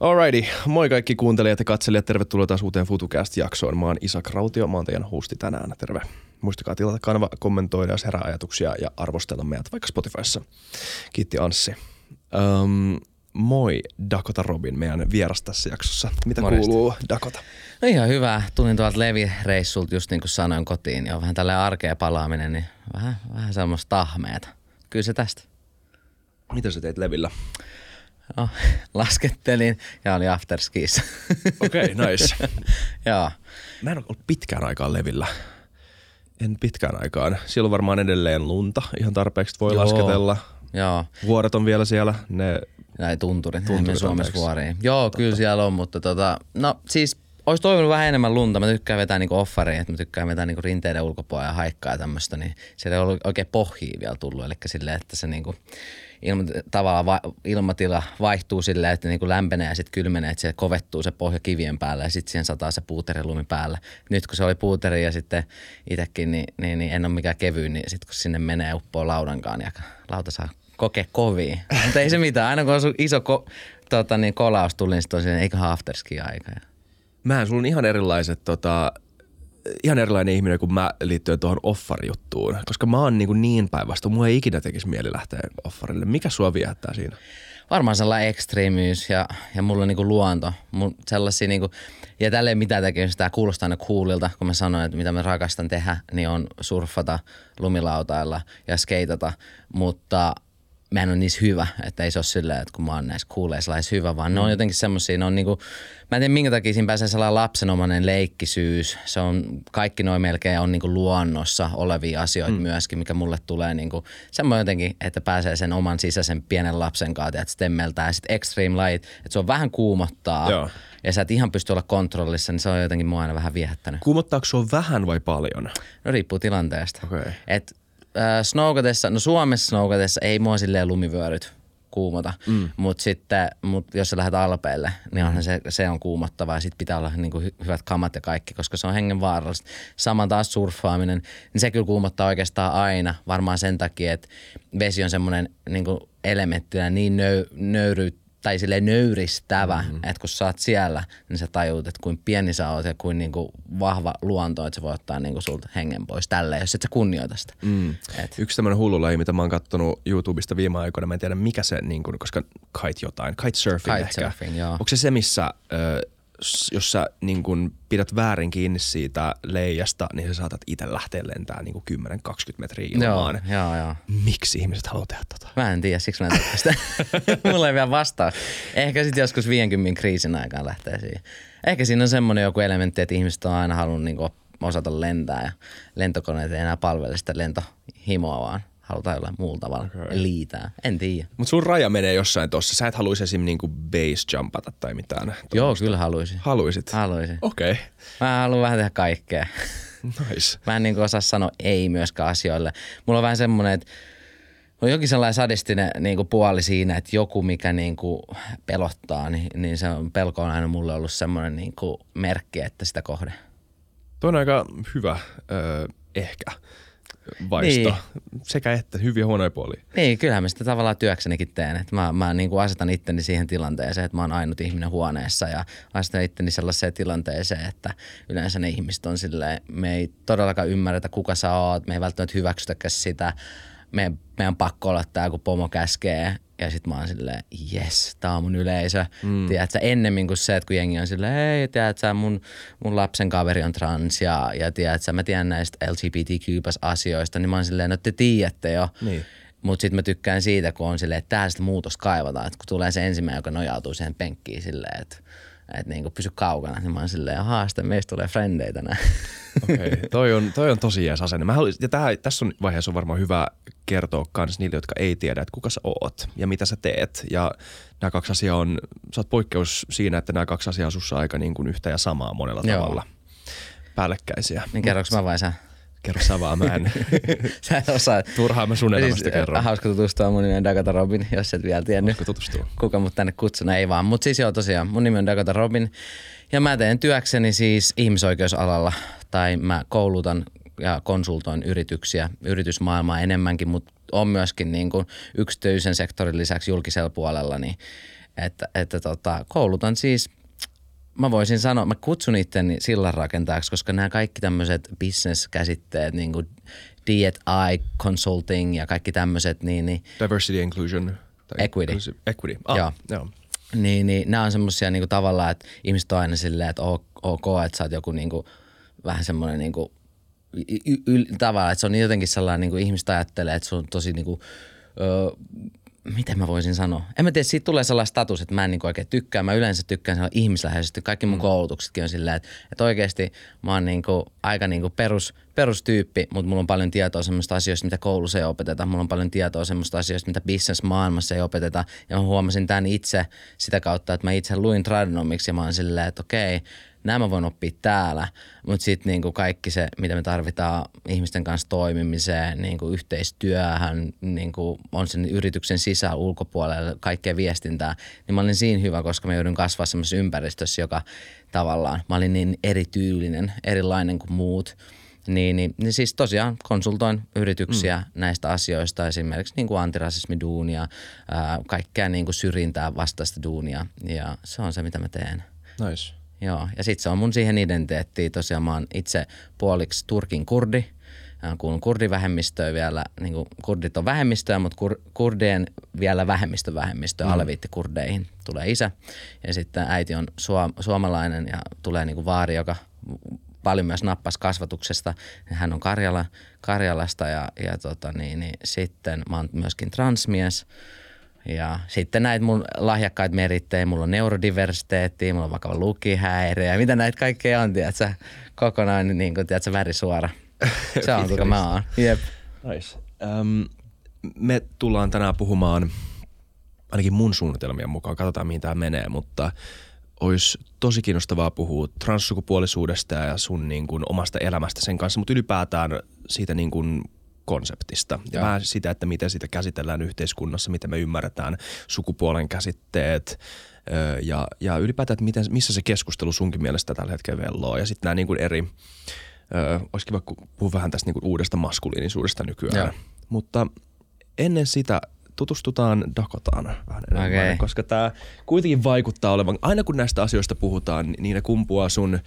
Alrighty, moi kaikki kuuntelijat ja katselijat, tervetuloa taas uuteen FutuCast-jaksoon. Mä oon Isak Rautio, mä oon teidän hosti tänään, terve. Muistakaa tilata kanava, kommentoida, jos herää ajatuksia ja arvostella meidät vaikka Spotifyssa. Kiitti Anssi. Um, moi Dakota Robin, meidän vieras tässä jaksossa. Mitä Morjesta. kuuluu Dakota? No ihan hyvä. Tulin tuolta Levi-reissulta just niin kuin sanoin kotiin. Ja vähän tällä arkea palaaminen, niin vähän, vähän semmoista tahmeeta. Kyllä se tästä. Mitä sä teit Levillä? No, laskettelin ja oli afterskiissa. Okei, okay, nice. Joo. Mä en ole ollut pitkään aikaan Levillä. En pitkään aikaan. Siellä on varmaan edelleen lunta, ihan tarpeeksi voi Joo. lasketella. Joo. Vuoret on vielä siellä, ne Näin tunturit. Tunturit, Suomessa vuoriin. Joo, Totta. kyllä siellä on, mutta tota, no siis olisi toivonut vähän enemmän lunta. Mä tykkään vetää niinku offaria, että mä tykkään vetää niinku rinteiden ulkopuolella ja haikkaa ja tämmöistä, niin siellä ei ollut oikein pohjia vielä tullut. Eli silleen, että se niinku ilma, tavallaan va, ilmatila vaihtuu silleen, että niinku lämpenee ja sitten kylmenee, että se kovettuu se pohja kivien päälle ja sitten siihen sataa se puuterilumi päälle. Nyt kun se oli puuteri ja sitten itsekin, niin, niin, niin, en ole mikään kevyin, niin sitten kun sinne menee uppoo laudankaan ja lauta saa kokea kovia. Mutta ei se mitään, aina kun on iso ko, tota, niin kolaus tuli, niin sitten on eiköhän afterski aika. Mä sulla on ihan erilaiset tota, ihan erilainen ihminen kuin mä liittyen tuohon offarijuttuun, koska mä oon niin, kuin niin päinvastoin. Mulla ei ikinä tekisi mieli lähteä offarille. Mikä sua viehättää siinä? varmaan sellainen ekstriimiys ja, ja mulla on niinku luonto. Mun sellaisia niinku, ja tällä ei mitään tekemistä. Tämä kuulostaa aina coolilta, kun mä sanoin, että mitä mä rakastan tehdä, niin on surffata, lumilautailla ja skeitata. Mutta mä en ole niissä hyvä, että ei se ole silleen, että kun mä oon näissä kuuleissa laissa hyvä, vaan ne on jotenkin semmosia, ne on niinku, mä en tiedä minkä takia siinä pääsee sellainen lapsenomainen leikkisyys. Se on, kaikki noin melkein on niinku luonnossa olevia asioita mm. myöskin, mikä mulle tulee niinku, semmoinen jotenkin, että pääsee sen oman sisäisen pienen lapsen kanssa, että stemmeltää. Ja sitten extreme light, että se on vähän kuumottaa. Joo. Ja sä et ihan pysty olla kontrollissa, niin se on jotenkin mua aina vähän viehättänyt. Kuumottaako sua vähän vai paljon? No riippuu tilanteesta. Okei. Et äh, snowkatessa, no Suomessa snowkatessa ei mua silleen lumivyöryt kuumota, mm. mutta sitten mut jos sä lähdet alpeille, niin onhan se, se on kuumottavaa ja sitten pitää olla niinku hy- hyvät kamat ja kaikki, koska se on hengenvaarallista. Sama taas surffaaminen, niin se kyllä kuumottaa oikeastaan aina, varmaan sen takia, että vesi on semmoinen niinku elementtinä niin nöy, nöyry, tai silleen nöyristävä, mm-hmm. että kun sä oot siellä, niin sä tajuut, että kuin pieni sä oot ja kuin niinku vahva luonto, että se voi ottaa niinku sulta hengen pois tälleen, jos et sä kunnioita sitä. Mm. Et, Yksi tämmöinen hullulaji, mitä mä oon kattonut YouTubesta viime aikoina, mä en tiedä mikä se, niin kuin, koska kite jotain, kitesurfing ehkä. Kitesurfing, joo. Onko se se, missä, ö, jos sä niin kuin, pidät väärin kiinni siitä leijasta, niin sä saatat itse lähteä lentämään niin kuin 10-20 metriä joo, ilmaan. joo, joo. Miksi ihmiset haluaa tehdä tota? Mä en tiedä, siksi mä en sitä. Mulla ei vielä vastaa. Ehkä sitten joskus 50 kriisin aikaan lähtee siihen. Ehkä siinä on semmoinen joku elementti, että ihmiset on aina halunnut niinku osata lentää ja lentokoneet ei enää palvele sitä lentohimoa, vaan halutaan jollain muulla tavalla okay. liitää. En tiedä. Mutta sun raja menee jossain tossa. Sä et haluaisi esim. niinku base jumpata tai mitään. Joo, kyllä haluaisin. Haluisit? Haluaisin. Okei. Okay. Mä haluan vähän tehdä kaikkea. Nice. Mä en niin osaa sanoa ei myöskään asioille. Mulla on vähän semmoinen, että on jokin sellainen sadistinen niin kuin puoli siinä, että joku mikä niin kuin pelottaa, niin, niin se on, pelko on aina mulle ollut semmoinen niin kuin merkki, että sitä kohde. Tuo on aika hyvä ö, ehkä vaisto. Niin. Sekä että hyviä ja huonoja puolia. Niin, kyllähän mä sitä tavallaan työksenikin teen. Että mä mä niin kuin asetan itteni siihen tilanteeseen, että mä oon ainut ihminen huoneessa ja asetan itteni sellaiseen tilanteeseen, että yleensä ne ihmiset on silleen, me ei todellakaan ymmärretä kuka sä oot, me ei välttämättä hyväksytäkään sitä, me, meidän on pakko olla tää, kun pomo käskee. Ja sit mä oon silleen, yes, tää on mun yleisö. Mm. Tiedätkö, ennemmin kuin se, että kun jengi on silleen, hei, tiedätkö, mun, mun lapsen kaveri on trans ja, ja tiedätkö, mä tiedän näistä LGBTQ-asioista, niin mä oon silleen, no te tiedätte jo. Niin. Mutta sitten mä tykkään siitä, kun on silleen, että täällä sitä muutosta kaivataan. Että kun tulee se ensimmäinen, joka nojautuu siihen penkkiin silleen, että että niinku pysy kaukana, niin mä oon silleen, ahaa, sitten meistä tulee frendejä tänään. Okei, okay. toi, on, toi on tosi jees asenne. Mä haluaisin, ja tähän, tässä on vaiheessa on varmaan hyvä kertoa kans niille, jotka ei tiedä, että kuka sä oot ja mitä sä teet. Ja nämä kaksi asiaa on, sä oot poikkeus siinä, että nämä kaksi asiaa on sussa aika niin kuin yhtä ja samaa monella Joo. tavalla. Päällekkäisiä. niin kerroks mä vai sä? Kerro sä vaan, mä en. Sä et osaa. Turhaan mä sun elämästä Siis, kerron. Hauska tutustua, mun nimi on Dakota Robin, jos et vielä tiennyt. Voisiko tutustua? Kuka mut tänne kutsunut, ei vaan. Mutta siis joo tosiaan, mun nimi on Dakota Robin ja mä teen työkseni siis ihmisoikeusalalla tai mä koulutan ja konsultoin yrityksiä, yritysmaailmaa enemmänkin, mutta on myöskin niin kuin yksityisen sektorin lisäksi julkisella puolella niin että, että tota, koulutan siis mä voisin sanoa, mä kutsun itteni sillanrakentajaksi, koska nämä kaikki tämmöiset business-käsitteet, niin kuin D&I consulting ja kaikki tämmöiset, niin, niin Diversity inclusion. Equity. inclusive- Equity. Ah, Joo. joo. niin, niin nämä on semmoisia niin tavallaan, että ihmiset on aina silleen, että ok, että sä oot joku niin kuin, vähän semmoinen niin kuin, y- y- tavallaan, että se on jotenkin sellainen, niin kuin ihmiset ajattelee, että se on tosi niin kuin, ö, miten mä voisin sanoa? En mä tiedä, siitä tulee sellainen status, että mä en niin oikein tykkää. Mä yleensä tykkään sellainen ihmisläheisesti. Kaikki mun koulutuksetkin on silleen, että, että oikeasti mä oon niin kuin, aika niin kuin perus, perustyyppi, mutta mulla on paljon tietoa semmoista asioista, mitä koulussa ei opeteta. Mulla on paljon tietoa semmoista asioista, mitä business-maailmassa ei opeteta. Ja mä huomasin tämän itse sitä kautta, että mä itse luin Tradenomiksi ja mä oon silleen, että okei, nämä mä voin oppia täällä, mutta sitten niinku kaikki se, mitä me tarvitaan ihmisten kanssa toimimiseen, niinku yhteistyöhön, niinku on sen yrityksen sisä ulkopuolella, kaikkea viestintää, niin mä olin siinä hyvä, koska mä joudun kasvaa semmoisessa ympäristössä, joka tavallaan, mä olin niin erityylinen, erilainen kuin muut, niin, niin, niin siis tosiaan konsultoin yrityksiä mm. näistä asioista, esimerkiksi niin kuin antirasismiduunia, ää, kaikkea niin kuin syrjintää vastaista duunia ja se on se, mitä mä teen. Nice. Joo, ja sitten se on mun siihen identiteettiin. Tosiaan mä oon itse puoliksi Turkin kurdi. Kuulun kurdivähemmistöön vielä, niin kuin kurdit on vähemmistöä, mutta kur, kurdien vielä vähemmistövähemmistö, mm. aleviittikurdeihin tulee isä. Ja sitten äiti on suom, suomalainen ja tulee niin kuin vaari, joka paljon myös nappas kasvatuksesta. Hän on Karjala, Karjalasta ja, ja tota niin, niin, sitten mä oon myöskin transmies. Ja sitten näitä mun lahjakkaita merittejä, mulla on neurodiversiteetti, mulla on vakava lukihäiriö ja mitä näitä kaikkea on, tiedätkö, kokonaan niin kuin, tiedätkö, värisuora. Se on, kuka mä oon. Jep. Nice. Um, me tullaan tänään puhumaan, ainakin mun suunnitelmien mukaan, katsotaan mihin tämä menee, mutta olisi tosi kiinnostavaa puhua transsukupuolisuudesta ja sun niin kuin, omasta elämästä sen kanssa, mutta ylipäätään siitä niin kuin, konseptista ja Joo. vähän sitä, että miten sitä käsitellään yhteiskunnassa, miten me ymmärretään sukupuolen käsitteet ja, ja ylipäätään, että miten, missä se keskustelu sunkin mielestä tällä hetkellä velloo ja sitten nämä niin kuin eri, ö, olisi kiva puhua vähän tästä niin kuin uudesta maskuliinisuudesta nykyään, Joo. mutta ennen sitä tutustutaan Dakotaan vähän enemmän, Okei. koska tämä kuitenkin vaikuttaa olevan, aina kun näistä asioista puhutaan, niin ne kumpuaa sun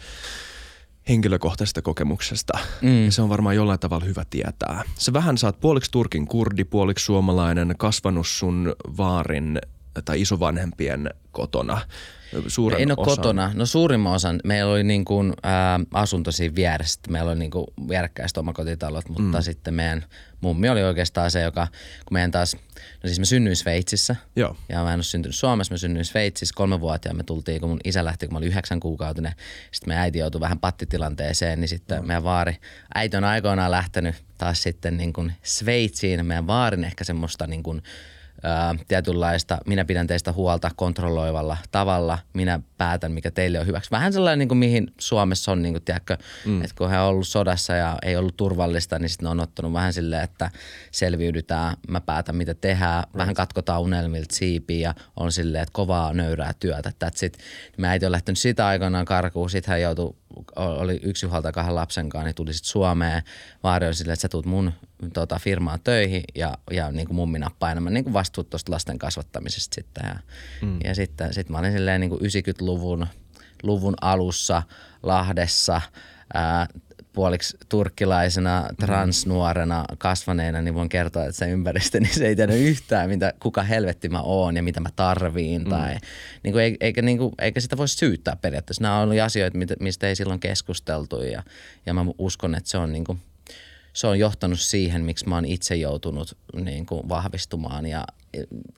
henkilökohtaisesta kokemuksesta. Mm. Ja se on varmaan jollain tavalla hyvä tietää. Se vähän saat puoliksi Turkin kurdi, puoliksi suomalainen, kasvanut sun vaarin tai isovanhempien kotona. Suuren En ole osan. kotona. No suurimman osan. Meillä oli niin kuin, ää, asunto siinä vieressä. Meillä oli niin kuin vierekkäiset omakotitalot, mutta mm. sitten meidän mummi oli oikeastaan se, joka, kun meidän taas, no siis mä synnyin Sveitsissä. Joo. Ja mä en ole syntynyt Suomessa, mä synnyin Sveitsissä kolmevuotiaana. Me tultiin, kun mun isä lähti, kun mä olin yhdeksän kuukautinen. Sitten meidän äiti joutui vähän pattitilanteeseen, niin sitten meidän vaari, äiti on aikoinaan lähtenyt taas sitten niin kuin Sveitsiin. Meidän vaarin ehkä semmoista niin kuin, ää, tietynlaista, minä pidän teistä huolta kontrolloivalla tavalla, minä päätän, mikä teille on hyväksi. Vähän sellainen, niin kuin mihin Suomessa on, niin kuin, tiedätkö, mm. että kun he on ollut sodassa ja ei ollut turvallista, niin sitten on ottanut vähän silleen, että selviydytään, mä päätän, mitä tehdään, vähän katkotaan unelmilta siipiä ja on silleen, että kovaa nöyrää työtä. That's it. Mä äiti on lähtenyt sitä aikanaan karkuun, sitten hän joutui, oli yksi huolta kahden lapsen kanssa, niin tuli sitten Suomeen. Vaari on silleen, että sä tuut mun tota, firmaan töihin ja, ja niin kuin mummi nappaa enemmän niin kuin vastuut tuosta lasten kasvattamisesta sitten. Ja, mm. ja sitten sit mä olin silleen niin kuin 90-luvun luvun alussa Lahdessa ää, puoliksi turkkilaisena, transnuorena, kasvaneena, niin voin kertoa, että se ympäristö, niin se ei tiedä yhtään, mitä, kuka helvetti mä oon ja mitä mä tarviin. Mm. Tai, niin kuin, eikä, niin kuin, eikä sitä voi syyttää periaatteessa. Nämä on ollut asioita, mistä ei silloin keskusteltu ja, ja mä uskon, että se on niin kuin, se on johtanut siihen, miksi mä oon itse joutunut niin kuin vahvistumaan ja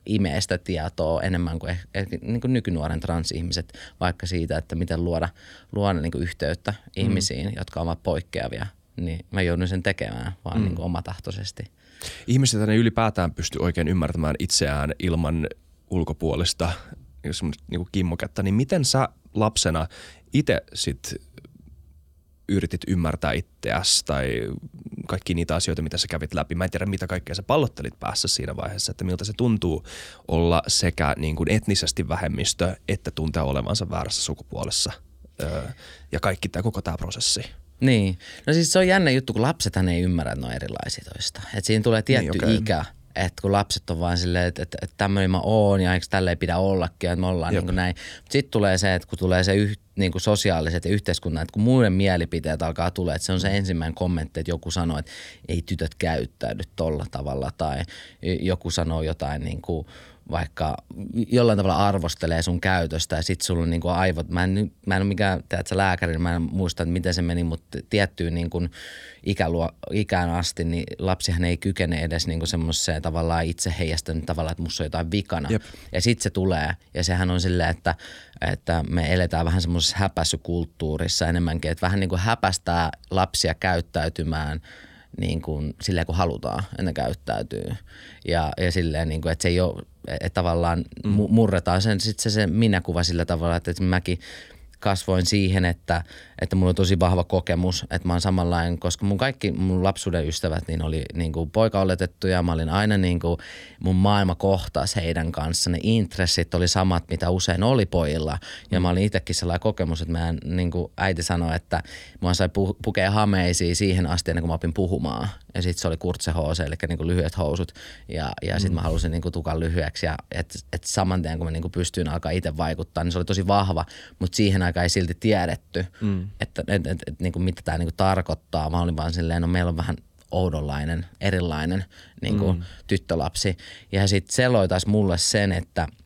imee sitä tietoa enemmän kuin, eh- eh, niin kuin nykynuoren transihmiset, vaikka siitä, että miten luoda, luoda niin kuin yhteyttä ihmisiin, mm. jotka ovat poikkeavia. Niin mä joudun sen tekemään vaan mm. niin kuin omatahtoisesti. Ihmiset ei ylipäätään pysty oikein ymmärtämään itseään ilman ulkopuolista jos niin kimmoketta, niin miten sä lapsena itse sit yritit ymmärtää itseäsi tai kaikki niitä asioita, mitä sä kävit läpi. Mä en tiedä, mitä kaikkea sä pallottelit päässä siinä vaiheessa, että miltä se tuntuu olla sekä niin kuin etnisesti vähemmistö, että tuntea olevansa väärässä sukupuolessa. Öö, ja kaikki tämä koko tämä prosessi. Niin. No siis se on jännä juttu, kun lapsethan ei ymmärrä, että ne on erilaisia toista. Et siinä tulee tietty Niin, niin, okei. okay. ikä, Että kun lapset on vaan silleen, että, että, että tämmöinen mä oon ja eikö tälleen pidä ollakin, että me ollaan niin näin. Sitten tulee se, että kun tulee se yh, niin kuin sosiaaliset ja yhteiskunnan, että kun muiden mielipiteet alkaa tulla, että se on se ensimmäinen kommentti, että joku sanoo, että ei tytöt käyttäydy tolla tavalla tai joku sanoo jotain niin kuin – vaikka jollain tavalla arvostelee sun käytöstä ja sit sulla on niin kuin aivot, mä en, mä en ole mikään sä lääkäri, mä en muista, että miten se meni, mutta tiettyyn niin kuin ikäluo, ikään asti, niin lapsihan ei kykene edes niin semmoiseen tavallaan itse heijastan tavallaan, että musta on jotain vikana. Jep. Ja sitten se tulee ja sehän on silleen, että, että me eletään vähän semmoisessa häpäisykulttuurissa enemmänkin, että vähän niin kuin häpästää lapsia käyttäytymään – niin kuin, silleen kun halutaan, että ne käyttäytyy. Ja, ja silleen, niin kuin, että se ei ole, että tavallaan mm. murretaan sen, sit se, se minäkuva sillä tavalla, että, että mäkin kasvoin siihen, että, että mulla on tosi vahva kokemus, että mä oon samanlainen, koska mun kaikki mun lapsuuden ystävät niin oli niin kuin poikaoletettuja. Mä olin aina niin kuin, mun maailma kohtaisi heidän kanssa. Ne intressit oli samat, mitä usein oli pojilla. Ja mä olin itsekin sellainen kokemus, että mä niin kuin äiti sanoi, että mä sai pu- pukea hameisiin siihen asti ennen kuin mä opin puhumaan. Ja sitten se oli kurtse eli niin kuin lyhyet housut. Ja, ja sitten mm. mä halusin niin kuin tukan lyhyeksi. Ja että et saman tien, kun mä niin kuin pystyin alkaa itse vaikuttaa, niin se oli tosi vahva. Mutta siihen aikaan ei silti tiedetty, mm. Että et, et, et, niin kuin mitä tämä niin kuin tarkoittaa. Mä olin vaan silleen, no meillä on vähän oudonlainen, erilainen niin kuin mm. tyttölapsi. Ja sitten se loi taas mulle sen, että –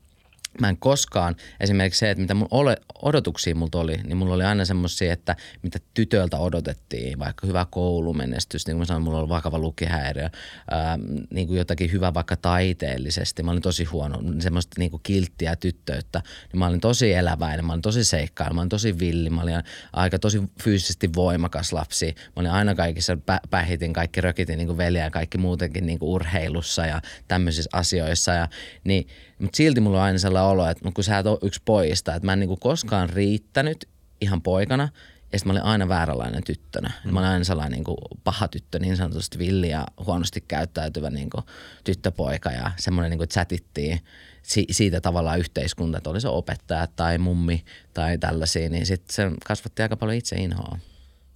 mä en koskaan, esimerkiksi se, että mitä mun ole, odotuksia multa oli, niin mulla oli aina semmoisia, että mitä tytöltä odotettiin, vaikka hyvä koulumenestys, niin kuin mä sanoin, mulla oli vakava lukihäiriö, ää, niin kuin jotakin hyvä vaikka taiteellisesti, mä olin tosi huono, semmoista niin kuin kilttiä tyttöyttä, niin mä olin tosi eläväinen, mä olin tosi seikkailla, mä olin tosi villi, mä olin aika tosi fyysisesti voimakas lapsi, mä olin aina kaikissa, pä- pähitin kaikki, rökitin niin kuin veliä ja kaikki muutenkin niin kuin urheilussa ja tämmöisissä asioissa, ja niin mutta silti mulla on aina sellainen olo, että kun sä et ole yksi pojista, että mä en niinku koskaan riittänyt ihan poikana. Ja sitten mä olin aina vääränlainen tyttönä. Mm. Mä olin aina sellainen niin kuin paha tyttö, niin sanotusti villi ja huonosti käyttäytyvä niin kuin tyttöpoika. Ja semmoinen niin kuin chatittiin si- siitä tavallaan yhteiskunta, että oli se opettaja tai mummi tai tällaisia. Niin sitten se kasvatti aika paljon itse inhoa.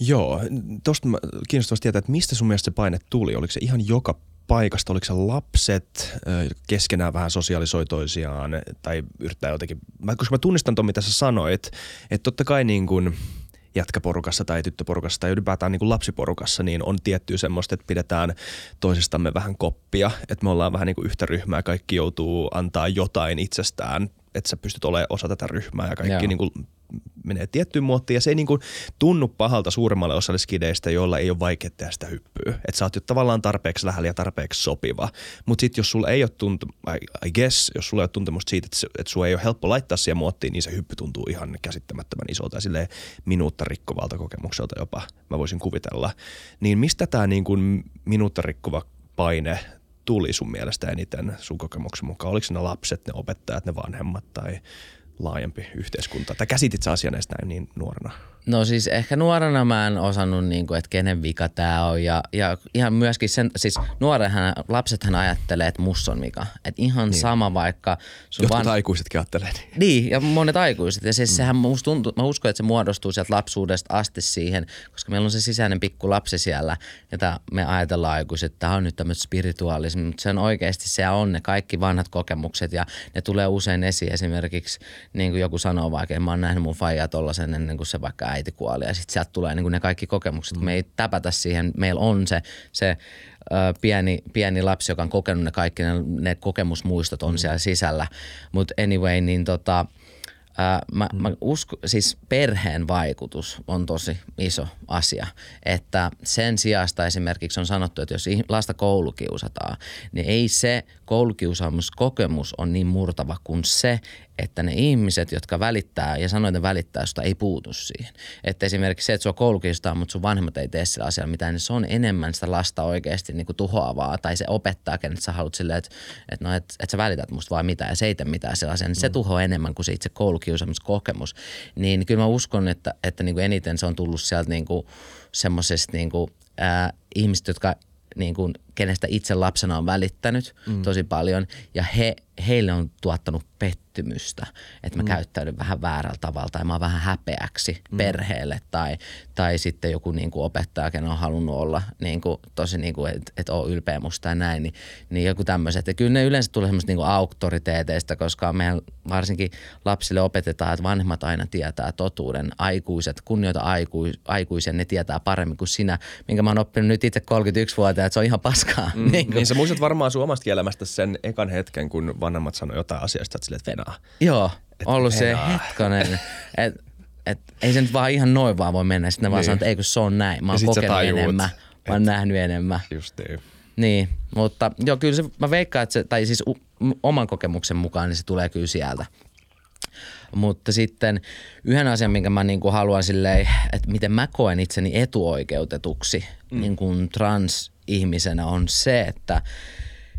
Joo, tuosta kiinnostavasti tietää, että mistä sun mielestä se paine tuli? Oliko se ihan joka paikasta, oliko se lapset keskenään vähän sosialisoi toisiaan tai yrittää jotenkin, koska mä tunnistan tuon mitä sä sanoit, että totta kai niin kuin jätkäporukassa tai tyttöporukassa tai ylipäätään niin kuin lapsiporukassa, niin on tiettyä semmoista, että pidetään toisistamme vähän koppia, että me ollaan vähän niin kuin yhtä ryhmää, kaikki joutuu antaa jotain itsestään, että sä pystyt olemaan osa tätä ryhmää ja kaikki niin kuin menee tiettyyn muottiin ja se ei niin kuin tunnu pahalta suuremmalle osalle skideistä, joilla ei ole vaikea tehdä sitä hyppyä. Että sä oot jo tavallaan tarpeeksi lähellä ja tarpeeksi sopiva. Mutta sitten jos sulla ei ole tuntu, I, guess, jos sulla ei ole tuntemusta siitä, että, että sulla ei ole helppo laittaa siihen muottiin, niin se hyppy tuntuu ihan käsittämättömän isolta ja silleen minuutta rikkovalta kokemukselta jopa, mä voisin kuvitella. Niin mistä tämä niin kuin minuutta rikkova paine tuli sun mielestä eniten sun kokemuksen mukaan? Oliko ne lapset, ne opettajat, ne vanhemmat tai laajempi yhteiskunta? Tai käsitit sä asian näin niin nuorena? No siis ehkä nuorena mä en osannut, niin kuin, että kenen vika tämä on. Ja, ja ihan myöskin sen, siis nuorenhan, lapsethan ajattelee, että mus on vika. Että ihan niin. sama vaikka... Sun Jotkut van... aikuisetkin ajattelee niin. Niin, ja monet aikuiset. Ja siis mm. sehän musta tuntuu, mä uskon, että se muodostuu sieltä lapsuudesta asti siihen, koska meillä on se sisäinen pikku lapsi siellä, jota me ajatellaan aikuiset, että tämä on nyt tämmöistä spirituaalismi, mutta se on oikeasti, se on ne kaikki vanhat kokemukset ja ne tulee usein esiin esimerkiksi, niin kuin joku sanoo vaikka, että mä oon nähnyt mun faijaa tollasen ennen kuin se vaikka äiti kuoli ja sitten sieltä tulee niin kuin ne kaikki kokemukset. Mm. Me ei täpätä siihen, meillä on se, se ö, pieni, pieni lapsi, joka on kokenut ne kaikki, ne, ne kokemusmuistot on mm. siellä sisällä. Mutta anyway, niin tota, Ää, mä, mm. mä usko, siis perheen vaikutus on tosi iso asia. Että sen sijasta esimerkiksi on sanottu, että jos lasta koulukiusataan, niin ei se koulukiusaamuskokemus on niin murtava kuin se, että ne ihmiset, jotka välittää ja sanoin, että välittää, sitä ei puutu siihen. Että esimerkiksi se, että sua koulukistaa, mutta sun vanhemmat ei tee sillä asialla mitään, niin se on enemmän sitä lasta oikeasti niin kuin tuhoavaa. Tai se opettaa, kenet sä haluat silleen, että, että, no, että, että sä välität musta vai mitä ja se ei tee mitään sillä asialla. Niin mm. se tuhoaa enemmän kuin se itse koulukiusaamiskokemus. Niin kyllä mä uskon, että, että niin kuin eniten se on tullut sieltä niin kuin semmoisesta niin kuin, ää, ihmistä, jotka niin kuin kenestä itse lapsena on välittänyt mm. tosi paljon ja he, heille on tuottanut pettymystä, että mä mm. käyttäydyn vähän väärällä tavalla tai mä oon vähän häpeäksi mm. perheelle tai, tai sitten joku niin kuin opettaja, ken on halunnut olla niin kuin, tosi niin kuin, että et oo ylpeä musta ja näin, niin, niin joku tämmöiset. Ja kyllä ne yleensä tulee semmoista niin kuin auktoriteeteista, koska meidän varsinkin lapsille opetetaan, että vanhemmat aina tietää totuuden. Aikuiset, kunnioita aiku, aikuisia, ne tietää paremmin kuin sinä, minkä mä oon oppinut nyt itse 31 vuotta, että se on ihan paskaa. Mm. niin, niin sä muistat varmaan sun omasta elämästä sen ekan hetken, kun vanhemmat sanoi jotain asiasta, että silleen, että venaa. Joo, et ollut venaa. se hetkonen. Et, et, ei se nyt vaan ihan noin vaan voi mennä. Sitten ne niin. vaan sanoo, että eikö se on näin. Mä oon kokenut enemmän. Mä oon nähnyt enemmän. Just niin. Niin, mutta joo, kyllä se, mä veikkaan, että se, tai siis u, oman kokemuksen mukaan, niin se tulee kyllä sieltä. Mutta sitten yhden asian, minkä mä niin kuin haluan silleen, että miten mä koen itseni etuoikeutetuksi mm. niin kuin trans-ihmisenä on se, että,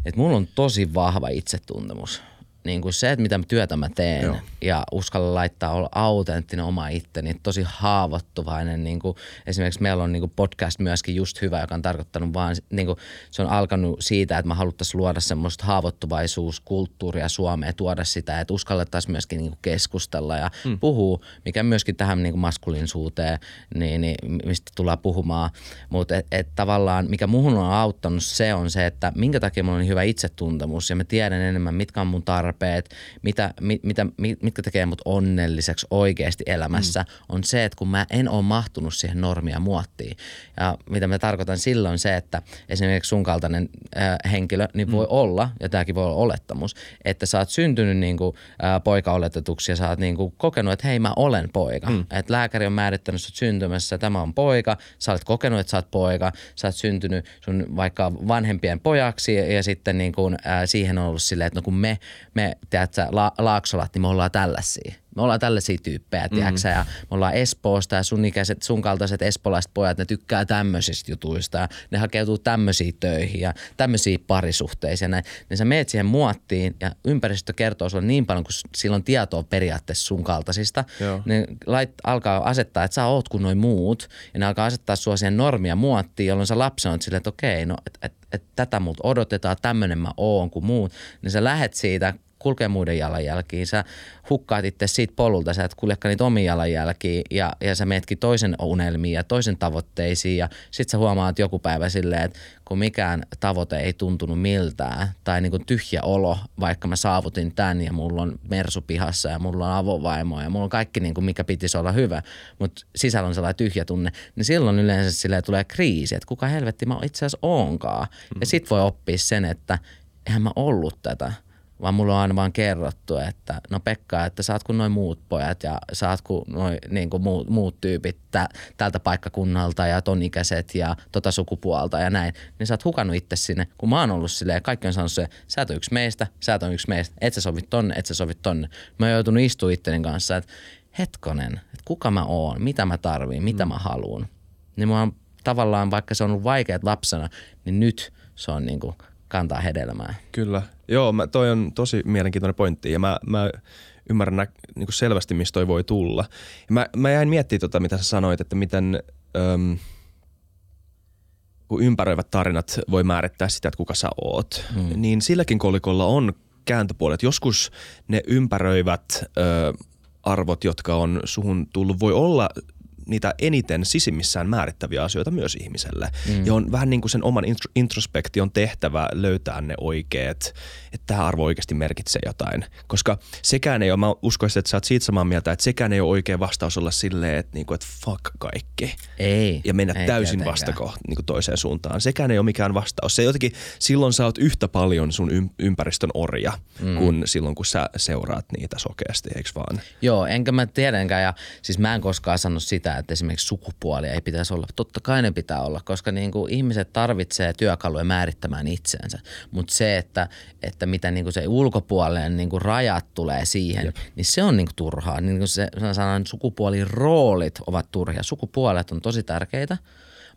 että mulla on tosi vahva itsetuntemus niin kuin se, että mitä työtä mä teen Joo. ja uskalla laittaa olla autenttinen oma itteni, tosi haavoittuvainen. Niin kuin, esimerkiksi meillä on niin kuin podcast myöskin just hyvä, joka on tarkoittanut vaan, niin kuin, se on alkanut siitä, että mä haluttaisiin luoda semmoista haavoittuvaisuuskulttuuria Suomeen, tuoda sitä, että uskallettaisiin myöskin niin kuin keskustella ja mm. puhua, mikä myöskin tähän niin kuin maskuliinisuuteen, niin, niin, mistä tullaan puhumaan. Mutta et, et tavallaan, mikä muhun on auttanut, se on se, että minkä takia mulla on niin hyvä itsetuntemus ja mä tiedän enemmän, mitkä on mun tarpeet tarpeet, mitä, mit, mitä, mitkä tekee mut onnelliseksi oikeasti elämässä, mm. on se, että kun mä en ole mahtunut siihen normia muottiin. Ja mitä mä tarkoitan silloin se, että esimerkiksi sun kaltainen äh, henkilö, niin mm. voi olla, ja tämäkin voi olla olettamus, että sä oot syntynyt niin kuin, äh, poika-oletetuksi ja sä oot niin kuin, kokenut, että hei mä olen poika. Mm. Että lääkäri on määrittänyt sut syntymässä, tämä on poika, sä olet kokenut, että sä oot poika, sä oot syntynyt sun vaikka vanhempien pojaksi ja, ja sitten niin kuin, äh, siihen on ollut silleen, että no kun me, me me, tiedätkö, la, Laaksolat, niin me ollaan tällaisia. Me ollaan tällaisia tyyppejä, mm. tiedätkö, ja me ollaan Espoosta ja sun ikäiset, sun kaltaiset espolilaiset pojat, ne tykkää tämmöisistä jutuista ja ne hakeutuu tämmöisiin töihin ja tämmöisiin parisuhteisiin ja näin. Niin sä meet siihen muottiin ja ympäristö kertoo sulle niin paljon, kun sillä on tietoa periaatteessa sun kaltaisista. Joo. Ne lait, alkaa asettaa, että sä oot kuin noin muut ja ne alkaa asettaa sua siihen normia muottiin, jolloin sä lapsena oot silleen, että okei, no et, et, et tätä multa odotetaan, tämmöinen mä oon kuin muut. Niin sä lähet siitä kulkee muiden jalanjälkiin. Sä hukkaat itse siitä polulta, sä et kuljekaan niitä omia jalanjälkiin ja, ja sä meetkin toisen unelmiin ja toisen tavoitteisiin ja sit sä huomaat joku päivä silleen, että kun mikään tavoite ei tuntunut miltään tai niin kuin tyhjä olo, vaikka mä saavutin tämän ja mulla on mersu pihassa ja mulla on avovaimo ja mulla on kaikki niin kuin mikä pitisi olla hyvä, mutta sisällä on sellainen tyhjä tunne, niin silloin yleensä sille tulee kriisi, että kuka helvetti mä itse asiassa oonkaan. Mm. Ja sit voi oppia sen, että eihän mä ollut tätä – vaan mulla on aina vaan kerrottu, että no Pekka, että saat kuin noin muut pojat ja saat kuin noin niin kuin muut, muut tyypit tä, tältä paikkakunnalta ja ton ikäiset ja tota sukupuolta ja näin, niin sä oot hukannut itse sinne, kun mä oon ollut silleen, kaikki on sanonut se, sä et ole yksi meistä, sä et ole yksi meistä, et sä sovit tonne, et sä sovit tonne. Mä oon joutunut istua itteni kanssa, että hetkonen, että kuka mä oon, mitä mä tarviin, mitä mm. mä haluun. Niin mä oon tavallaan, vaikka se on ollut vaikeat lapsena, niin nyt se on niin kuin kantaa hedelmää. Kyllä. Joo, mä, toi on tosi mielenkiintoinen pointti ja mä, mä ymmärrän nä, niin kuin selvästi, mistä toi voi tulla. Ja mä, mä jäin miettimään tota, mitä sä sanoit, että miten äm, kun ympäröivät tarinat voi määrittää sitä, että kuka sä oot, mm. niin silläkin kolikolla on kääntöpuolet. Joskus ne ympäröivät ö, arvot, jotka on suhun tullut, voi olla niitä eniten sisimmissään määrittäviä asioita myös ihmiselle. Mm. Ja on vähän niin kuin sen oman introspektion tehtävä löytää ne oikeat, että tämä arvo oikeasti merkitsee jotain. Koska sekään ei ole, mä uskoisin, että sä oot siitä samaa mieltä, että sekään ei ole oikea vastaus olla silleen, että, niin kuin, että fuck kaikki. Ei. Ja mennä ei täysin vastako niin kuin toiseen suuntaan. Sekään ei ole mikään vastaus. Se jotenkin, silloin sä oot yhtä paljon sun ympäristön orja, mm. kuin silloin kun sä seuraat niitä sokeasti, eikö vaan? Joo, enkä mä tiedänkään. Ja siis mä en koskaan sanonut sitä, että esimerkiksi sukupuolia ei pitäisi olla. Totta kai ne pitää olla, koska niin kuin ihmiset tarvitsee työkaluja määrittämään itseensä. Mutta se, että, että mitä niin kuin se ulkopuolellen niin kuin rajat tulee siihen, Jep. niin se on niin kuin turhaa. Niin kuin se sanan sukupuoliroolit ovat turhia. Sukupuolet on tosi tärkeitä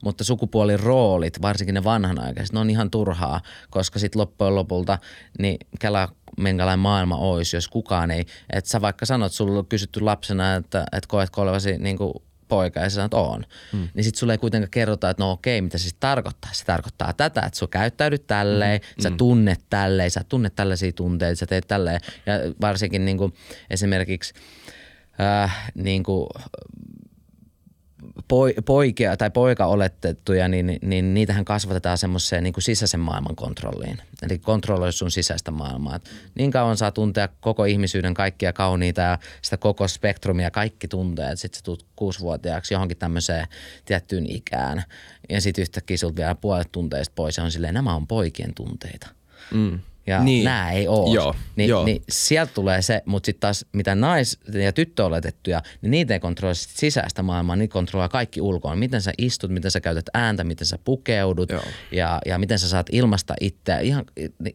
mutta sukupuoliroolit, varsinkin ne vanhanaikaiset, ne on ihan turhaa, koska sitten loppujen lopulta, niin kela minkälainen maailma olisi, jos kukaan ei, että sä vaikka sanot, sulla on kysytty lapsena, että, että koetko olevasi niin kuin poika ja sä sanot oon. Mm. Niin sit sulle ei kuitenkaan kerrota, että no okei, mitä se siis tarkoittaa. Se tarkoittaa tätä, että sä käyttäydyt tälleen, mm. sä tunnet tälleen, sä tunnet tällaisia tunteita, sä teet tälleen. Ja varsinkin niin kuin esimerkiksi äh, niin kuin poikia tai poika oletettuja, niin, niin niitähän kasvatetaan semmoiseen niin kuin sisäisen maailman kontrolliin. Eli kontrolloi sun sisäistä maailmaa. Niin kauan saa tuntea koko ihmisyyden kaikkia kauniita ja sitä koko spektrumia, kaikki tunteet. Sitten sä tulet kuusivuotiaaksi johonkin tämmöiseen tiettyyn ikään. Ja sitten yhtäkkiä sulta vielä puolet tunteista pois ja on silleen, nämä on poikien tunteita. Mm ja niin. nämä ei ole. Joo, Ni, joo. Niin sieltä tulee se, mutta sitten taas mitä nais- ja tyttöoletettuja, niin niitä ei kontrolloi sisäistä maailmaa, niitä kontrolloi kaikki ulkoa. Miten sä istut, miten sä käytät ääntä, miten sä pukeudut ja, ja miten sä saat ilmasta itseä. Ihan,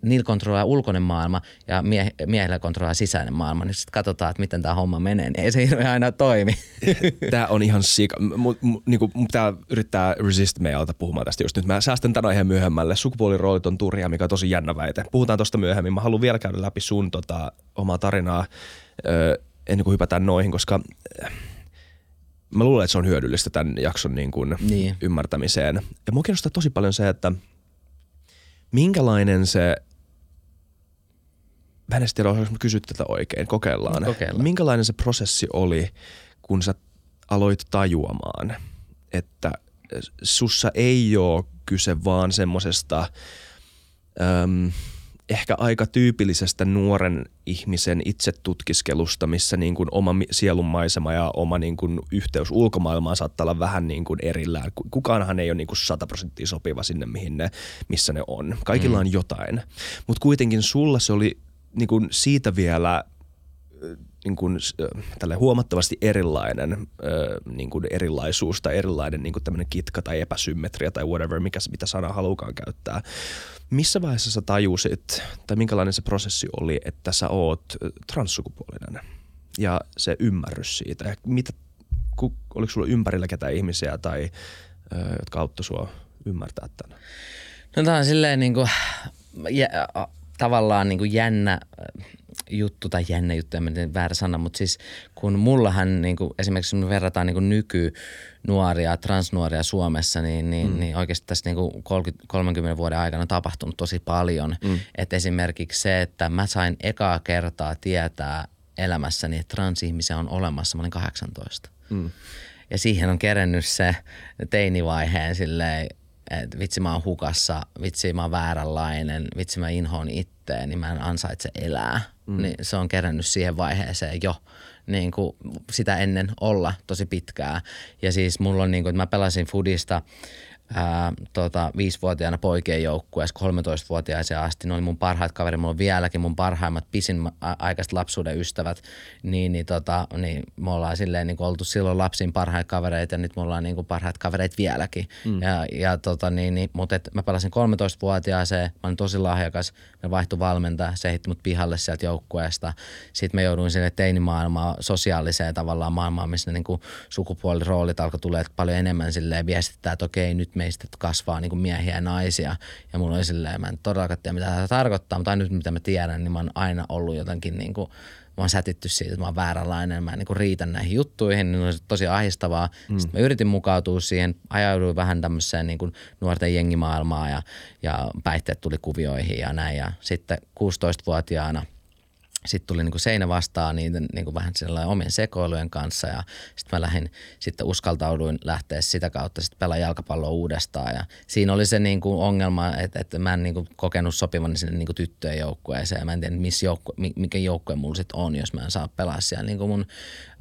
niillä kontrolloi ulkoinen maailma ja mie, miehillä kontrolloi sisäinen maailma. Niin sitten katsotaan, että miten tämä homma menee, niin ei se aina toimi. Tämä on ihan sika. M- m- niinku, pitää yrittää resist meiltä puhumaan tästä just nyt. Mä säästän tämän aiheen myöhemmälle. Sukupuoliroolit on turja, mikä on tosi jännä väite. Puhutaan tuosta myöhemmin. Mä haluan vielä käydä läpi sun tota, omaa tarinaa ö, ennen kuin hypätään noihin, koska mä luulen, että se on hyödyllistä tämän jakson niin kuin niin. ymmärtämiseen. Ja mua kiinnostaa tosi paljon se, että minkälainen se Mä en tiedä, osaanko kysyä tätä oikein. Kokeillaan. Kokeillaan. Minkälainen se prosessi oli, kun sä aloit tajuamaan, että sussa ei ole kyse vaan semmosesta – ehkä aika tyypillisestä nuoren ihmisen itsetutkiskelusta, missä niin kuin oma sielunmaisema ja oma niin kuin yhteys ulkomaailmaan saattaa olla vähän niin kuin erillään. Kukaanhan ei ole niin kuin 100 prosenttia sopiva sinne, mihin ne, missä ne on. Kaikilla mm. on jotain. Mutta kuitenkin sulla se oli niin kuin siitä vielä niin kuin, tälle huomattavasti erilainen niin kuin erilaisuus tai erilainen niin kuin tämmöinen kitka tai epäsymmetria tai whatever, mikä, mitä sana halukaan käyttää. Missä vaiheessa sä tajusit, tai minkälainen se prosessi oli, että sä oot transsukupuolinen ja se ymmärrys siitä? Mitä, ku, oliko sulla ympärillä ketään ihmisiä tai jotka auttoi sua ymmärtää tämän? No tämä on silleen niin kuin, jä, tavallaan niin kuin jännä juttu tai jännä juttu, en tiedä väärä sana, mutta siis kun mullahan niin kuin, esimerkiksi verrataan niin kuin nykynuoria, transnuoria Suomessa, niin, niin, mm. niin oikeasti tässä niin kuin 30, 30 vuoden aikana on tapahtunut tosi paljon. Mm. Että esimerkiksi se, että mä sain ekaa kertaa tietää elämässäni, että transihmisiä on olemassa, mä olin 18. Mm. Ja siihen on kerennyt se teinivaiheen silleen, että vitsi mä oon hukassa, vitsi mä oon vääränlainen, vitsi mä inhoon itteen, niin mä en ansaitse elää. Mm. Niin se on kerännyt siihen vaiheeseen jo niin kuin sitä ennen olla tosi pitkää. Ja siis mulla on niin kuin, että mä pelasin fudista – ää, tota, viisivuotiaana poikien joukkueessa 13-vuotiaaseen asti. Ne oli mun parhaat kaveri, mulla on vieläkin mun parhaimmat pisin aikaiset lapsuuden ystävät. Niin, niin, tota, niin me ollaan silleen niin oltu silloin lapsin parhaat kavereita ja nyt me ollaan niin kuin parhaat kavereita vieläkin. Mm. Ja, ja tota, niin, niin, mutta et mä pelasin 13-vuotiaaseen, mä olin tosi lahjakas, me vaihtui valmentaja, se heitti mut pihalle sieltä joukkueesta. Sitten me jouduin sinne teinimaailmaan, sosiaaliseen tavallaan maailmaan, missä ne niin kuin sukupuoliroolit alkoi tulee paljon enemmän silleen viestittää, että okei, nyt meistä kasvaa niin kuin miehiä ja naisia. Ja mulla oli silleen, mä en todellakaan tiedä, mitä tämä tarkoittaa, mutta nyt mitä mä tiedän, niin mä oon aina ollut jotenkin niin kuin, mä oon sätitty siitä, että mä oon vääränlainen, mä en niin riitä näihin juttuihin, niin on tosi ahistavaa. Mm. Sitten mä yritin mukautua siihen, ajauduin vähän tämmöiseen niin kuin nuorten jengimaailmaan ja, ja päihteet tuli kuvioihin ja näin. Ja sitten 16-vuotiaana – sitten tuli niin kuin seinä vastaan niiden niin kuin vähän sellainen omien sekoilujen kanssa ja sitten mä lähdin, sitten uskaltauduin lähteä sitä kautta sitten pelaa jalkapalloa uudestaan ja siinä oli se niin kuin ongelma, että, että mä en niin kuin kokenut sopivan sinne niin kuin tyttöjen joukkueeseen. Ja mä en tiedä missä joukku, mikä joukkue mulla sitten on, jos mä en saa pelaa siellä niin kuin mun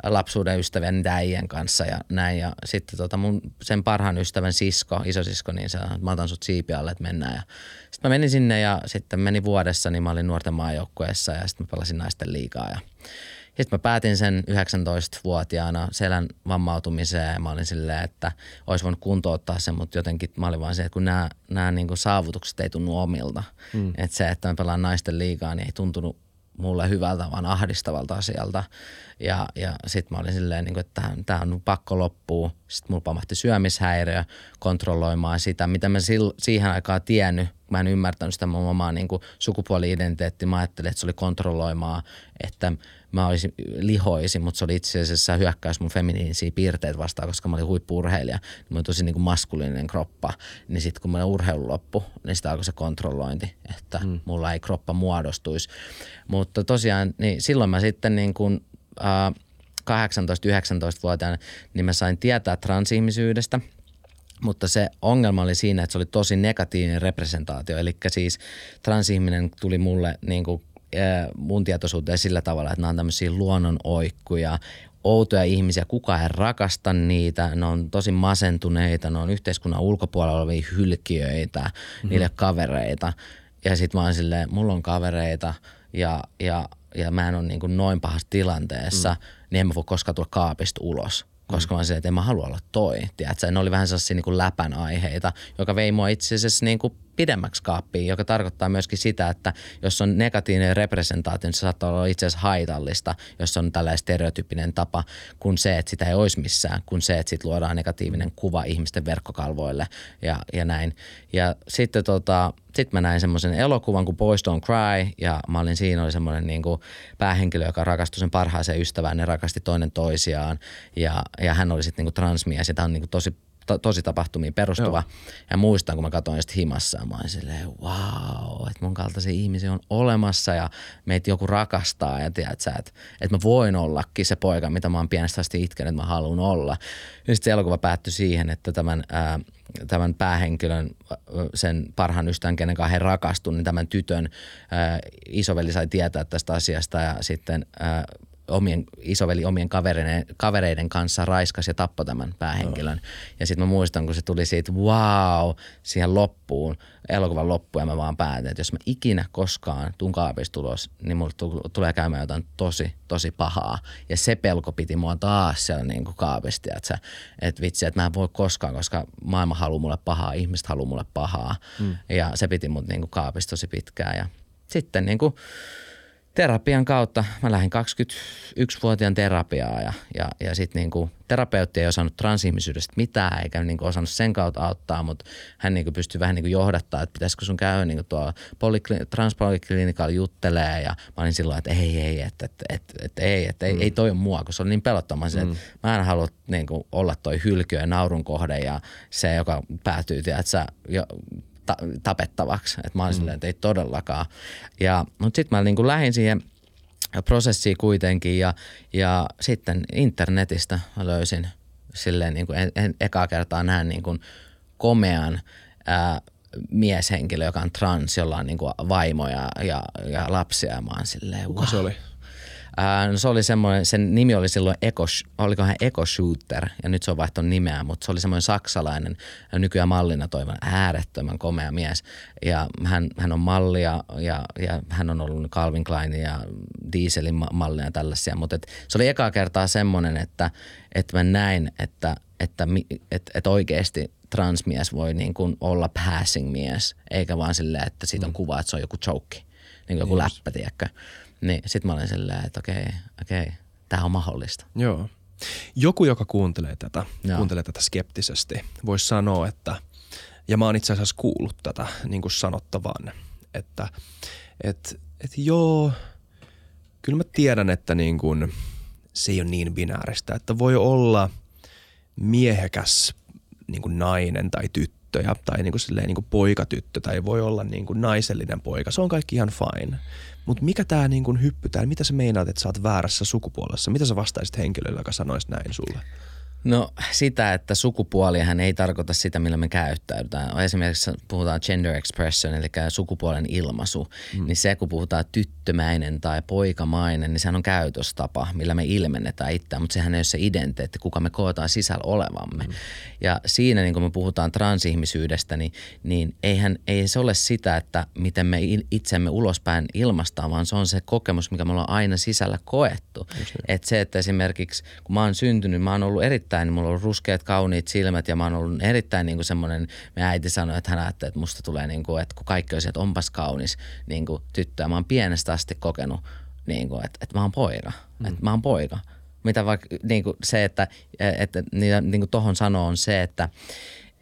lapsuuden ystävän äijän kanssa ja näin. Ja sitten tota mun sen parhaan ystävän sisko, isosisko, niin se, mä otan sut siipi alle, että mennään. Ja sitten mä menin sinne ja sitten meni vuodessa, niin mä olin nuorten maajoukkueessa ja sitten mä pelasin naisten liikaa. Ja sitten mä päätin sen 19-vuotiaana selän vammautumiseen ja mä olin silleen, että olisi voinut kuntouttaa sen, mutta jotenkin mä olin vaan se, että kun nämä, nämä niin kuin saavutukset ei tunnu omilta. Mm. Että se, että mä pelaan naisten liikaa, niin ei tuntunut mulle hyvältä, vaan ahdistavalta asialta. Ja, ja sitten mä olin silleen, niin kuin, että tämä on pakko loppua. Sitten mulla pamahti syömishäiriö kontrolloimaan sitä, mitä mä sil, siihen aikaan tiennyt. Mä en ymmärtänyt sitä mun omaa niin kuin sukupuoli-identiteettiä. Mä ajattelin, että se oli kontrolloimaan, että mä olisin, lihoisin, mutta se oli itse asiassa hyökkäys mun feminiinisiä piirteitä vastaan, koska mä olin huippuurheilija. Niin mä olin tosi niin kuin maskuliininen kroppa. Niin sitten kun mä urheilu loppu, niin sitä alkoi se kontrollointi, että mm. mulla ei kroppa muodostuisi. Mutta tosiaan, niin silloin mä sitten niin kuin, äh, 18-19-vuotiaana, niin mä sain tietää transihmisyydestä – mutta se ongelma oli siinä, että se oli tosi negatiivinen representaatio. Eli siis transihminen tuli mulle niin kuin, mun tietoisuuteen sillä tavalla, että nämä on tämmöisiä luonnonoikkuja, outoja ihmisiä, kuka ei rakasta niitä, ne on tosi masentuneita, ne on yhteiskunnan ulkopuolella olevia hylkiöitä, mm-hmm. niille kavereita. Ja sitten mä oon silleen, mulla on kavereita ja, ja, ja mä en ole niin kuin noin pahassa tilanteessa, mm. niin en mä voi koskaan tulla kaapista ulos koska mä silleen, että en mä halua olla toi. Tiedätkö? Ne oli vähän sellaisia niin kuin läpän aiheita, joka vei mua itse asiassa niin kuin pidemmäksi kaappiin, joka tarkoittaa myöskin sitä, että jos on negatiivinen representaatio, niin se saattaa olla itse asiassa haitallista, jos on tällainen stereotyyppinen tapa, kun se, että sitä ei olisi missään, kun se, että sitten luodaan negatiivinen kuva ihmisten verkkokalvoille ja, ja näin. Ja sitten tota, sit mä näin semmoisen elokuvan kuin Boys Don't Cry ja mä olin siinä oli semmoinen niin kuin päähenkilö, joka rakastui sen parhaaseen ystävään, ne rakasti toinen toisiaan ja, ja hän oli sitten niin transmies ja tämä on niin kuin tosi to, tosi tapahtumiin perustuva. Joo. Ja muistan, kun mä katsoin sitä himassa, mä olin silleen, wow, että mun kaltaisia ihmisiä on olemassa ja meitä joku rakastaa ja tiedät sä, että, että mä voin ollakin se poika, mitä mä oon pienestä asti itkenyt, että mä haluan olla. Ja sitten se elokuva päättyi siihen, että tämän, ää, tämän päähenkilön, sen parhaan ystävän, kenen kanssa he rakastuivat, niin tämän tytön ää, isoveli sai tietää tästä asiasta ja sitten ää, omien, isoveli omien kavereiden, kavereiden kanssa raiskas ja tappoi tämän päähenkilön. No. Ja sitten mä muistan, kun se tuli siitä wow siihen loppuun, elokuvan loppuun ja mä vaan päätin, että jos mä ikinä koskaan tuun kaapista tulos, niin mulle tulee käymään jotain tosi, tosi pahaa. Ja se pelko piti mua taas siellä niin kuin kaapista, että, että vitsi, että mä en voi koskaan, koska maailma haluaa mulle pahaa, ihmiset haluaa mulle pahaa. Mm. Ja se piti mut niin kuin kaapista tosi pitkään ja sitten niin kuin, terapian kautta mä lähdin 21-vuotiaan terapiaa ja, ja, ja sitten niinku terapeutti ei osannut transihmisyydestä mitään eikä niinku osannut sen kautta auttaa, mutta hän niinku pystyi vähän niinku johdattaa, että pitäisikö sun käydä niinku tuolla polikli- transpoliklinikalla juttelee ja mä olin silloin, että ei, ei, että, että, että, että ei, että ei, mm. ei toi on mua, kun se on niin pelottava mm. että mä en halua niinku olla toi hylkyö ja naurun kohde ja se, joka päätyy, tiedätkö, jo, ta- tapettavaksi. Et mä olin mm. silleen, että ei todellakaan. Ja, mutta sitten mä niin kuin lähdin siihen prosessiin kuitenkin ja, ja sitten internetistä mä löysin silleen niin kuin en, en, ekaa kertaa näin niin kuin komean ää, mieshenkilö, joka on trans, jolla on niin kuin vaimoja ja, ja lapsia. Ja mä oon silleen, Kuka wow. se oli? Ää, no se oli semmoinen, sen nimi oli silloin Eko, olikohan Eko Shooter ja nyt se on vaihtanut nimeä, mutta se oli semmoinen saksalainen nykyään mallina toivon äärettömän komea mies. Ja hän, hän on mallia ja, ja hän on ollut Calvin Klein ja Dieselin mallia ja tällaisia, mutta et, se oli ekaa kertaa semmoinen, että, että mä näin, että, että, että, että oikeasti transmies voi niin kuin olla passing mies, eikä vaan silleen, että siitä on mm. kuva, että se on joku joke, niin kuin joku yes. läppä, tiedäkö. Niin sit mä olin silleen, että okei, okei, tää on mahdollista. Joo. Joku, joka kuuntelee tätä, Joo. kuuntelee tätä skeptisesti, voisi sanoa, että, ja mä oon itse asiassa kuullut tätä niin kuin sanottavan, että et, et joo, kyllä mä tiedän, että niin kuin, se ei ole niin binääristä, että voi olla miehekäs niin kuin nainen tai tyttö ja, tai niin kuin silleen, niin kuin poikatyttö tai voi olla niin kuin naisellinen poika. Se on kaikki ihan fine. Mutta mikä tämä niinku hyppy täällä, mitä sä meinaat, että sä oot väärässä sukupuolessa? Mitä sä vastaisit henkilölle, joka sanoisi näin sulle? No sitä, että sukupuolihan ei tarkoita sitä, millä me käyttäydytään. Esimerkiksi puhutaan gender expression, eli sukupuolen ilmaisu, mm. niin se kun puhutaan tyttömäinen tai poikamainen, niin sehän on käytöstapa, millä me ilmennetään itseään, mutta sehän ei ole se identiteetti, kuka me kootaan sisällä olevamme. Mm. Ja siinä, niin kun me puhutaan transihmisyydestä, niin, niin eihän, ei se ole sitä, että miten me itsemme ulospäin ilmastaan, vaan se on se kokemus, mikä me ollaan aina sisällä koettu. Että se, että esimerkiksi kun mä oon syntynyt, mä oon ollut erittäin erittäin, mulla on ruskeat kauniit silmät ja mä oon ollut erittäin niin kuin semmoinen, me äiti sanoi, että hän ajattelee, että musta tulee niin kuin, että kun kaikki on että onpas kaunis niin kuin tyttö. Ja mä oon pienestä asti kokenut niin kuin, että, että mä oon poika, mm. että mä oon poika. Mitä vaikka niin kuin se, että, että niin kuin tohon sanoo on se, että,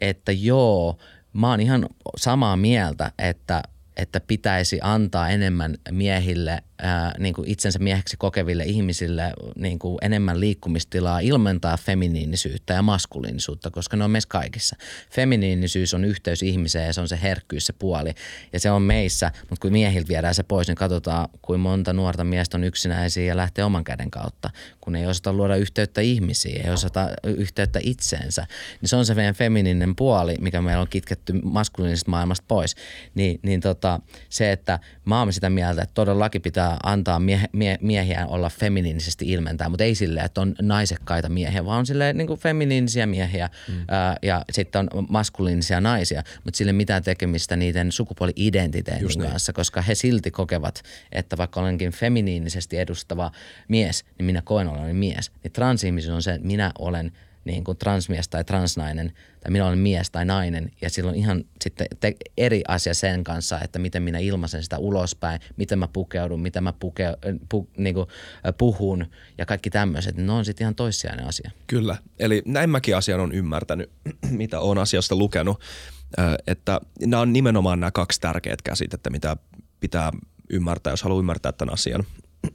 että joo, mä oon ihan samaa mieltä, että – että pitäisi antaa enemmän miehille ää, niin kuin itsensä mieheksi kokeville ihmisille niin kuin enemmän liikkumistilaa ilmentaa feminiinisyyttä ja maskuliinisuutta, koska ne on meissä kaikissa. Feminiinisyys on yhteys ihmiseen ja se on se herkkyys, se puoli ja se on meissä, mutta kun miehiltä viedään se pois, niin katsotaan, kuin monta nuorta miestä on yksinäisiä ja lähtee oman käden kautta, kun ei osata luoda yhteyttä ihmisiin, ei osata yhteyttä itseensä. Niin se on se meidän feminiininen puoli, mikä meillä on kitketty maskuliinisesta maailmasta pois. Niin, niin tota, se, että mä oon sitä mieltä, että todellakin pitää antaa mie- mie- miehiä olla feminiinisesti ilmentää, mutta ei silleen, että on naisekkaita miehiä, vaan on silleen niin kuin feminiinisiä miehiä mm. ää, ja sitten on maskuliinisia naisia, mutta sille mitään tekemistä niiden sukupuoli-identiteetin niin. kanssa, koska he silti kokevat, että vaikka olenkin feminiinisesti edustava mies, niin minä koen olevani mies. Niin transihmisyys on se, että minä olen – niin kuin transmies tai transnainen tai minä olen mies tai nainen ja silloin ihan sitten te- eri asia sen kanssa, että miten minä ilmaisen sitä ulospäin, miten mä pukeudun, miten mä puke, pu, niin kuin, puhun ja kaikki tämmöiset, ne on sitten ihan toissijainen asia. Kyllä, eli näin mäkin asian on ymmärtänyt, mitä olen asiasta lukenut, että nämä on nimenomaan nämä kaksi tärkeät käsitettä, mitä pitää ymmärtää, jos haluaa ymmärtää tämän asian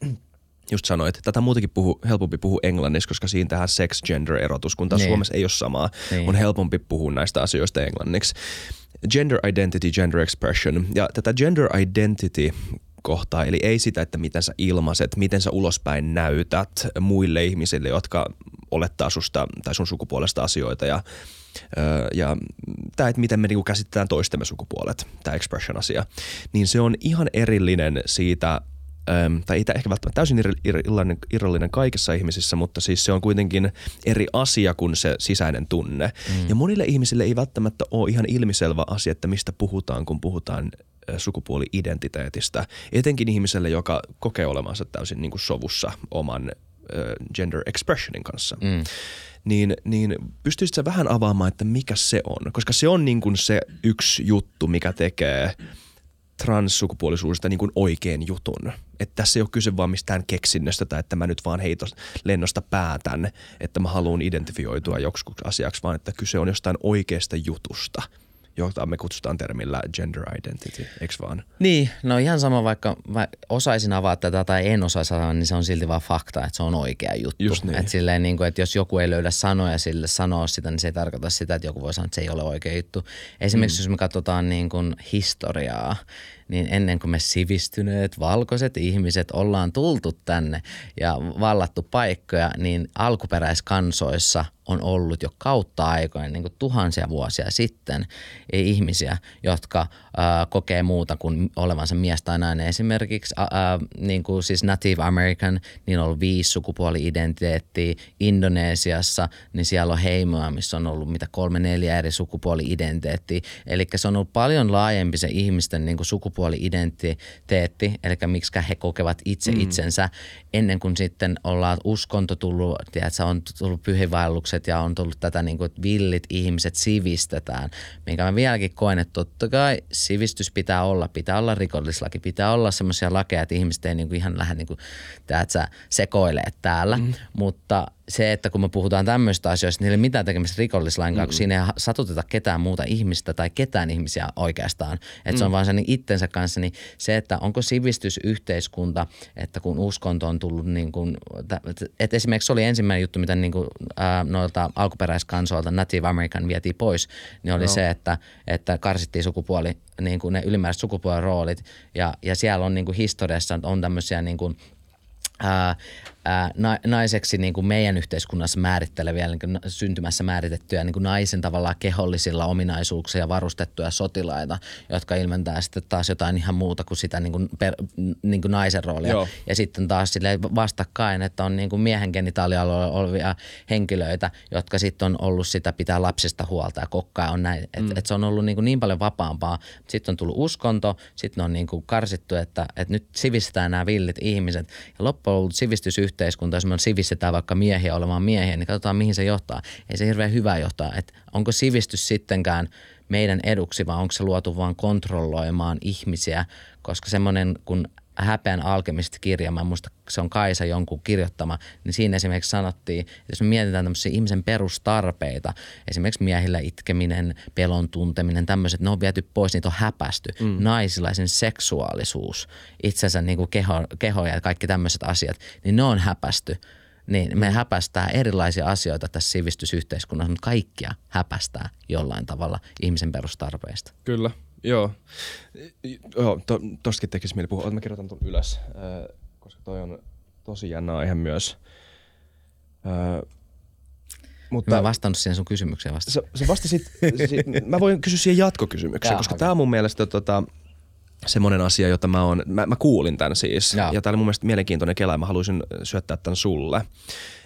just sanoit, että tätä muutenkin puhu, helpompi puhua englannissa, koska siinä tähän sex-gender-erotus, kun taas niin. Suomessa ei ole samaa. Niin. On helpompi puhua näistä asioista englanniksi. Gender identity, gender expression. Ja tätä gender identity kohtaa, eli ei sitä, että miten sä ilmaiset, miten sä ulospäin näytät muille ihmisille, jotka olettaa susta tai sun sukupuolesta asioita ja ja tämä, että miten me niinku käsitetään toistemme sukupuolet, tämä expression-asia, niin se on ihan erillinen siitä Öm, tai ei ehkä välttämättä täysin irrallinen, irrallinen kaikissa ihmisissä, mutta siis se on kuitenkin eri asia kuin se sisäinen tunne. Mm. Ja monille ihmisille ei välttämättä ole ihan ilmiselvä asia, että mistä puhutaan, kun puhutaan sukupuoli-identiteetistä. Etenkin ihmiselle, joka kokee olemansa täysin niin kuin sovussa oman ö, gender expressionin kanssa. Mm. Niin, niin pystyisitkö vähän avaamaan, että mikä se on? Koska se on niin kuin se yksi juttu, mikä tekee – transsukupuolisuudesta niin kuin oikein jutun. Että tässä ei ole kyse vaan mistään keksinnöstä tai että mä nyt vaan heitos lennosta päätän, että mä haluan identifioitua joksikin asiaksi, vaan että kyse on jostain oikeasta jutusta – jota me kutsutaan termillä gender identity, eikö vaan? Niin, no ihan sama vaikka mä osaisin avaa tätä tai en osaisi avaa, niin se on silti vaan fakta, että se on oikea juttu. Just niin. Et silleen niin kuin, että jos joku ei löydä sanoja sille sanoa sitä, niin se ei tarkoita sitä, että joku voi sanoa, että se ei ole oikea juttu. Esimerkiksi mm. jos me katsotaan niin kuin historiaa, niin ennen kuin me sivistyneet valkoiset ihmiset ollaan tultu tänne ja vallattu paikkoja, niin alkuperäiskansoissa on ollut jo kautta aikojen, niin kuin tuhansia vuosia sitten, ihmisiä, jotka ää, kokee muuta kuin olevansa mies tai nainen. Esimerkiksi ää, niin kuin siis Native American, niin on ollut viisi sukupuoli-identiteettiä. Indonesiassa, niin siellä on heimoa, missä on ollut mitä kolme, neljä eri sukupuoli-identiteettiä. Eli se on ollut paljon laajempi se ihmisten niin kuin sukupuoli-identiteetti, eli miksi he kokevat itse mm. itsensä ennen kuin sitten ollaan uskonto tullut, tiedätkö, on tullut pyhivaellukset ja on tullut tätä niin kuin, että villit ihmiset sivistetään, minkä mä vieläkin koen, että totta kai sivistys pitää olla, pitää olla rikollislaki, pitää olla semmoisia lakeja, että ihmiset ei niin kuin ihan lähde niin kuin, tiedätkö, sekoilee täällä, mm. mutta – se, että kun me puhutaan tämmöistä asioista, niin ei ole mitään tekemistä rikollislain kanssa, mm. siinä ei satuteta ketään muuta ihmistä tai ketään ihmisiä oikeastaan. Että mm. se on mm. vaan sen itsensä kanssa, niin se, että onko sivistysyhteiskunta, että kun uskonto on tullut niin kuin, että esimerkiksi oli ensimmäinen juttu, mitä niin kuin, ää, noilta alkuperäiskansoilta Native American vietiin pois, niin oli no. se, että, että karsittiin sukupuoli, niin kuin ne ylimääräiset sukupuoliroolit ja, ja siellä on niin kuin historiassa on tämmöisiä niin kuin, ää, ää, naiseksi niin kuin meidän yhteiskunnassa määritteleviä, niin kuin syntymässä määritettyjä niin kuin naisen tavallaan kehollisilla ominaisuuksilla varustettuja sotilaita, jotka ilmentää sitten taas jotain ihan muuta kuin sitä niin kuin per, niin kuin naisen roolia. Joo. Ja sitten taas sille vastakkain, että on niin kuin miehen genitaalialla olevia henkilöitä, jotka sitten on ollut sitä pitää lapsista huolta ja kokkaa on näin. Että mm. et se on ollut niin, kuin niin paljon vapaampaa. Sitten on tullut uskonto, sitten on niin kuin karsittu, että, että nyt sivistää nämä villit ihmiset. Ja loppujen sivistysyhteiskunta yhteiskunta, jos me sivistetään vaikka miehiä olemaan miehiä, niin katsotaan mihin se johtaa. Ei se hirveän hyvä johtaa. Että onko sivistys sittenkään meidän eduksi vai onko se luotu vaan kontrolloimaan ihmisiä, koska semmoinen kun Häpeän alkemista-kirja, mä muista, se on Kaisa jonkun kirjoittama, niin siinä esimerkiksi sanottiin, että jos me mietitään tämmöisiä ihmisen perustarpeita, esimerkiksi miehillä itkeminen, pelon tunteminen, tämmöiset, ne on viety pois, niitä on häpästy. Mm. Naisilaisen seksuaalisuus, itsensä niin kuin keho, keho ja kaikki tämmöiset asiat, niin ne on häpästy niin me häpästää erilaisia asioita tässä sivistysyhteiskunnassa, mutta kaikkia häpästää jollain tavalla ihmisen perustarpeista. Kyllä, joo. joo to, tostakin tekisi mieli puhua. Mä kirjoitan tuon ylös, äh, koska toi on tosi jännä aihe myös. Äh, mutta mä en vastannut siihen sun kysymykseen vasta. Sä, sä vastasit, si, mä voin kysyä siihen jatkokysymykseen, koska tämä on mun mielestä tota, semmoinen asia, jota mä, oon, mä, mä kuulin tämän siis. Ja, ja tämä oli mun mielestä mielenkiintoinen kela ja mä haluaisin syöttää tämän sulle.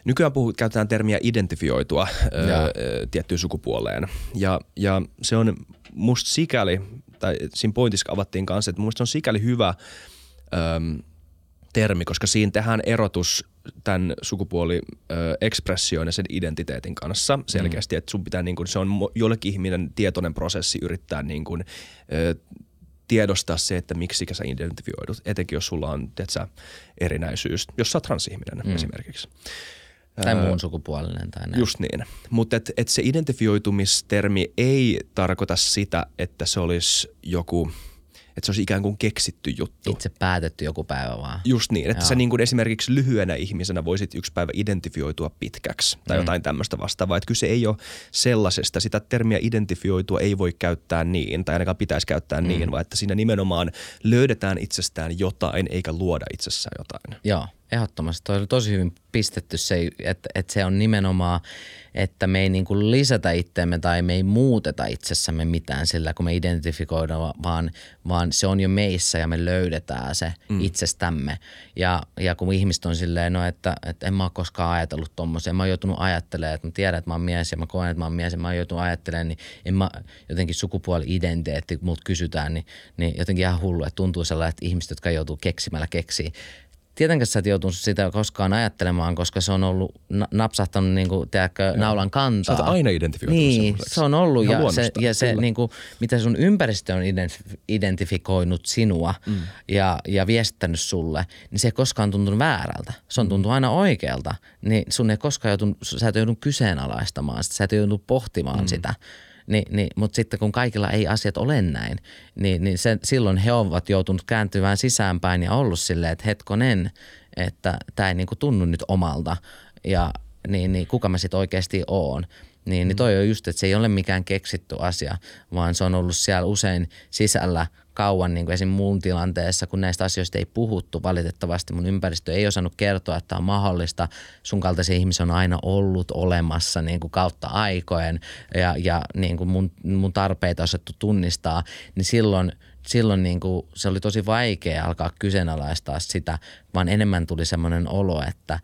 Nykyään puhuu, käytetään termiä identifioitua ö, tiettyyn sukupuoleen. Ja, ja se on musta sikäli, tai siinä pointissa avattiin kanssa, että musta on sikäli hyvä ö, termi, koska siinä tehdään erotus tämän sukupuoli-ekspressioon ja sen identiteetin kanssa selkeästi, mm. että sun pitää, niin kuin, se on jollekin ihminen tietoinen prosessi yrittää niin kuin, tiedostaa se, että miksi sä identifioidut, etenkin jos sulla on tiedätkö, erinäisyys, jos sä oot transihminen mm. esimerkiksi. Tai muun sukupuolinen tai näin. Just niin. Mutta et, et se identifioitumistermi ei tarkoita sitä, että se olisi joku – että se olisi ikään kuin keksitty juttu. Itse päätetty joku päivä vaan. Just niin, että Joo. sä niin kuin esimerkiksi lyhyenä ihmisenä voisit yksi päivä identifioitua pitkäksi tai mm. jotain tämmöistä vastaavaa. Että kyse ei ole sellaisesta, sitä termiä identifioitua ei voi käyttää niin tai ainakaan pitäisi käyttää mm. niin, vaan että siinä nimenomaan löydetään itsestään jotain eikä luoda itsessään jotain. Joo, ehdottomasti. Toi oli tosi hyvin pistetty se, että, että se on nimenomaan – että me ei niin kuin lisätä itseämme tai me ei muuteta itsessämme mitään sillä, kun me identifikoidaan, vaan, vaan se on jo meissä ja me löydetään se mm. itsestämme. Ja, ja kun ihmiset on silleen, no että, että en mä ole koskaan ajatellut tommosia, en mä oon joutunut ajattelemaan, että mä tiedän, että mä oon mies ja mä koen, että mä oon mies ja mä oon joutunut ajattelemaan, niin en mä jotenkin sukupuoli-identiteetti, multa kysytään, niin, niin jotenkin ihan hullu, että tuntuu sellainen, että ihmiset, jotka joutuu keksimällä keksiä tietenkään sä et joutunut sitä koskaan ajattelemaan, koska se on ollut napsahtanut niin kuin, tiedätkö, naulan kantaa. Sä oot aina identifioitunut Niin, se on ollut Ihan ja se, ja se niin kuin, mitä sun ympäristö on identifikoinut sinua mm. ja, ja viestittänyt sulle, niin se ei koskaan tuntunut väärältä. Se on mm. tuntunut aina oikealta. Niin sun ei koskaan joutunut, sä et joutunut kyseenalaistamaan sitä, sä et joutunut pohtimaan mm. sitä. Ni, niin, mutta sitten kun kaikilla ei asiat ole näin, niin, niin se, silloin he ovat joutunut kääntymään sisäänpäin ja ollut silleen, että hetkonen, että tämä ei niinku tunnu nyt omalta ja niin, niin kuka mä sitten oikeasti oon. Niin, niin toi on just, että se ei ole mikään keksitty asia, vaan se on ollut siellä usein sisällä kauan niin kuin esim. tilanteessa, kun näistä asioista ei puhuttu valitettavasti. Mun ympäristö ei osannut kertoa, että on mahdollista. Sun kaltaisia ihmisiä on aina ollut olemassa niin kuin kautta aikojen ja, ja niin kuin mun, mun tarpeita osattu tunnistaa, niin silloin silloin niin kuin, se oli tosi vaikea alkaa kyseenalaistaa sitä, vaan enemmän tuli semmoinen olo, että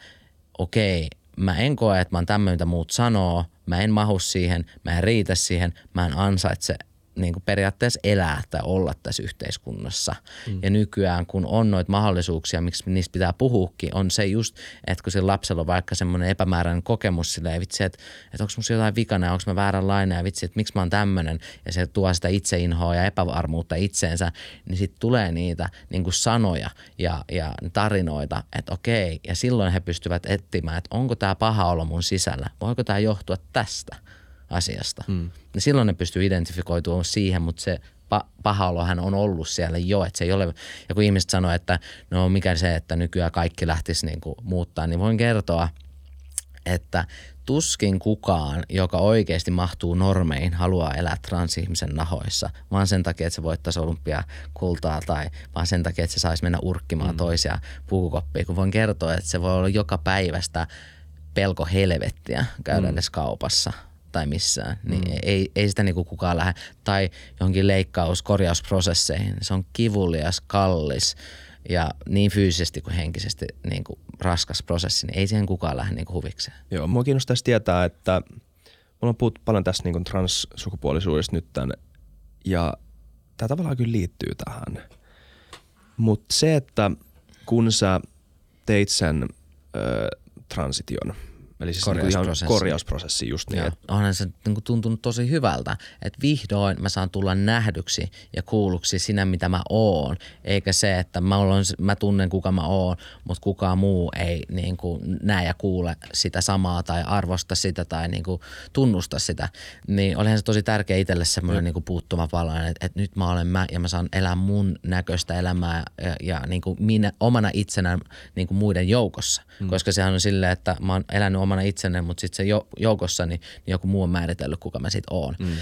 okei, mä en koe, että mä oon tämmöinen, muut sanoo, mä en mahu siihen, mä en riitä siihen, mä en ansaitse niin kuin periaatteessa elää tai olla tässä yhteiskunnassa. Mm. Ja nykyään, kun on noita mahdollisuuksia, miksi niistä pitää puhuukin, on se just, että kun sillä lapsella on vaikka semmoinen epämääräinen kokemus silleen, vitsi, että, että onko musta jotain vikana onko mä vääränlainen ja vitsi, että miksi mä oon tämmöinen ja se tuo sitä itseinhoa ja epävarmuutta itseensä, niin sitten tulee niitä niin kuin sanoja ja, ja tarinoita, että okei, ja silloin he pystyvät etsimään, että onko tämä paha olo mun sisällä, voiko tämä johtua tästä – asiasta. Mm. Ja silloin ne pystyy identifikoitumaan siihen, mutta se pa- paha olohan on ollut siellä jo, että se ei ole, ja kun ihmiset sanoo, että no mikä se, että nykyään kaikki lähtisi niin kuin muuttaa, niin voin kertoa, että tuskin kukaan, joka oikeasti mahtuu normeihin, haluaa elää transihmisen nahoissa, vaan sen takia, että se voittaisi olympia kultaa tai vaan sen takia, että se saisi mennä urkkimaan mm. toisia puukukoppiin. Kun voin kertoa, että se voi olla joka päivästä pelko helvettiä käydä mm. edes kaupassa – tai missään, niin mm. ei, ei sitä niinku kukaan lähde. Tai johonkin leikkaus, korjausprosesseihin. Se on kivulias, kallis ja niin fyysisesti kuin henkisesti niin kuin raskas prosessi, niin ei siihen kukaan lähde niin kuin huvikseen. Joo, mua kiinnostaisi tietää, että mulla on puhuttu paljon tässä niin kuin transsukupuolisuudesta nyt tämän, ja tämä tavallaan kyllä liittyy tähän. Mutta se, että kun sä teit sen ö, transition – Eli siis korjausprosessi. Niin korjausprosessi just niin. Että... Onhan se niin kuin tuntunut tosi hyvältä, että vihdoin mä saan tulla nähdyksi ja kuulluksi sinä, mitä mä oon. Eikä se, että mä, olen, mä tunnen kuka mä oon, mutta kukaan muu ei niin kuin näe ja kuule sitä samaa tai arvosta sitä tai niin kuin tunnusta sitä. Niin olihan se tosi tärkeä itselle semmoinen niin kuin puuttuma palanen, että, että nyt mä olen mä ja mä saan elää mun näköistä elämää ja, ja niin kuin minä, omana itsenä niin kuin muiden joukossa. Mm. Koska sehän on silleen, että mä oon elänyt omana itsenä, mutta sitten se joukossa niin, niin joku muu on määritellyt, kuka mä sitten oon. Mm. Uh,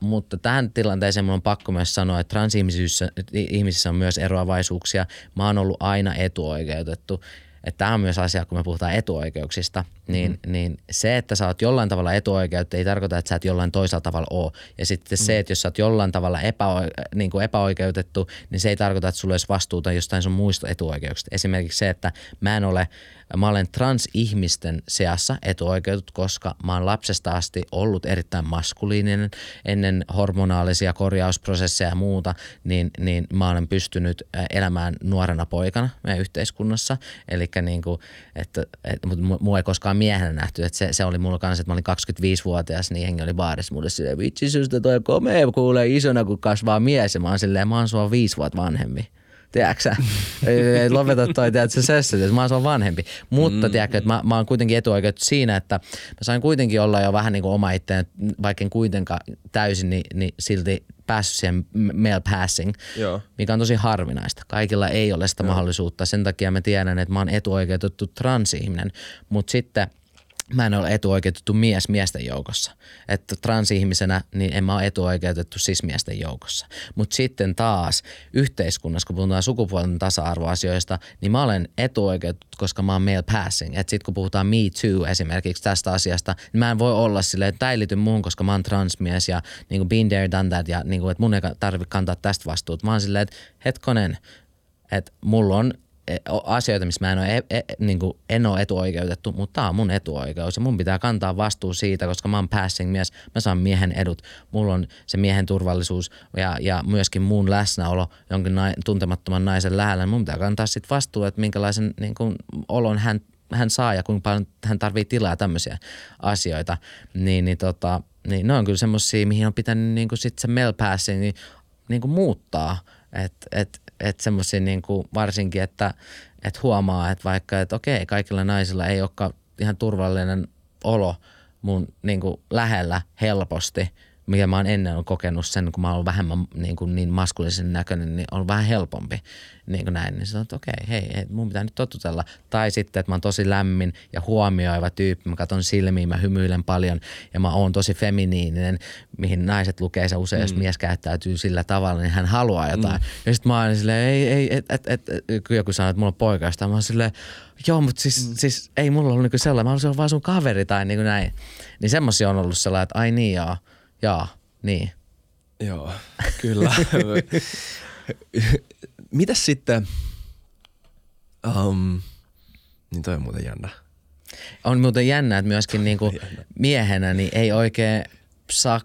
mutta tähän tilanteeseen mun on pakko myös sanoa, että transihmisissä on myös eroavaisuuksia. Mä oon ollut aina etuoikeutettu että tämä on myös asia, kun me puhutaan etuoikeuksista, niin, mm. niin se, että sä oot jollain tavalla etuoikeutta, ei tarkoita, että sä et jollain toisella tavalla ole. Ja sitten mm. se, että jos sä oot jollain tavalla epä, niin kuin epäoikeutettu, niin se ei tarkoita, että sulla olisi vastuuta jostain sun muista etuoikeuksista. Esimerkiksi se, että mä en ole Mä olen transihmisten seassa etuoikeutettu, koska mä oon lapsesta asti ollut erittäin maskuliininen ennen hormonaalisia korjausprosesseja ja muuta, niin, niin mä olen pystynyt elämään nuorena poikana meidän yhteiskunnassa. Eli niin kuin, että, että mutta mua ei koskaan miehenä nähty, että se, se oli mulla kanssa, että mä olin 25-vuotias, niin hengi oli baarissa mulle silleen, vitsi susta toi komea kuulee isona, kun kasvaa mies. Ja mä oon silleen, mä oon sua viisi vuotta vanhemmin tiedätkö ei, lopeta toi, tiedätkö, sessi, että mä oon vanhempi. Mutta mm, tiedätkö, että mä, mä oon kuitenkin etuoikeutettu siinä, että mä sain kuitenkin olla jo vähän niin kuin oma itteen, vaikka en kuitenkaan täysin, niin, niin silti päässyt siihen male passing, Joo. mikä on tosi harvinaista. Kaikilla ei ole sitä Joo. mahdollisuutta. Sen takia mä tiedän, että mä oon etuoikeutettu transihminen, mutta sitten – mä en ole etuoikeutettu mies miesten joukossa. Että transihmisenä niin en mä ole etuoikeutettu cis-miesten joukossa. Mutta sitten taas yhteiskunnassa, kun puhutaan sukupuolten tasa-arvoasioista, niin mä olen etuoikeutettu, koska mä oon male passing. Että sitten kun puhutaan me too esimerkiksi tästä asiasta, niin mä en voi olla silleen, että tämä ei liity muuhun, koska mä oon transmies ja niin kuin been there, done that ja niin kuin, että mun ei tarvitse kantaa tästä vastuuta. Mä oon silleen, että hetkonen, että mulla on asioita, missä mä en ole, e, e, niin kuin, en ole etuoikeutettu, mutta tämä on mun etuoikeus ja mun pitää kantaa vastuu siitä, koska mä oon passing mies, mä saan miehen edut, mulla on se miehen turvallisuus ja, ja myöskin mun läsnäolo jonkin nai, tuntemattoman naisen lähellä, mun pitää kantaa sitten vastuu, että minkälaisen niin kuin, olon hän, hän saa ja kuinka paljon hän tarvii tilaa tämmöisiä asioita, niin, niin, tota, niin ne on kyllä semmoisia, mihin on pitänyt niin kuin sit se male passing niin, niin kuin muuttaa, että et, että semmoisia niin kuin varsinkin, että, että huomaa, että vaikka, että okei, kaikilla naisilla ei olekaan ihan turvallinen olo mun niin kuin lähellä helposti – mikä mä oon ennen kokenut sen, kun mä oon vähemmän niin, kuin niin maskulisen näköinen, niin on vähän helpompi niin kuin näin. Niin sanoin, että okei, hei, hei, mun pitää nyt totutella. Tai sitten, että mä oon tosi lämmin ja huomioiva tyyppi. Mä katson silmiin, mä hymyilen paljon ja mä oon tosi feminiininen, mihin naiset lukee se usein, mm. jos mies käyttäytyy sillä tavalla, niin hän haluaa jotain. Mm. Ja sitten mä oon silleen, ei, ei, et, et, et, et, joku sanoo, että mulla on poikaista. Mä oon silleen, joo, mutta siis, mm. siis ei mulla ollut niinku sellainen, mä haluaisin olla vaan sun kaveri tai niin kuin näin. Niin semmosia on ollut sellainen, että ai niin joo Jaa, niin. Joo, kyllä. Mitäs sitten, um, niin toi on muuten jännä. On muuten jännä, että myöskin niinku miehenä niin ei oikein saa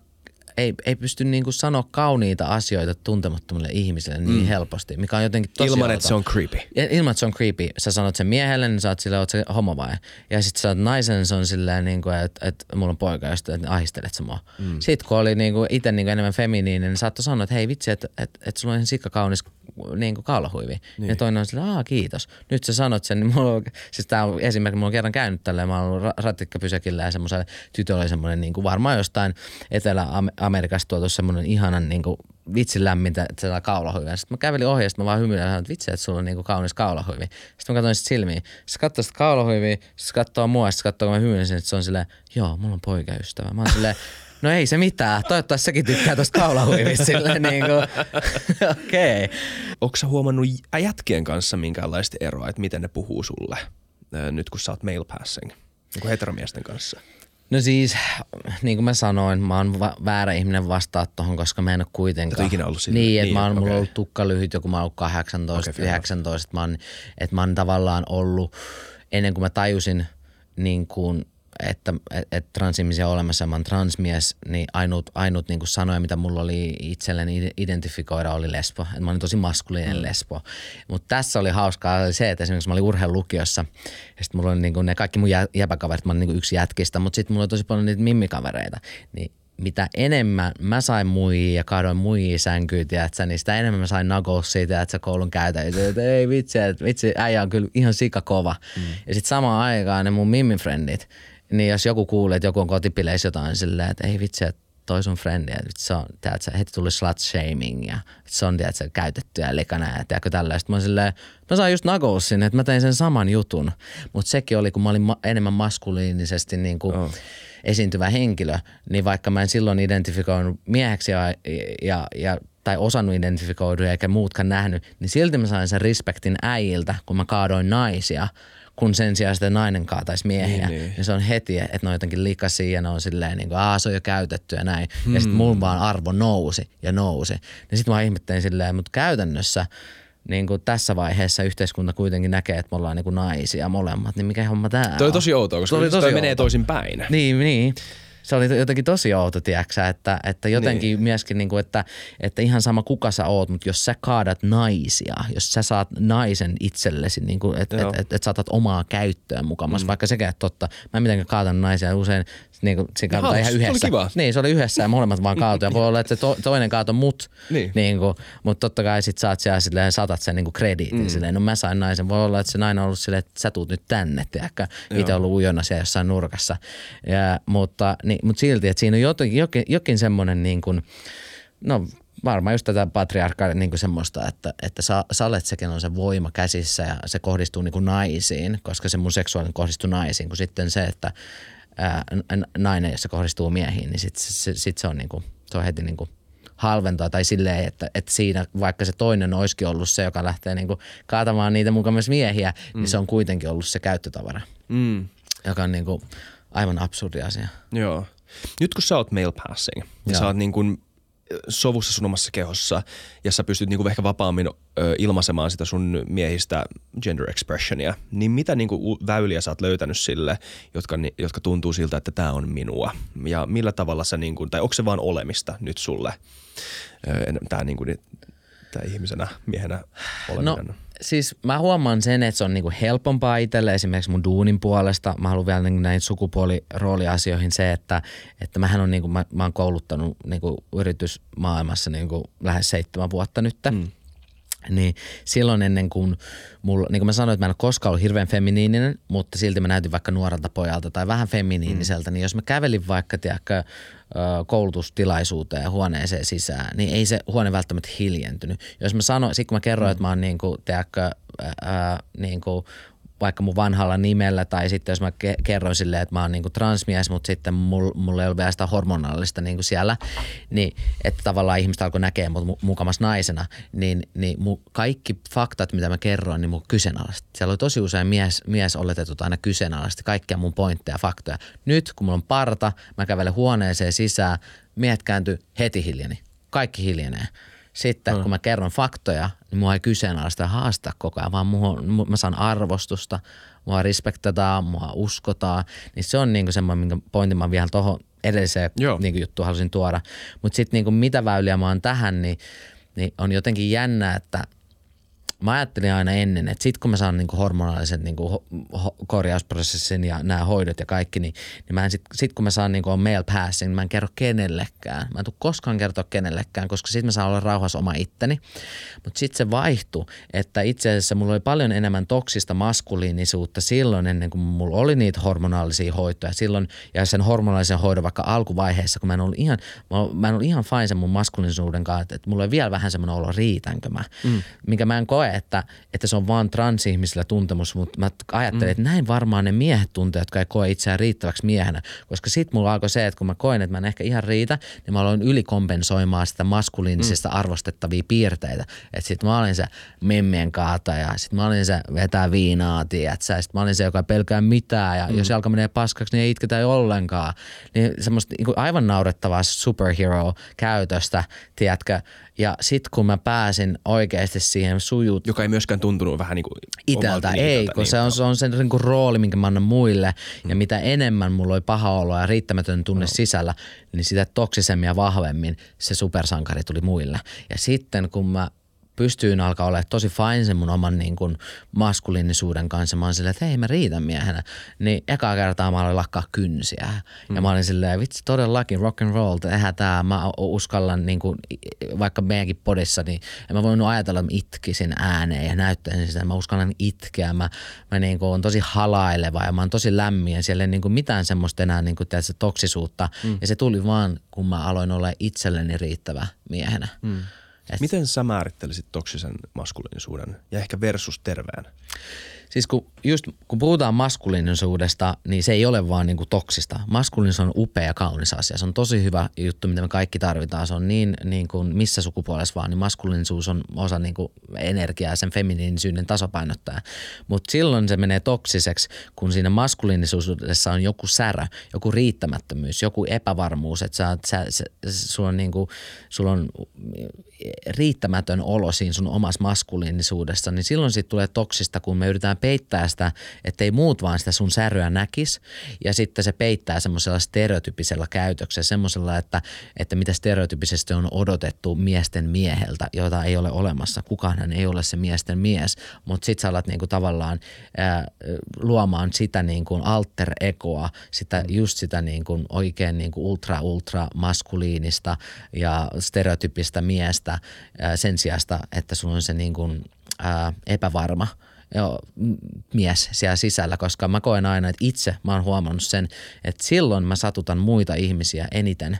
ei, ei pysty niin kuin sanoa kauniita asioita tuntemattomille ihmisille niin mm. helposti, mikä on jotenkin tosi Ilman, että se on creepy. Ilman, että se on creepy. Sä sanot sen miehelle, niin sä oot silleen, oot se homo vai? Ja sitten sä oot naisen, niin se on silleen, niin kuin, että, että mulla on poika, josta että ahistelet sä mua. Mm. Sitten kun oli niin kuin, itse niin kuin enemmän feminiininen, niin saattoi sanoa, että hei vitsi, että, että, että sulla on ihan sikka kaunis niin kuin kaulahuivi. Niin. Ja toinen on silleen, aa kiitos. Nyt sä sanot sen, niin mulla on, siis tää on esimerkiksi, mulla on kerran käynyt tälleen, mä oon ollut ratikkapysäkillä ja semmoisella tytöllä oli semmoinen niin kuin varmaan jostain Etelä-Amerikasta tuotu semmoinen ihanan niin kuin vitsin lämmintä sellainen kaulahuivi. Sitten mä kävelin ohi ja mä vaan hymyilin, että vitsi, että sulla on niinku kaunis kaulahuivi. Sitten mä katsoin sitä silmiin. Sitten katsoo sitä kaulahuivia, sitten katsoo mua ja sitten katsoo, kun mä hymyilin, että se on silleen, joo, mulla on poikaystävä. Mä oon silleen, No ei se mitään. Toivottavasti sekin tykkää tuosta kaulahuivista silleen niin kuin, okei. Okay. Onko sä huomannut jätkien kanssa minkäänlaista eroa, että miten ne puhuu sulle nyt kun sä oot male passing, niin kuin heteromiesten kanssa? No siis, niin kuin mä sanoin, mä oon va- väärä ihminen vastaa tuohon, koska mä en ole kuitenkaan. Et ikinä ollut siinä? Niin, että niin, mä oon, okay. mulla ollut tukka lyhyt, joku mä oon ollut 18, okay, 19. Mä oon, että mä oon tavallaan ollut, ennen kuin mä tajusin niin kuin että et, et transihmisiä on olemassa ja mä oon transmies, niin ainut, ainut niin kuin sanoja, mitä mulla oli itselleni identifikoida, oli lesbo. Et mä olin tosi maskuliinen mm. lesbo. Mutta tässä oli hauskaa oli se, että esimerkiksi mä olin urheilulukiossa ja sitten mulla oli niin kuin ne kaikki mun jäpäkaverit, mä olin niin kuin yksi jätkistä, mutta sitten mulla oli tosi paljon niitä mimmikavereita. Niin mitä enemmän mä sain muijia ja kadoin muijia sänkyä, tiedätkö, niin sitä enemmän mä sain että koulun käytä. Että ei vitsi, että vitsi, äijä on kyllä ihan sika kova. Mm. Ja sitten samaan aikaan ne mun mimmifrendit, niin jos joku kuulee, että joku on kotipileissä jotain silleen, että ei vitsi, että toi sun frendi, että se on, tiedätkö, heti tuli slut shaming ja se on, tiedätkö, käytetty ja likana ja tiedätkö tällaista. Mä silleen, mä sain just nagoussin, että mä tein sen saman jutun, mutta sekin oli, kun mä olin ma- enemmän maskuliinisesti niin kuin, oh esiintyvä henkilö, niin vaikka mä en silloin identifikoinut mieheksi ja, ja, ja tai osannut identifikoidu eikä muutkaan nähnyt, niin silti mä sain sen respektin äijiltä, kun mä kaadoin naisia, kun sen sijaan sitten nainen kaataisi miehiä. Niin, niin. niin se on heti, että ne on jotenkin likaisia ja ne on silleen niin kuin, se on jo käytetty ja näin. Hmm. Ja sitten mulla vaan arvo nousi ja nousi. Niin sitten mä ihmettelin silleen, mutta käytännössä – niin kuin tässä vaiheessa yhteiskunta kuitenkin näkee, että me ollaan niin kuin naisia molemmat, niin mikä homma tää Toi on tosi outoa, koska toi, toi menee toisin päin. Niin, niin se oli jotenkin tosi outo, tiedäksä, että, että jotenkin niin. myöskin, niin kuin, että, että ihan sama kuka sä oot, mutta jos sä kaadat naisia, jos sä saat naisen itsellesi, niin että et, et, et saatat omaa käyttöön mukamassa, mm. vaikka sekä totta, mä en mitenkään kaatan naisia, usein niin kuin, se no, ihan yhdessä. Se oli. Niin, se oli yhdessä ja molemmat vaan kaatoja. Voi olla, että to, toinen kaato mut, niin. Niin kuin, mutta totta kai sit saat siellä silleen, saatat sen niin kuin krediitin mm. silleen, no mä sain naisen. Voi olla, että se nainen on ollut silleen, että sä tuut nyt tänne, tiedäkö, itse ollut ujona siellä jossain nurkassa. Ja, mutta, niin, mutta silti, että siinä on jokin, jokin, jokin semmoinen niin kuin, no varmaan just tätä patriarkkaa niin kuin semmoista, että, että sä, sä olet sekin on se voima käsissä ja se kohdistuu niin kuin naisiin, koska se mun seksuaalinen kohdistuu naisiin, kun sitten se, että ää, nainen, jos se kohdistuu miehiin, niin sitten se, sit se on niinku, se on heti niinku halventaa tai silleen, että, että siinä vaikka se toinen olisikin ollut se, joka lähtee niinku kaatamaan niitä mukaan myös miehiä, niin mm. niin se on kuitenkin ollut se käyttötavara, mm. joka on niinku aivan absurdi asia. Joo. Nyt kun sä oot male passing, ja sä oot niin kuin sovussa sun omassa kehossa ja sä pystyt niinku ehkä vapaammin ö, ilmaisemaan sitä sun miehistä gender expressionia, niin mitä niinku väyliä sä oot löytänyt sille, jotka, jotka tuntuu siltä, että tämä on minua? Ja millä tavalla sä, niinku, tai onko se vaan olemista nyt sulle, tämä niinku, ihmisenä, miehenä oleminen? No siis mä huomaan sen, että se on niinku helpompaa itselle esimerkiksi mun duunin puolesta. Mä haluan vielä niinku näihin sukupuolirooliasioihin se, että, että mähän on niinku, mä, mä oon kouluttanut niinku yritysmaailmassa niinku lähes seitsemän vuotta nyt. Mm. Niin silloin ennen kuin mulla, niin kuin mä sanoin, että mä en ole koskaan ollut hirveän feminiininen, mutta silti mä näytin vaikka nuorelta pojalta tai vähän feminiiniseltä, mm. niin jos mä kävelin vaikka, tiedätkö, koulutustilaisuuteen ja huoneeseen sisään, niin ei se huone välttämättä hiljentynyt. Jos mä sanoin, sit kun mä kerroin, mm. että mä oon niin kuin, tiedätkö, ää, niin kuin vaikka mun vanhalla nimellä tai sitten jos mä ke- kerron silleen, että mä oon niinku transmies, mutta sitten mulla mul ei ole vielä sitä hormonaalista niinku siellä, niin että tavallaan ihmiset alkoi näkeä mut mukamas naisena, niin, niin mu, kaikki faktat, mitä mä kerroin, niin mun kyseenalaisesti. Siellä oli tosi usein mies, mies oletetut aina kyseenalaisesti kaikkia mun pointteja ja faktoja. Nyt kun mulla on parta, mä kävelen huoneeseen sisään, miehet kääntyy heti hiljeni. Kaikki hiljenee. Sitten mm. kun mä kerron faktoja, niin mua ei kyseenalaista haastaa koko ajan, vaan mua, mä saan arvostusta, mua respektataan, mua uskotaan. Niin se on niinku semmoinen, minkä pointin mä vielä tuohon edelliseen niinku juttuun halusin tuoda. Mutta sitten niinku mitä väyliä mä oon tähän, niin, niin on jotenkin jännä, että – mä ajattelin aina ennen, että sit kun mä saan niinku hormonaalisen niinku ho- korjausprosessin ja nämä hoidot ja kaikki, niin, niin mä en sit, sit kun mä saan niinku on male passing, niin mä en kerro kenellekään. Mä en tule koskaan kertoa kenellekään, koska sit mä saan olla rauhassa oma itteni. Mutta sitten se vaihtui, että itse asiassa mulla oli paljon enemmän toksista maskuliinisuutta silloin ennen kuin mulla oli niitä hormonaalisia hoitoja. Silloin ja sen hormonaalisen hoidon vaikka alkuvaiheessa, kun mä en ollut ihan, mä en ollut ihan fine sen mun maskuliinisuuden kanssa, että mulla oli vielä vähän semmoinen olo riitänkö mä, mm. mikä mä en koe, että, että se on vaan transihmisillä tuntemus, mutta mä ajattelin, mm. että näin varmaan ne miehet tuntee, jotka ei koe itseään riittäväksi miehenä. Koska sit mulla alkoi se, että kun mä koen, että mä en ehkä ihan riitä, niin mä aloin ylikompensoimaan sitä maskuliinisista mm. arvostettavia piirteitä. Että sit mä olin se memmien kaataja, sit mä olin se vetää viinaa, tiedät sä, sit mä olin se, joka ei pelkää mitään ja mm. jos jalka menee paskaksi, niin ei itketä ollenkaan. Niin semmoista niin aivan naurettavaa superhero-käytöstä, tiedätkö, ja sit kun mä pääsin oikeasti siihen suju, maskuliinisuutta. Joka ei myöskään tuntunut vähän niin kuin Iteltä ei, kun niin, se on, se on sen niin kuin rooli, minkä mä annan muille. Mm. Ja mitä enemmän mulla oli paha olo ja riittämätön tunne no. sisällä, niin sitä toksisemmin ja vahvemmin se supersankari tuli muille. Ja sitten kun mä pystyin alkaa olla tosi fine sen mun oman niin kuin maskuliinisuuden kanssa. Mä olin silleen, että hei mä riitän miehenä. Niin ekaa kertaa mä aloin lakkaa kynsiä. Mm. Ja mä olin silleen, vitsi todellakin rock and roll, tehdään tää. Mä uskallan niin kuin, vaikka meidänkin podissa, niin en mä voinut ajatella, että mä itkisin ääneen ja näyttäisin sitä. Mä uskallan itkeä. Mä, mä niin kuin, on tosi halaileva ja mä oon tosi lämmin ja siellä ei niin kuin mitään semmoista enää niin kuin, tiedätkö, toksisuutta. Mm. Ja se tuli vaan, kun mä aloin olla itselleni riittävä miehenä. Mm. Et... Miten sä määrittelisit toksisen maskuliinisuuden ja ehkä versus terveen? Siis kun, just kun puhutaan maskuliinisuudesta, niin se ei ole vaan niinku toksista. Maskuliinisuus on upea ja kaunis asia. Se on tosi hyvä juttu, mitä me kaikki tarvitaan. Se on niin, niin kuin missä sukupuolessa vaan, niin maskuliinisuus on osa niin kuin energiaa ja sen feminiinisyyden tasapainottaa. Mutta silloin se menee toksiseksi, kun siinä maskuliinisuudessa on joku särä, joku riittämättömyys, joku epävarmuus, että sä, sä, sä, sulla on, niin kuin, sulla on riittämätön olo siinä sun omassa maskuliinisuudessa, niin silloin siitä tulee toksista, kun me yritetään peittää sitä, ettei muut vaan sitä sun säröä näkis. Ja sitten se peittää semmoisella stereotypisella käytöksellä, semmoisella, että, että mitä stereotypisesti on odotettu miesten mieheltä, jota ei ole olemassa. Kukaan ei ole se miesten mies, mutta sit sä alat niinku tavallaan ää, luomaan sitä niinku alter egoa, sitä, just sitä niinku oikein niinku ultra ultra maskuliinista ja stereotypistä miestä ää, sen sijasta, että sulla on se niinku, ää, epävarma – jo, mies siellä sisällä, koska mä koen aina, että itse mä oon huomannut sen, että silloin mä satutan muita ihmisiä eniten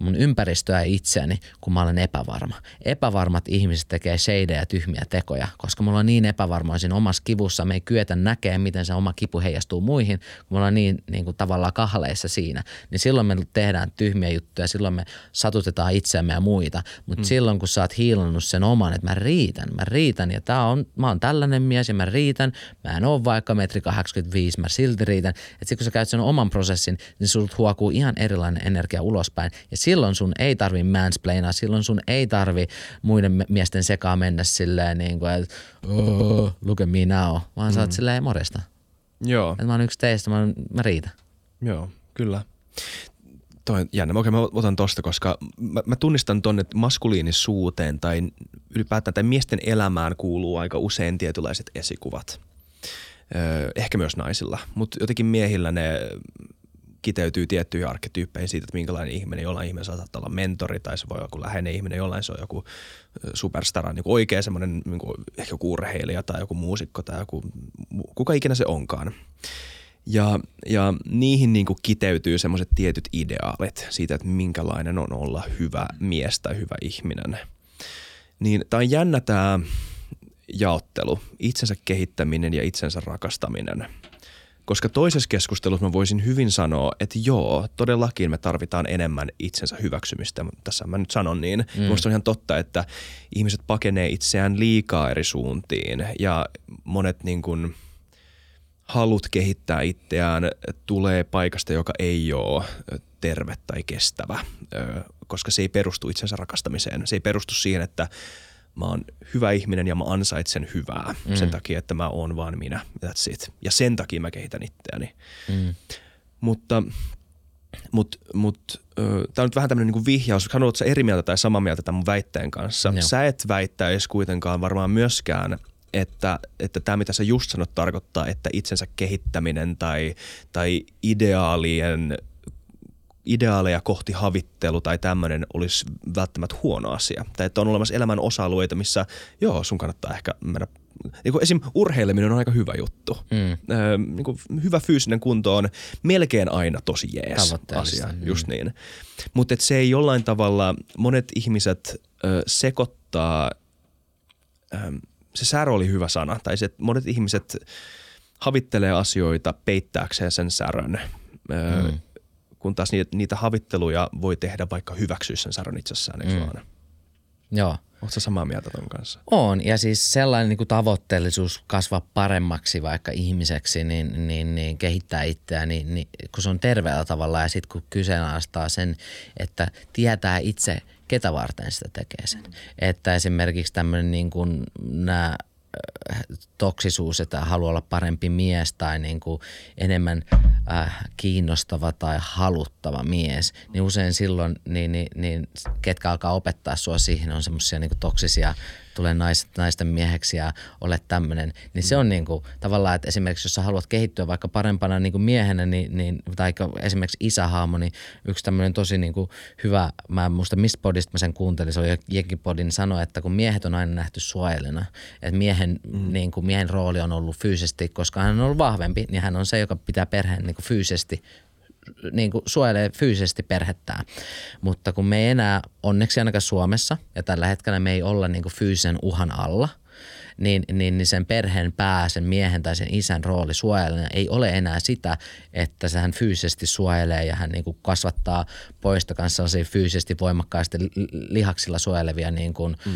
mun ympäristöä ja itseäni, kun mä olen epävarma. Epävarmat ihmiset tekee ja tyhmiä tekoja, koska mulla on niin epävarma siinä omassa kivussa, me ei kyetä näkemään, miten se oma kipu heijastuu muihin, kun me ollaan niin, niin kuin tavallaan kahleissa siinä. Niin silloin me tehdään tyhmiä juttuja, silloin me satutetaan itseämme ja muita. Mutta mm. silloin, kun sä oot hiilannut sen oman, että mä riitän, mä riitän ja tää on, mä oon tällainen mies ja mä riitän, mä en oo vaikka metri 85, mä silti riitän. Että kun sä käyt sen oman prosessin, niin sulta huokuu ihan erilainen energia ulospäin. Ja silloin sun ei tarvi mansplainaa, silloin sun ei tarvi muiden miesten sekaan mennä silleen niin kuin, että oh, look at me now, vaan mm. sä oot silleen morjesta. Joo. Että mä oon yksi teistä, mä, mä riitän. Joo, kyllä. Toi on jännä. Okei, mä otan tosta, koska mä, mä tunnistan ton, että maskuliinisuuteen tai ylipäätään tai miesten elämään kuuluu aika usein tietynlaiset esikuvat. Öö, ehkä myös naisilla, mutta jotenkin miehillä ne kiteytyy tiettyihin arkkityyppeihin siitä, että minkälainen ihminen, jollain ihminen saattaa olla mentori tai se voi olla joku läheinen ihminen, jollain se on joku superstara, niin oikea semmoinen niin kuin ehkä joku urheilija tai joku muusikko tai joku, kuka ikinä se onkaan. Ja, ja niihin niin kuin kiteytyy semmoiset tietyt ideaalit siitä, että minkälainen on olla hyvä mies tai hyvä ihminen. Niin tämä on jännä tämä jaottelu, itsensä kehittäminen ja itsensä rakastaminen – koska toisessa keskustelussa mä voisin hyvin sanoa, että joo, todellakin me tarvitaan enemmän itsensä hyväksymistä. Tässä mä nyt sanon niin. Mm. Minusta on ihan totta, että ihmiset pakenee itseään liikaa eri suuntiin ja monet niin kuin halut kehittää itseään tulee paikasta, joka ei ole terve tai kestävä, koska se ei perustu itsensä rakastamiseen. Se ei perustu siihen, että mä oon hyvä ihminen ja mä ansaitsen hyvää mm. sen takia, että mä oon vaan minä. That's it. Ja sen takia mä kehitän itseäni. Mm. Mutta mut, mut, tämä on nyt vähän tämmöinen niinku vihjaus. Haluatko sä eri mieltä tai samaa mieltä tämän mun väitteen kanssa? Joo. Sä et väittäisi kuitenkaan varmaan myöskään, että, että tämä mitä sä just sanot tarkoittaa, että itsensä kehittäminen tai, tai ideaalien ideaaleja kohti havittelu tai tämmöinen olisi välttämättä huono asia. Tai että on olemassa elämän osa-alueita, missä joo, sun kannattaa ehkä mennä niin kuin esim. urheileminen on aika hyvä juttu. Mm. Öö, niin kuin hyvä fyysinen kunto on melkein aina tosi jees asia, mm. just niin. Mutta se ei jollain tavalla, monet ihmiset ö, sekoittaa, ö, se särö oli hyvä sana, tai se, että monet ihmiset havittelee asioita peittääkseen sen särön. Ö, mm kun taas niitä, niitä havitteluja voi tehdä vaikka hyväksyä sen särön itsessään, eikö mm. vaan? Joo. Oletko samaa mieltä ton kanssa? On, ja siis sellainen niin kuin tavoitteellisuus kasvaa paremmaksi vaikka ihmiseksi, niin, niin, niin kehittää itseään, niin, niin, kun se on terveellä tavalla ja sitten kun kyseenalaistaa sen, että tietää itse, ketä varten sitä tekee sen. Että esimerkiksi tämmöinen niin kuin nämä toksisuus, että haluaa olla parempi mies tai niin kuin enemmän äh, kiinnostava tai haluttava mies, niin usein silloin niin, niin, niin ketkä alkaa opettaa sua siihen on semmoisia niin toksisia tulee nais, naisten mieheksi ja olet tämmöinen, niin se on niin kuin, tavallaan, että esimerkiksi jos sä haluat kehittyä vaikka parempana niin kuin miehenä, niin, niin, tai esimerkiksi isähaamo, niin yksi tämmöinen tosi niin kuin hyvä, mä en muista mistä podista mä sen kuuntelin, se oli Jekin podin, sanoi, että kun miehet on aina nähty suojelena, että miehen, mm. niin kuin, miehen rooli on ollut fyysisesti, koska hän on ollut vahvempi, niin hän on se, joka pitää perheen niin kuin fyysisesti niin kuin suojelee fyysisesti perhettään. Mutta kun me ei enää, onneksi ainakaan Suomessa, ja tällä hetkellä me ei olla niin kuin fyysisen uhan alla – niin, niin, niin sen perheen pää, sen miehen tai sen isän rooli suojelijana ei ole enää sitä, että se hän fyysisesti suojelee ja hän niin kuin kasvattaa poista kanssa fyysisesti voimakkaasti lihaksilla suojelevia niin kuin, mm.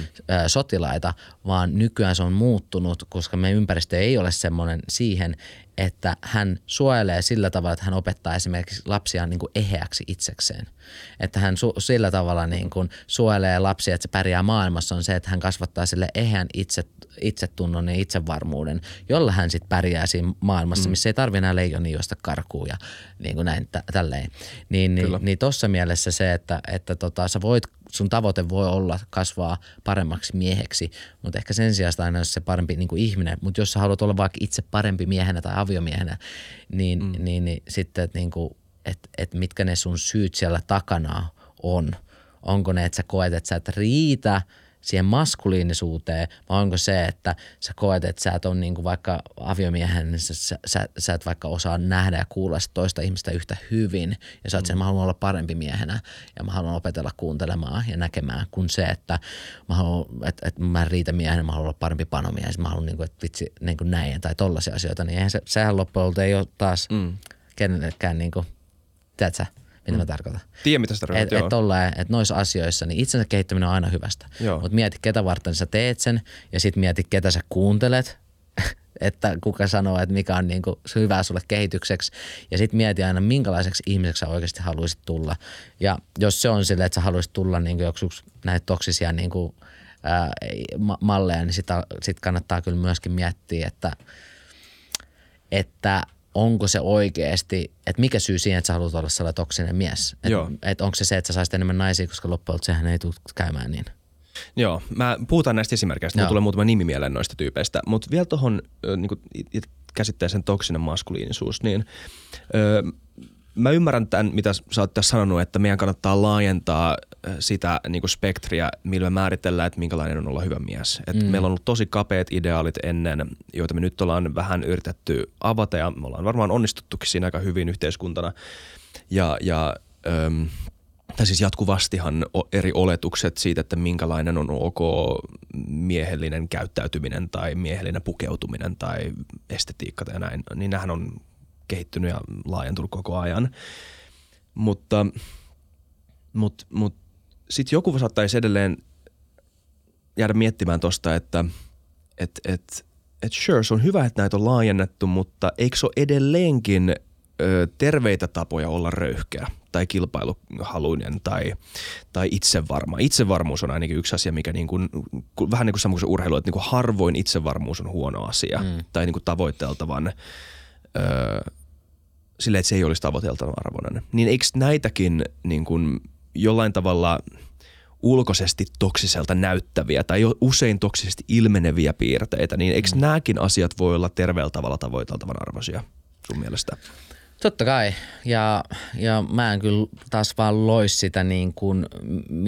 sotilaita, vaan nykyään se on muuttunut, koska meidän ympäristö ei ole semmoinen siihen, että hän suojelee sillä tavalla, että hän opettaa esimerkiksi lapsia niin kuin eheäksi itsekseen. Että hän su- sillä tavalla niin kuin suojelee lapsia, että se pärjää maailmassa, on se, että hän kasvattaa sille eheän itse, itsetunnon ja itsevarmuuden, jolla hän sitten pärjää siinä maailmassa, mm. missä ei tarvitse enää leijoni juosta karkuun ja niin kuin näin t- tälleen. Niin, niin, niin tuossa mielessä se, että, että tota, sä voit sun tavoite voi olla kasvaa paremmaksi mieheksi, mutta ehkä sen sijaan aina olisi se parempi niin kuin ihminen. Mutta jos sä haluat olla vaikka itse parempi miehenä tai aviomiehenä, niin, mm. niin, niin sitten, että niin et, et mitkä ne sun syyt siellä takana on. Onko ne, että sä koet, että sä et riitä – siihen maskuliinisuuteen, vai onko se, että sä koet, että sä et ole niin kuin vaikka aviomiehen, niin sä, sä, sä, et vaikka osaa nähdä ja kuulla toista ihmistä yhtä hyvin, ja sä oot sen, mä haluan olla parempi miehenä, ja mä haluan opetella kuuntelemaan ja näkemään, kun se, että mä haluan, että, että mä en riitä miehenä, mä haluan olla parempi panomies, mä haluan niin kuin, että vitsi niin kuin näin, tai tollaisia asioita, niin eihän se, sehän loppujen ei ole taas mm. kenellekään niin kuin, tiedätkö, mitä mm. mä tarkoitan. Tiedän, mitä sitä tarkoitat, Että et, et noissa asioissa, niin itsensä kehittäminen on aina hyvästä. Mutta mieti, ketä varten sä teet sen, ja sitten mieti, ketä sä kuuntelet, että kuka sanoo, että mikä on niinku hyvää sulle kehitykseksi. Ja sitten mieti aina, minkälaiseksi ihmiseksi sä oikeasti haluaisit tulla. Ja jos se on silleen, että sä haluaisit tulla niinku joksiks näitä toksisia niinku, ää, malleja, niin sitä sit kannattaa kyllä myöskin miettiä, että, että onko se oikeasti, että mikä syy siihen, että sä haluat olla sellainen toksinen mies? Että et onko se se, että sä saisit enemmän naisia, koska loppujen sehän ei tule käymään niin. Joo, mä puhutaan näistä esimerkkeistä, mulla tulee muutama nimi mieleen noista tyypeistä, mutta vielä tuohon niin käsitteeseen toksinen maskuliinisuus, niin ö, mä ymmärrän tämän, mitä sä oot tässä sanonut, että meidän kannattaa laajentaa äh, sitä niin kuin spektriä, millä me määritellään, että minkälainen on olla hyvä mies. Et mm. Meillä on ollut tosi kapeat ideaalit ennen, joita me nyt ollaan vähän yritetty avata ja me ollaan varmaan onnistuttukin siinä aika hyvin yhteiskuntana. Ja, ja öm, tai siis jatkuvastihan eri oletukset siitä, että minkälainen on ok miehellinen käyttäytyminen tai miehellinen pukeutuminen tai estetiikka tai näin, niin nämähän on kehittynyt ja laajentunut koko ajan. Mutta, mutta, mutta sitten joku saattaisi edelleen jäädä miettimään tuosta, että et, et, et sure, se on hyvä, että näitä on laajennettu, mutta eikö se ole edelleenkin ö, terveitä tapoja olla röyhkeä tai kilpailuhaluinen tai, tai itsevarma. Itsevarmuus on ainakin yksi asia, mikä niin kuin, vähän niin kuin urheilu, että niin kuin harvoin itsevarmuus on huono asia mm. tai niin kuin tavoitteltavan – öö, sille, että se ei olisi tavoiteltavan arvoinen. Niin eikö näitäkin niin kuin jollain tavalla ulkoisesti toksiselta näyttäviä tai usein toksisesti ilmeneviä piirteitä, niin eikö mm. nämäkin asiat voi olla terveellä tavalla tavoiteltavan arvoisia sun mielestä? Totta kai. Ja, ja mä en kyllä taas vaan lois sitä niin kuin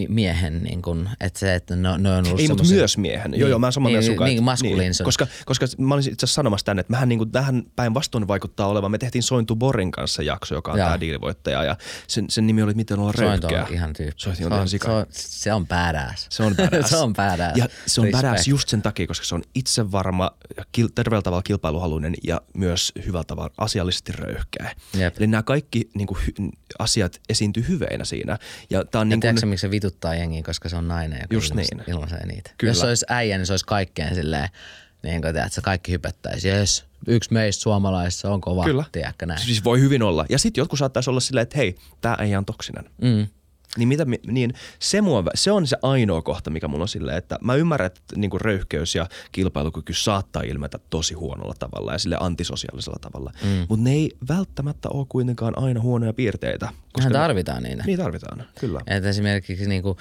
miehen, niin kuin, että se, että ne, on ollut Ei, mutta myös miehen. Niin, joo, joo, mä oon samaa niin, mieltä Niin, maskuliin niin, koska, koska mä olisin itse asiassa sanomassa tänne, että mähän niin kuin, tähän päinvastoin vaikuttaa olevan. Me tehtiin Sointu Borin kanssa jakso, joka on tämä diilivoittaja ja sen, sen nimi oli Miten olla röyhkeä. Sointu on ihan tyyppi. Sointu on, on, se, on, se on badass. Se on badass. se on badass. Ja se on Respect. badass just sen takia, koska se on itsevarma kil, terveellä tavalla kilpailuhaluinen ja myös hyvällä tavalla asiallisesti röyhkeä. Jep. Eli nämä kaikki niin kuin, asiat esiintyy hyveinä siinä. Ja tää on ja niin kuin, miksi se vituttaa jengiä, koska se on nainen, joka just ilmaisee, niin. ilmaisee niitä. Kyllä. Jos se olisi äijä, niin se olisi kaikkeen silleen, niin kuin, että kaikki hypättäisi. Jes, yksi meistä suomalaisissa on kova, Kyllä. tiedätkö näin. Siis voi hyvin olla. Ja sitten jotkut saattaisi olla silleen, että hei, tämä ei on toksinen. Mm. Niin, mitä, mi- niin se, mua, se on se ainoa kohta, mikä mulla on silleen, että mä ymmärrän, että niinku röyhkeys ja kilpailukyky saattaa ilmetä tosi huonolla tavalla ja sille antisosiaalisella tavalla. Mm. Mutta ne ei välttämättä ole kuitenkaan aina huonoja piirteitä. Ne- tarvitaan niitä. Niin tarvitaan, kyllä. Et esimerkiksi niinku,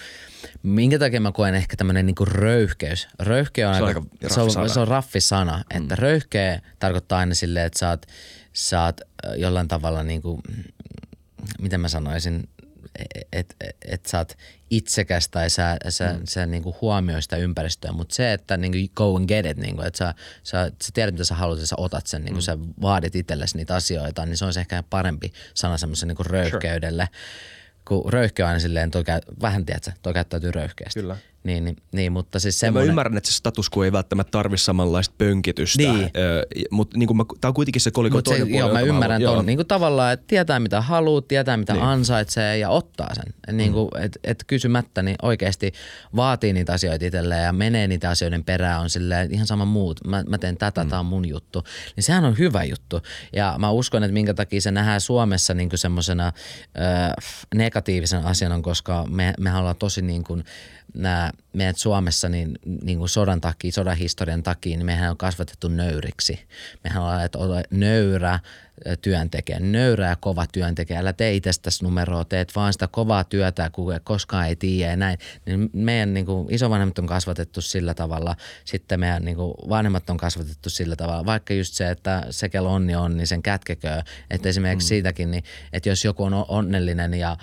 minkä takia mä koen ehkä tämmöinen niinku röyhkeys. Röyhkeä on, Se on aika, aika se on, se on raffisana, että röyhkeä tarkoittaa aina silleen, että sä oot, sä oot jollain tavalla niinku, mm, miten mä sanoisin, et, et sä oot itsekäs tai sä, sä, mm. sä niinku huomioi sitä ympäristöä, mutta se, että niinku go and get it, niinku, että sä, sä, sä tiedät mitä sä haluat ja sä otat sen, niinku mm. sä vaadit itsellesi niitä asioita, niin se on se ehkä parempi sana semmoisen niinku röyhkeydelle. Kun röyhkeä on aina silleen, toi käy, vähän tiedätkö, toi käyttäytyy röyhkeästi. Kyllä. Niin, niin, niin, mutta siis Ja mä semmoinen... ymmärrän, että se status quo ei välttämättä tarvi samanlaista pönkitystä, Niin. mutta niin tämä on kuitenkin se kolikon se, toinen puoli. joo, mä ymmärrän haluan- ton niin kuin tavallaan, että tietää mitä haluaa, tietää mitä Niin. ansaitsee ja ottaa sen. Niin kuin, et, et kysymättä niin oikeasti vaatii niitä asioita itselleen ja menee niitä asioiden perään on silleen ihan sama muut. Mä, mä teen tätä, mm. tämä on mun juttu. Niin sehän on hyvä juttu. Ja mä uskon, että minkä takia se nähdään Suomessa niin semmoisena negatiivisen asiana, koska me, mehän ollaan tosi niin kuin, nämä meidät Suomessa niin, niin kuin sodan takia, sodan historian takia, niin mehän on kasvatettu nöyriksi. Mehän ollaan, että nöyrä työntekijä, nöyrä ja kova työntekijä. Älä tee itsestäsi numeroa, teet vaan sitä kovaa työtä, kun koskaan ei tiedä ja näin. Niin meidän niin kuin, isovanhemmat on kasvatettu sillä tavalla, sitten meidän niin kuin, vanhemmat on kasvatettu sillä tavalla. Vaikka just se, että se kello onni on, niin sen kätkekö. Että esimerkiksi mm. siitäkin, niin, että jos joku on onnellinen ja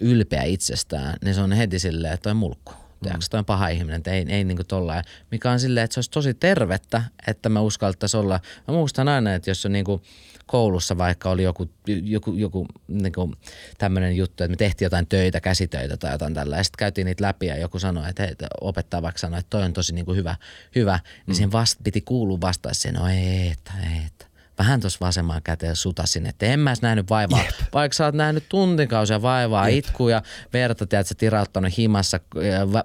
ylpeä itsestään, niin se on heti silleen, että toi mulkku. Tiedätkö, toi on paha ihminen, että ei, ei niinku tollain. Mikä on silleen, että se olisi tosi tervettä, että me uskaltaisiin olla. Mä muistan aina, että jos on niinku koulussa vaikka oli joku, joku, joku niinku tämmöinen juttu, että me tehtiin jotain töitä, käsitöitä tai jotain tällä. Ja sitten käytiin niitä läpi ja joku sanoi, että, hei, että opettaja vaikka sanoi, että toi on tosi niinku hyvä, hyvä. Niin siihen vast, piti kuulua vastaa siihen, no ei, että, ei, että vähän tuossa vasemmalla käteen sutasin, että en mä edes nähnyt vaivaa. Jep. Vaikka sä oot nähnyt tuntikausia vaivaa, Jep. itkuu ja verta, tiedät, sä tirauttanut himassa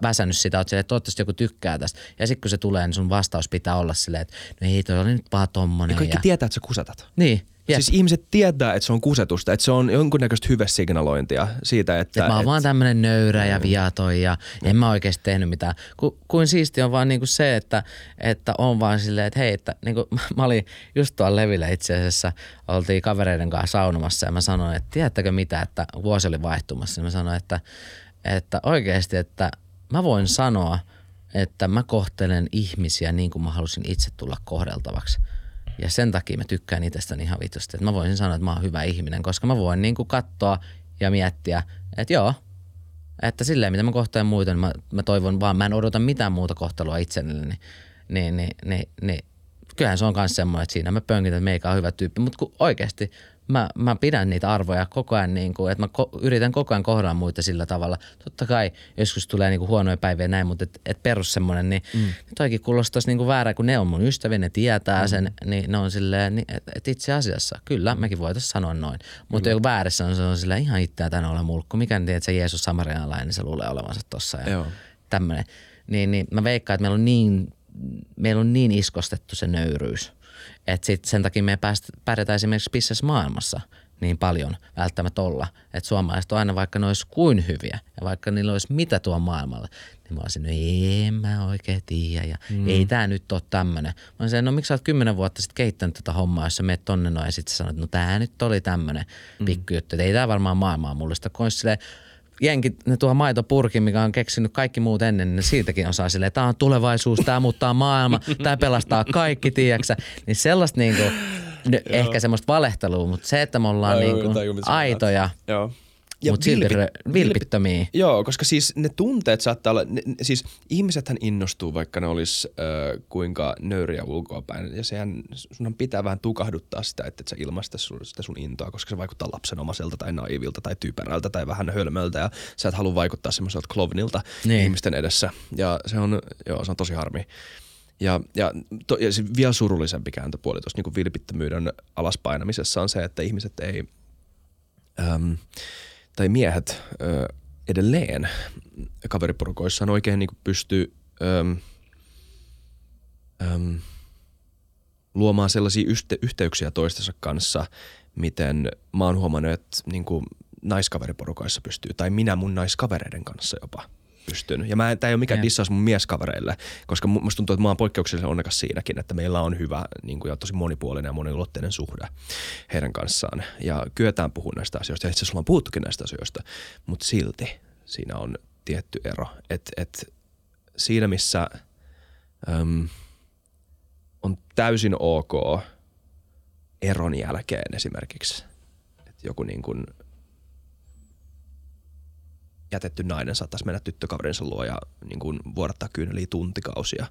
väsännyt sitä, oot silleen, että toivottavasti joku tykkää tästä. Ja sitten kun se tulee, niin sun vastaus pitää olla silleen, että no ei toi oli nyt vaan tommonen. Ja kaikki ja... tietää, että sä kusetat. Niin, Jep. Siis ihmiset tietää, että se on kusetusta, että se on jonkunnäköistä hyvesignalointia siitä, että... Et mä oon et, vaan tämmönen nöyrä ja viaton ja en mä oikeasti tehnyt mitään. Ku, kuin siisti on vaan niinku se, että, että on vaan silleen, että hei, että niinku, mä olin just tuolla levillä itse asiassa, oltiin kavereiden kanssa saunomassa ja mä sanoin, että tiedättekö mitä, että vuosi oli vaihtumassa. Niin mä sanoin, että, että oikeasti, että mä voin sanoa, että mä kohtelen ihmisiä niin kuin mä halusin itse tulla kohdeltavaksi. Ja sen takia mä tykkään itsestäni ihan vitusti. Että mä voisin sanoa, että mä oon hyvä ihminen, koska mä voin niin kuin katsoa ja miettiä, että joo, että silleen mitä mä kohtelen muita, niin mä, mä toivon vaan, mä en odota mitään muuta kohtelua itselleni. Niin, niin, niin, niin, niin kyllähän se on myös semmoinen, että siinä mä pönkitän, että meikä on hyvä tyyppi. Mutta oikeasti mä, mä pidän niitä arvoja koko ajan, niin kuin, että mä ko- yritän koko ajan kohdella muita sillä tavalla. Totta kai joskus tulee niin kuin huonoja päiviä näin, mutta et, et perus semmoinen, niin mm. toikin kuulostaisi niin kuin väärä, kun ne on mun ystäviä, ne tietää mm. sen, niin ne on silleen, niin, että et itse asiassa kyllä mekin voitaisiin sanoa noin. Mutta joku väärässä on, se on silleen ihan itseä tänne ole mulkku. Mikä tiedät, että se Jeesus samarialainen, niin se luulee olevansa tossa ja tämmöinen. Niin, niin mä veikkaan, että meillä on niin, meillä on niin iskostettu se nöyryys, että sit sen takia me päästä, pärjätä esimerkiksi business maailmassa niin paljon välttämättä olla. Että suomalaiset on aina vaikka ne olisi kuin hyviä ja vaikka niillä olisi mitä tuo maailmalle, niin mä olisin, no en mä oikein tiedä ja mm. ei tää nyt ole tämmönen. Mä olisin, no miksi sä oot kymmenen vuotta sitten kehittänyt tätä hommaa, jos sä menet tonne noin ja sitten sä sanot, no tää nyt oli tämmönen mm. pikkujuttu, että ei tää varmaan maailmaa mullista. Kun olisi silleen, jenkit, ne tuo maitopurkin, mikä on keksinyt kaikki muut ennen, niin siitäkin osaa silleen, tämä on tulevaisuus, tämä muuttaa maailma, tämä pelastaa kaikki, tiedäksä. Niin sellaista niinku, ehkä semmoista valehtelua, mutta se, että me ollaan Ai, niinku aitoja, Joo. Mutta silti vilpi- vilpittömiä. Joo, koska siis ne tunteet saattaa olla, ne, siis ihmisethän innostuu, vaikka ne olisi äh, kuinka nöyriä ulkoapäin. Ja sehän, sunhan pitää vähän tukahduttaa sitä, että et sä ilmaista sun, sitä sun intoa, koska se vaikuttaa lapsenomaiselta tai naivilta tai typerältä tai vähän hölmöltä. Ja sä et halua vaikuttaa semmoiselta klovnilta Niin. niin. ihmisten edessä. Ja se on, joo, se on tosi harmi. Ja, ja, to, ja se vielä surullisempi kääntöpuoli tuossa niin vilpittömyyden alaspainamisessa on se, että ihmiset ei, äm, tai miehet ö, edelleen kaveriporukoissaan oikein niin pysty äm, äm, luomaan sellaisia yhte, yhteyksiä toistensa kanssa, miten mä oon huomannut, että niin kuin naiskaveriporukoissa pystyy, tai minä mun naiskavereiden kanssa jopa pystyn. Ja tämä ei ole mikään dissaus mun mieskavereille, koska mu- musta tuntuu, että mä oon poikkeuksellisen onnekas siinäkin, että meillä on hyvä niin kuin, ja tosi monipuolinen ja moniulotteinen suhde heidän kanssaan. Ja kyetään puhua näistä asioista, ja itse asiassa ollaan puhuttukin näistä asioista, mutta silti siinä on tietty ero. Että et siinä, missä äm, on täysin ok eron jälkeen esimerkiksi, että joku niin kuin jätetty nainen saattaisi mennä tyttökaverinsa luo ja niin kuin vuodattaa kyyneliä tuntikausia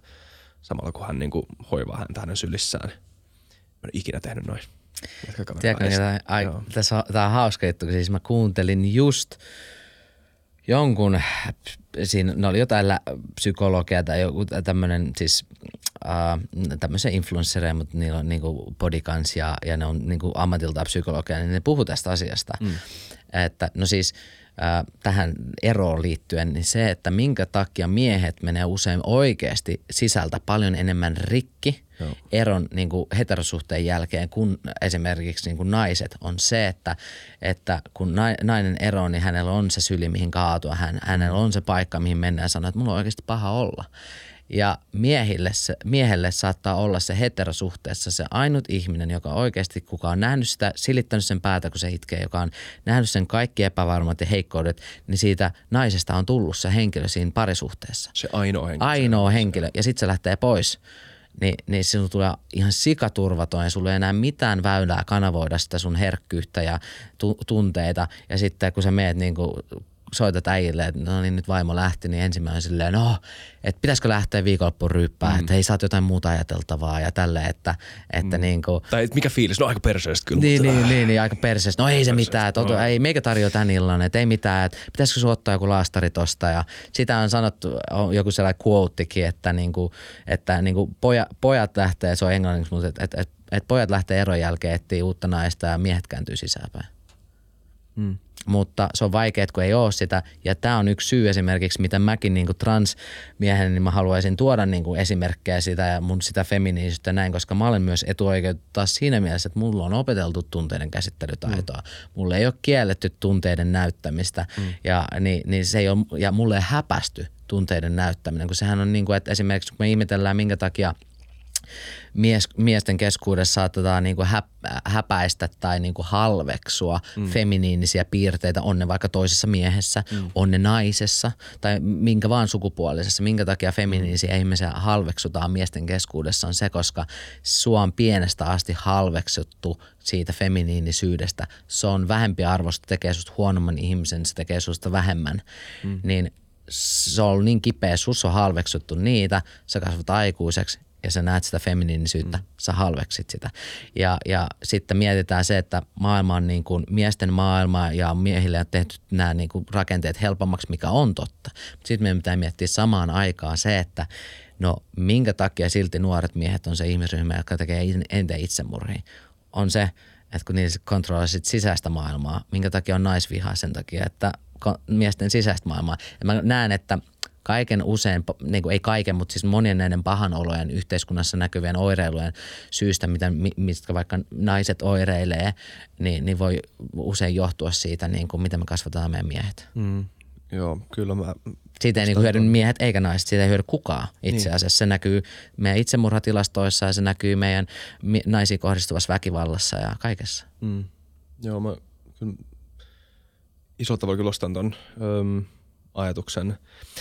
samalla kun hän niin kuin hoivaa häntä hänen sylissään. Mä en ikinä tehnyt noin. Tiedätkö, tämä, on, hauska juttu, kun siis mä kuuntelin just jonkun, siinä ne oli jotain lä- psykologia tai joku tämmöinen siis äh, tämmöisiä influenssereja, mutta niillä on niinku bodykans ja, ja ne on niinku ammatiltaan psykologia, niin ne puhuu tästä asiasta. Mm. Että no siis äh, tähän eroon liittyen, niin se, että minkä takia miehet menee usein oikeasti sisältä paljon enemmän rikki Joo. eron niin kuin heterosuhteen jälkeen kuin esimerkiksi niin kuin naiset on se, että, että kun nai- nainen eroaa, niin hänellä on se syli, mihin kaatua, hän, hänellä on se paikka, mihin mennään ja sanoo, että mulla on oikeasti paha olla. Ja miehille se, miehelle saattaa olla se heterosuhteessa se ainut ihminen, joka oikeasti kuka on nähnyt sitä, silittänyt sen päätä, kun se itkee, joka on nähnyt sen kaikki epävarmat ja heikkoudet, niin siitä naisesta on tullut se henkilö siinä parisuhteessa Se ainoa henkilö. ainoa henkilö ja sitten se lähtee pois, niin, niin sinulla tulee ihan sikaturvaton ja sulla ei enää mitään väylää kanavoida sitä sun herkkyyttä ja tu- tunteita. Ja sitten kun sä meet niin kuin soitat äijille, että no niin nyt vaimo lähti, niin ensimmäinen silleen, no, että pitäisikö lähteä viikonloppuun ryyppään, mm. että hei sä oot jotain muuta ajateltavaa ja tälleen, että, että mm. niin kuin, Tai mikä fiilis? No aika perseestä kyllä. niin, mutta- niin, niin, niin, aika perseestä. No ei se mitään, että oto, ei meikä tarjoa tän illan, että ei mitään, että pitäisikö sun ottaa joku laastari tosta. Ja sitä on sanottu, on joku sellainen quotekin, että, niinku, että niinku poja, pojat lähtee, se on englanniksi, mutta että et, et, et pojat lähtee eron jälkeen etsiä uutta naista ja miehet kääntyy sisäänpäin. Mm. Mutta se on vaikea, kun ei ole sitä. Ja tämä on yksi syy esimerkiksi, mitä mäkin niin transmiehen, niin mä haluaisin tuoda niin kuin esimerkkejä sitä ja mun sitä feminiisyyttä näin, koska mä olen myös etuoikeutettu taas siinä mielessä, että mulla on opeteltu tunteiden käsittelytaitoa. Mm. Mulle ei ole kielletty tunteiden näyttämistä mm. ja, niin, niin se ei ole, ja mulle ei häpästy tunteiden näyttäminen, kun sehän on niin kuin, että esimerkiksi kun me ihmetellään minkä takia – mies, miesten keskuudessa saatetaan niinku häp, häpäistä tai niinku halveksua mm. feminiinisiä piirteitä, on ne vaikka toisessa miehessä, mm. on ne naisessa tai minkä vaan sukupuolisessa. Minkä takia feminiinisiä ihmisiä halveksutaan miesten keskuudessa on se, koska sua on pienestä asti halveksuttu siitä feminiinisyydestä. Se on vähempi arvosta, tekee susta huonomman ihmisen, se tekee susta vähemmän. Mm. Niin se on niin kipeä, sus on halveksuttu niitä, sä kasvat aikuiseksi ja sä näet sitä feminiinisyyttä, mm. sä halveksit sitä. Ja, ja sitten mietitään se, että maailma on niin kuin miesten maailma ja miehille on tehty nämä niin kuin rakenteet helpommaksi, mikä on totta. Sitten meidän pitää miettiä samaan aikaan se, että no minkä takia silti nuoret miehet on se ihmisryhmä, joka tekee eniten itsemurhia. On se, että kun niillä kontrolloi sit sisäistä maailmaa, minkä takia on naisvihaa sen takia, että miesten sisäistä maailmaa. Ja mä näen, että kaiken usein, niin kuin ei kaiken, mutta siis monien näiden pahanolojen yhteiskunnassa näkyvien oireilujen syystä, mitä, mi- mistä vaikka naiset oireilee, niin, niin voi usein johtua siitä, niin kuin miten me kasvataan meidän miehet. Mm. Joo, kyllä mä... Siitä ei niin hyödy miehet eikä naiset, siitä ei hyödy kukaan itse asiassa. Se näkyy meidän itsemurhatilastoissa ja se näkyy meidän naisiin kohdistuvassa väkivallassa ja kaikessa. Mm. Joo, mä kyllä isolla tavalla kyllä ostan ton öm, ajatuksen.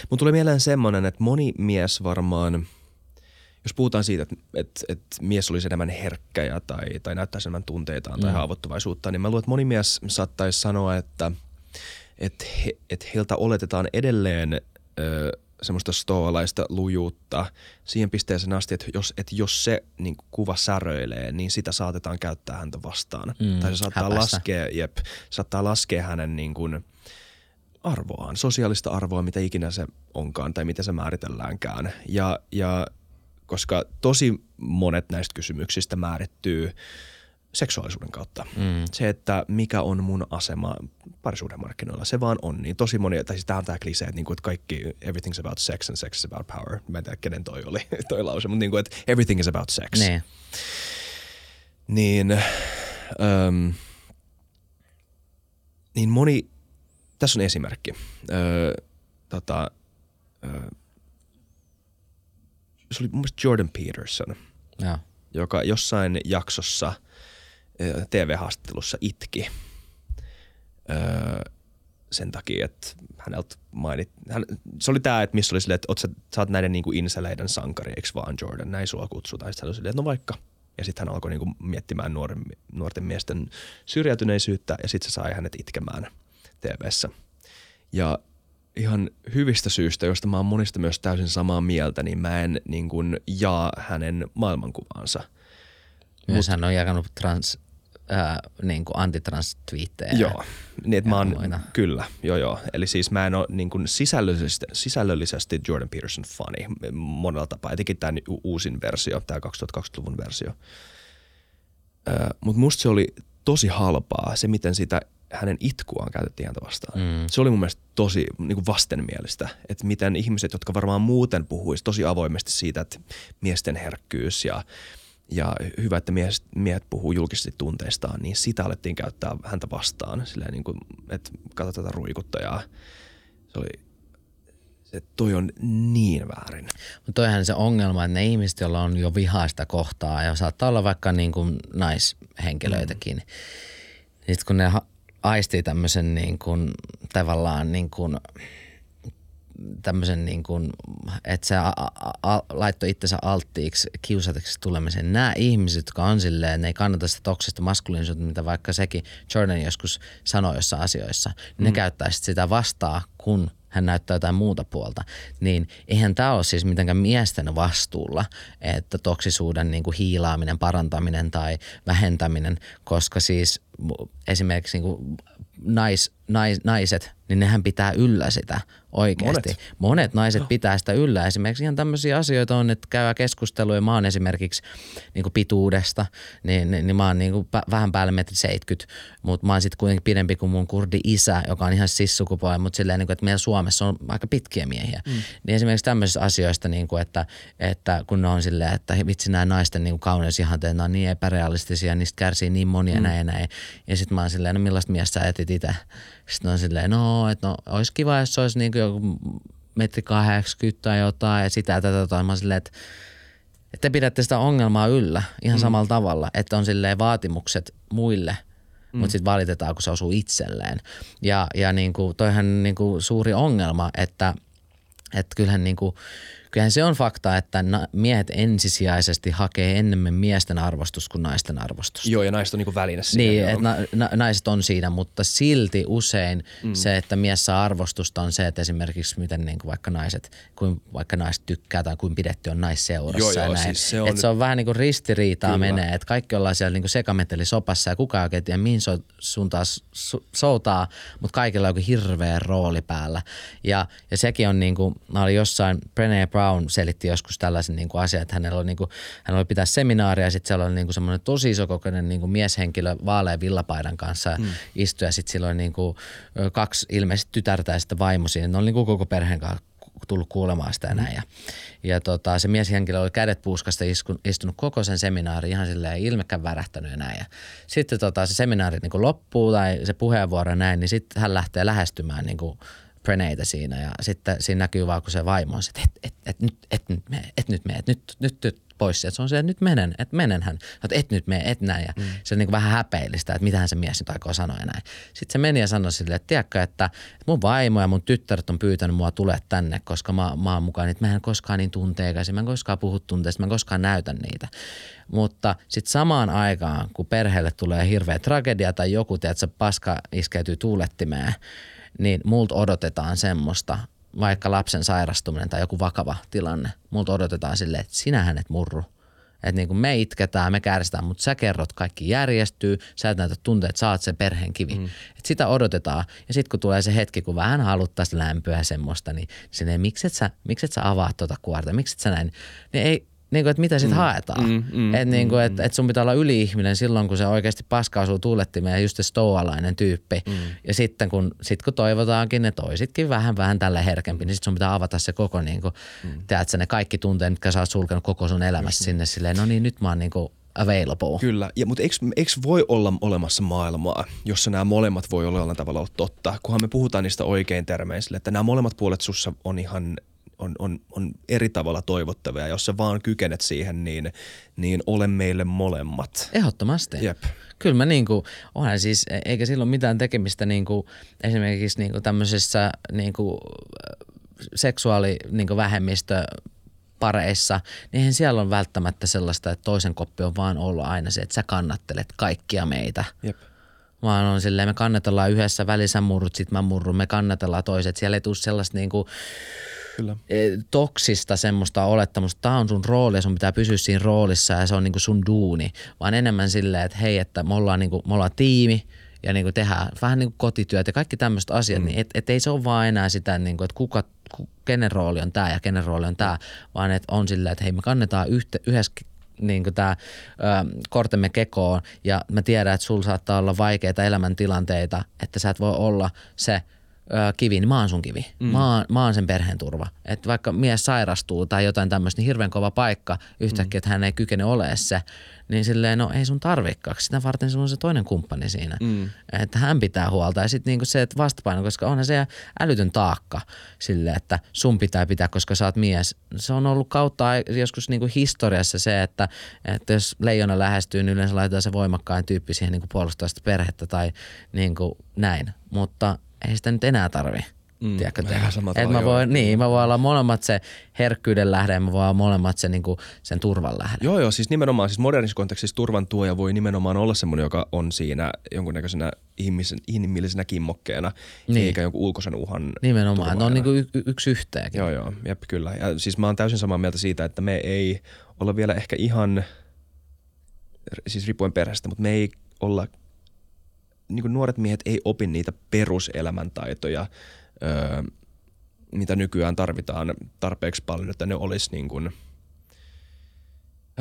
Mun tulee mieleen semmoinen, että moni mies varmaan, jos puhutaan siitä, että, että, että mies olisi enemmän herkkä ja, tai, tai näyttäisi enemmän tunteitaan tai Mm. haavoittuvaisuutta, niin mä luulen, että moni mies saattaisi sanoa, että, että, he, että heiltä oletetaan edelleen ö, semmoista stoalaista lujuutta siihen pisteeseen asti, että jos, että jos se niin kuva säröilee, niin sitä saatetaan käyttää häntä vastaan. Mm, tai se saattaa laskea, jep, saattaa laskea hänen niin kuin arvoaan, sosiaalista arvoa, mitä ikinä se onkaan tai miten se määritelläänkään. Ja, ja koska tosi monet näistä kysymyksistä määrittyy seksuaalisuuden kautta. Mm. Se, että mikä on mun asema parisuhdemarkkinoilla, se vaan on niin. Tosi moni, tai siis on tää klisee, että, niinku, että kaikki everything's about sex and sex is about power. Mä en tiedä, kenen toi oli toi lause, mutta niinku, että everything is about sex. Niin. Niin, öm, niin moni, tässä on esimerkki. Öö, tota, öö, se oli mun mielestä Jordan Peterson, Joo. joka jossain jaksossa öö, TV-haastattelussa itki öö, sen takia, että häneltä mainit, hän, se oli tämä, että missä oli silleen, että oot sä, sä oot näiden niinku inseleiden sankari, eikö vaan Jordan, näin sua kutsutaan. Sitten hän oli silleen, että no vaikka. Ja sitten hän alkoi niinku miettimään nuoren, nuorten miesten syrjäytyneisyyttä ja sitten se sai hänet itkemään TVssä. Ja ihan hyvistä syistä, joista mä oon monista myös täysin samaa mieltä, niin mä en niin kuin jaa hänen maailmankuvaansa. Myös hän on jakanut trans, ää, niin kuin antitrans-twiittejä. Joo, niin että mä oon, muina. kyllä, joo joo. Eli siis mä en ole niin kuin sisällöllisesti, sisällöllisesti Jordan Peterson fani monella tapaa, etenkin tämä uusin versio, tämä 2020-luvun versio. Mutta musta se oli tosi halpaa, se miten sitä hänen itkuaan käytettiin häntä vastaan. Mm. Se oli mun mielestä tosi niin kuin vastenmielistä, että miten ihmiset, jotka varmaan muuten puhuisi tosi avoimesti siitä, että miesten herkkyys ja, ja hyvä, että miehet, miehet puhuu julkisesti tunteistaan, niin sitä alettiin käyttää häntä vastaan. Silleen niin kuin, että katso tätä ruikuttajaa. Se oli, se, toi on niin väärin. Mutta toihan se ongelma, että ne ihmiset, joilla on jo vihaista kohtaa ja saattaa olla vaikka niin kuin naishenkilöitäkin, mm. niin sit kun ne aistii tämmöisen niin kuin, tavallaan niin kuin, tämmöisen niin kuin, että se a- a- a- laittoi itsensä alttiiksi kiusateksi tulemisen. Nämä ihmiset, jotka on silleen, että ne ei kannata sitä toksista maskuliinisuutta, mitä vaikka sekin Jordan joskus sanoi jossain asioissa, niin mm. ne käyttää sit sitä vastaan, kun hän näyttää jotain muuta puolta, niin eihän tämä ole siis mitenkään miesten vastuulla, että toksisuuden niin kuin hiilaaminen, parantaminen tai vähentäminen, koska siis esimerkiksi niin kuin nais, nais, naiset, niin nehän pitää yllä sitä oikeasti. Monet, Monet naiset pitää sitä yllä. Esimerkiksi ihan tämmöisiä asioita on, että käydään keskustelua. Mä oon esimerkiksi niin kuin pituudesta, niin, niin, niin mä oon niin kuin vähän päälle metri 70, mutta mä oon sitten kuitenkin pidempi kuin mun kurdi isä, joka on ihan sissukupuoli, mutta silleen, niin kuin, että meillä Suomessa on aika pitkiä miehiä. Mm. Niin esimerkiksi tämmöisistä asioista, niin kuin, että, että kun ne on silleen, että vitsi nämä naisten niin kauneusihanteet, ne on niin epärealistisia, niistä kärsii niin monia mm. näin ja näin. Ja sitten mä oon silleen, no millaista miestä sä etit itse? Sitten on silleen, no, että no, olisi kiva, jos se olisi niin kuin joku metri 80 tai jotain ja sitä tätä jotain. Mä silleen, että, että te pidätte sitä ongelmaa yllä ihan mm. samalla tavalla, että on silleen vaatimukset muille, mm. mutta sitten valitetaan, kun se osuu itselleen. Ja, ja niin kuin, toihan niin kuin suuri ongelma, että, että kyllähän niin kuin, kyllähän se on fakta, että miehet ensisijaisesti hakee enemmän miesten arvostus kuin naisten arvostus. Joo, ja naiset on niinku väline siinä. Niin, että na, na, naiset on siinä, mutta silti usein mm. se, että mies saa arvostusta on se, että esimerkiksi miten niin kuin vaikka naiset, kuin vaikka naiset tykkää tai kuin pidetty on naisseurassa joo, joo, ja näin. Siis se, on... Että se on vähän niin kuin ristiriitaa Kyllä. menee, että kaikki ollaan siellä niin kuin sekametelisopassa ja kukaan oikein tiedä, mihin so, suuntaan su, soutaa, mutta kaikilla on joku hirveä rooli päällä. Ja, ja sekin on niin kuin, mä olin jossain Brené Brown selitti joskus tällaisen niin kuin asian, että hänellä oli, niin kuin, hän oli pitää seminaaria ja sitten siellä oli niin kuin semmoinen tosi isokokoinen niin kuin mieshenkilö vaalean villapaidan kanssa mm. istui ja sitten silloin niin kuin kaksi ilmeisesti tytärtä ja sitten vaimo siinä. Ne oli niin kuin koko perheen kanssa tullut kuulemaan sitä näin. Ja, ja tota, se mieshenkilö oli kädet puuskasta istunut, istunut koko sen seminaari ihan silleen ilmekään värähtänyt ja näin. Ja sitten tota, se seminaari niin kuin loppuu tai se puheenvuoro näin, niin sitten hän lähtee lähestymään niin kuin Breneitä siinä ja sitten siinä näkyy vaan, kun se vaimo on, että et, et, et, nyt, et nyt mene, et nyt mene, et nyt, nyt, nyt pois. Et se on se, että nyt menen, että menenhän. Että et nyt mene, et näin. Ja mm. se on niin kuin vähän häpeillistä, että mitähän se mies nyt aikoo sanoa ja näin. Sitten se meni ja sanoi sille, että tiedätkö, että mun vaimo ja mun tyttäret on pyytänyt mua tulee tänne, koska mä, mä oon mukaan, että mä en koskaan niin tunteikaisia, mä en koskaan puhu tunteista, mä en koskaan näytä niitä. Mutta sitten samaan aikaan, kun perheelle tulee hirveä tragedia tai joku, tiedätkö, paska iskeytyy tuulettimeen, niin multa odotetaan semmoista, vaikka lapsen sairastuminen tai joku vakava tilanne, multa odotetaan silleen, että sinähän et murru. Että niin kuin me itketään, me kärsitään, mutta sä kerrot, kaikki järjestyy, sä et näytä tunteet, sä oot se perheen kivi. Mm. Et sitä odotetaan. Ja sitten kun tulee se hetki, kun vähän haluttaisiin lämpöä semmoista, niin sinne, miksi et sä, miksi et sä avaat tuota kuorta, miksi et sä näin, niin ei, niin kuin, että mitä sitten mm, haetaan. Mm, mm, että niin kuin, että, että sun pitää olla yli-ihminen silloin, kun se oikeasti paska asuu tuulettimeen ja just se stoalainen tyyppi. Mm. Ja sitten kun, sit kun toivotaankin ne toisitkin vähän vähän tällä herkempi, niin sitten sun pitää avata se koko, niin kuin, mm. tiedätkö, ne kaikki tunteet, mitkä sä oot sulkenut koko sun elämässä sinne silleen, no niin nyt mä oon niin kuin, available. Kyllä, ja, mutta eikö, eikö voi olla olemassa maailmaa, jossa nämä molemmat voi olla jollain tavalla olla totta, kunhan me puhutaan niistä oikein termeisille, että nämä molemmat puolet sussa on ihan on, on, on eri tavalla toivottavia. Jos sä vaan kykenet siihen, niin, niin ole meille molemmat. Ehdottomasti. Jep. Kyllä mä niinku, onhan siis, eikä silloin mitään tekemistä niinku, esimerkiksi niinku tämmöisessä niinku, seksuaali niinku vähemmistö pareissa, niin eihän siellä on välttämättä sellaista, että toisen koppi on vaan ollut aina se, että sä kannattelet kaikkia meitä. Jep. Vaan on silleen, me kannatellaan yhdessä, välissä murrut, sit mä murrun, me kannatellaan toiset. Siellä ei tule sellaista niinku, Kyllä. e, toksista semmoista olettamusta, tämä on sun rooli ja sun pitää pysyä siinä roolissa ja se on niinku sun duuni, vaan enemmän silleen, että hei, että me ollaan, niinku, me ollaan tiimi ja niinku tehdään vähän niinku kotityöt ja kaikki tämmöiset asiat, mm. niin et, et ei se ole vaan enää sitä, niinku, että kuka, ku, kenen rooli on tämä ja kenen rooli on tämä, vaan että on silleen, että hei me kannetaan yhtä, yhdessä niin tämä kortemme kekoon ja mä tiedän, että sulla saattaa olla vaikeita elämäntilanteita, että sä et voi olla se – ö, kivi, niin mä oon sun kivi. Mm. Mä, oon, mä oon sen perheen turva. Että vaikka mies sairastuu tai jotain tämmöistä, niin hirveän kova paikka yhtäkkiä, mm. että hän ei kykene olemaan se, niin silleen, no ei sun tarvikkaaksi. Sitä varten sulla on se toinen kumppani siinä. Mm. Että hän pitää huolta. Ja sitten niinku se, että vastapaino, koska onhan se älytön taakka sille, että sun pitää pitää, koska sä oot mies. Se on ollut kautta joskus niinku historiassa se, että, että jos leijona lähestyy, niin yleensä laitetaan se voimakkain tyyppi siihen niinku puolustaa sitä perhettä tai niinku näin. Mutta ei sitä nyt enää tarvi. Mm, tiedätkö, tehdä. Et mä voin, niin, mä voin olla molemmat se herkkyyden lähde ja mä voin olla molemmat se, niin kuin, sen turvan lähde. Joo, joo, siis nimenomaan siis modernissa kontekstissa turvan tuoja voi nimenomaan olla semmoinen, joka on siinä jonkunnäköisenä ihmisen, inhimillisenä kimmokkeena, niin. eikä jonkun ulkoisen uhan Nimenomaan, ne on niin kuin y- yksi yhteenkin. Joo, joo, jep, kyllä. Ja siis mä oon täysin samaa mieltä siitä, että me ei olla vielä ehkä ihan, siis riippuen perheestä, mutta me ei olla niin kuin nuoret miehet ei opi niitä peruselämäntaitoja, öö, mitä nykyään tarvitaan tarpeeksi paljon, että ne olisi niin kuin,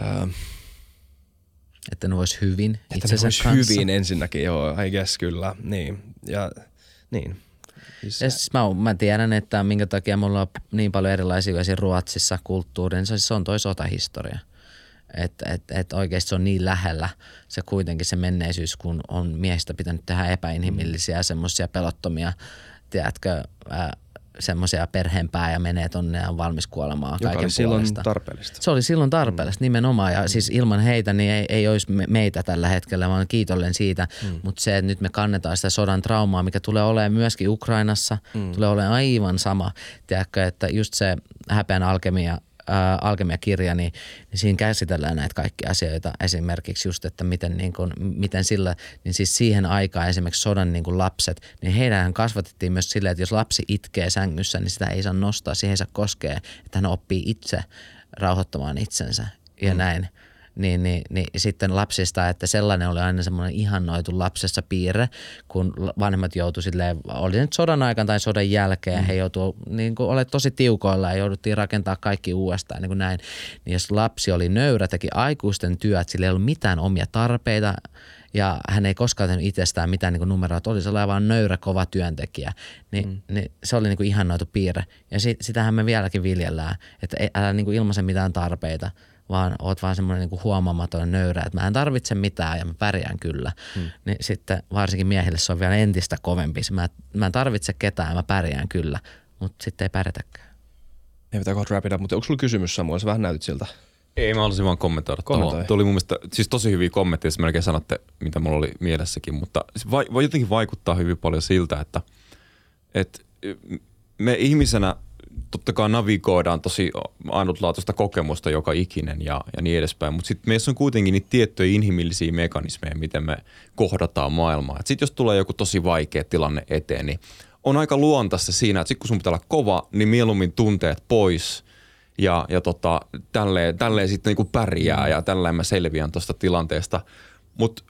öö, että ne olisi hyvin Että ne olisi kanssa. hyvin ensinnäkin, joo, I guess kyllä, niin. Ja niin. Ja siis mä, mä, tiedän, että minkä takia mulla on niin paljon erilaisia Ruotsissa kulttuurin, se, se on toi sotahistoria. Että et, et oikeasti se on niin lähellä se kuitenkin se menneisyys, kun on miehistä pitänyt tehdä epäinhimillisiä, mm. semmoisia pelottomia, tiedätkö, semmoisia perheenpää ja menee tonne ja on valmis kuolemaan Joka kaiken oli silloin puolesta. tarpeellista. Se oli silloin tarpeellista mm. nimenomaan ja mm. siis ilman heitä niin ei, ei olisi meitä tällä hetkellä, vaan kiitollinen siitä. Mm. Mutta se, että nyt me kannetaan sitä sodan traumaa, mikä tulee olemaan myöskin Ukrainassa, mm. tulee olemaan aivan sama. Tiedätkö, että just se häpeän alkemia ää, alkemia-kirja, niin, niin siinä käsitellään näitä kaikkia asioita. Esimerkiksi just, että miten, niin kuin, miten sillä, niin siis siihen aikaan esimerkiksi sodan niin kuin lapset, niin heidän kasvatettiin myös silleen, että jos lapsi itkee sängyssä, niin sitä ei saa nostaa, siihen ei saa koskea, että hän oppii itse rauhoittamaan itsensä ja mm. näin niin, niin, niin sitten lapsista, että sellainen oli aina semmoinen ihannoitu lapsessa piirre, kun vanhemmat joutuivat silleen, oli nyt sodan aikana tai sodan jälkeen, mm. he joutuivat niin kuin, ole tosi tiukoilla ja jouduttiin rakentaa kaikki uudestaan niin kuin näin. Niin jos lapsi oli nöyrä, teki aikuisten työt, sillä ei ollut mitään omia tarpeita, ja hän ei koskaan tehnyt itsestään mitään niin numeroita, oli sellainen vaan nöyrä, kova työntekijä. Ni, mm. niin se oli niin kuin ihannoitu piirre. Ja sit, sitähän me vieläkin viljellään, että älä niin kuin ilmaise mitään tarpeita, vaan oot vaan semmoinen niin huomaamaton nöyrä, että mä en tarvitse mitään ja mä pärjään kyllä. Hmm. Niin sitten varsinkin miehille se on vielä entistä kovempi. Mä, mä en tarvitse ketään ja mä pärjään kyllä, mutta sitten ei pärjätäkään. Ei pitää kohta rapida, mutta onko sulla kysymys Samuel? Sä vähän näytit siltä. Ei, mä haluaisin vaan kommentoida. Kommentoi. Tuo oli mun mielestä, siis tosi hyviä kommentteja, melkein sanotte, mitä mulla oli mielessäkin, mutta vai, voi jotenkin vaikuttaa hyvin paljon siltä, että, että me ihmisenä – totta kai navigoidaan tosi ainutlaatuista kokemusta joka ikinen ja, ja niin edespäin, mutta sitten meissä on kuitenkin niitä tiettyjä inhimillisiä mekanismeja, miten me kohdataan maailmaa. Sitten jos tulee joku tosi vaikea tilanne eteen, niin on aika luontaista siinä, että sitten kun sun pitää olla kova, niin mieluummin tunteet pois ja, ja tota, tälleen, tälleen sitten niinku pärjää ja tälleen mä selviän tuosta tilanteesta. Mutta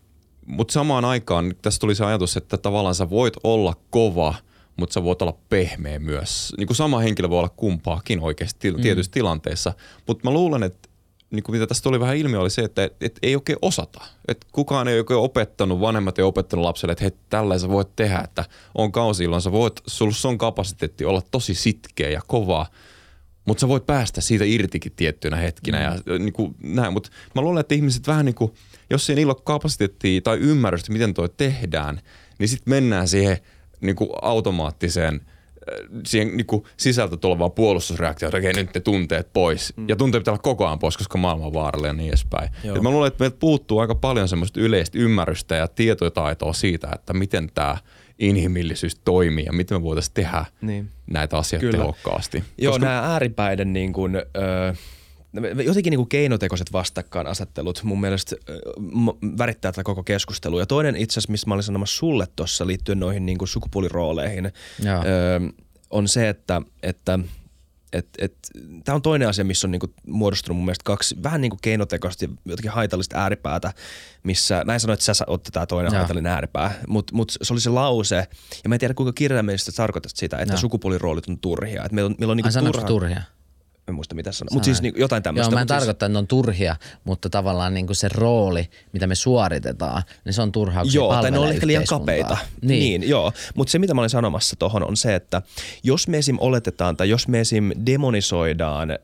mut samaan aikaan tässä tuli se ajatus, että tavallaan sä voit olla kova – mutta sä voit olla pehmeä myös. Niin kuin sama henkilö voi olla kumpaakin oikeasti mm. tietyissä tilanteissa. Mutta mä luulen, että niin kuin mitä tästä tuli vähän ilmi, oli se, että et, et ei oikein osata. Et kukaan ei oikein opettanut, vanhemmat ei opettanut lapselle, että hei, tällä sä voit tehdä, että on kausi, jolloin sä voit, sulla on kapasiteetti olla tosi sitkeä ja kova, mutta sä voit päästä siitä irtikin tiettynä hetkinä ja niin kuin näin. Mutta mä luulen, että ihmiset vähän niin kuin, jos ei niillä ole kapasiteettia tai ymmärrystä, miten toi tehdään, niin sitten mennään siihen niin kuin automaattiseen – siihen niin kuin sisältä tulevaan puolustusreaktioon, että nyt ne tunteet pois. Mm. Ja tunteet pitää olla koko ajan pois, koska maailma on vaarallinen ja niin edespäin. Et mä luulen, että meiltä puuttuu aika paljon semmoista yleistä ymmärrystä ja tietotaitoa siitä, että miten tämä inhimillisyys toimii ja miten me voitaisiin tehdä niin. näitä asioita Kyllä. tehokkaasti. Joo, koska... nämä ääripäiden niin kuin, ö, jotenkin niin kuin keinotekoiset vastakkainasettelut mun mielestä värittää tätä koko keskustelua. Ja toinen itse asiassa, missä mä olin sanomassa sulle tuossa liittyen noihin niin kuin sukupuolirooleihin, öö, on se, että, että et, et, tämä on toinen asia, missä on niinku muodostunut mun mielestä kaksi vähän niinku keinotekoisesti jotenkin haitallista ääripäätä, missä näin sanoit, että sä otti tämä toinen Joo. haitallinen ääripää, mutta mut se oli se lause, ja mä en tiedä kuinka kirjaimellisesti tarkoitat sitä, että Joo. sukupuoliroolit on turhia. Että meillä on, meillä on niinku turha, turhia? En muista mitä sanoa, mutta siis niin, jotain tämmöistä. Joo, mä en siis... tarkoita, että ne on turhia, mutta tavallaan niin kuin se rooli, mitä me suoritetaan, niin se on turhaa, kun Joo, tai ne on ehkä liian kapeita. Niin, niin joo. Mutta se, mitä mä olin sanomassa tuohon, on se, että jos me esim. oletetaan tai jos me esim. demonisoidaan äh,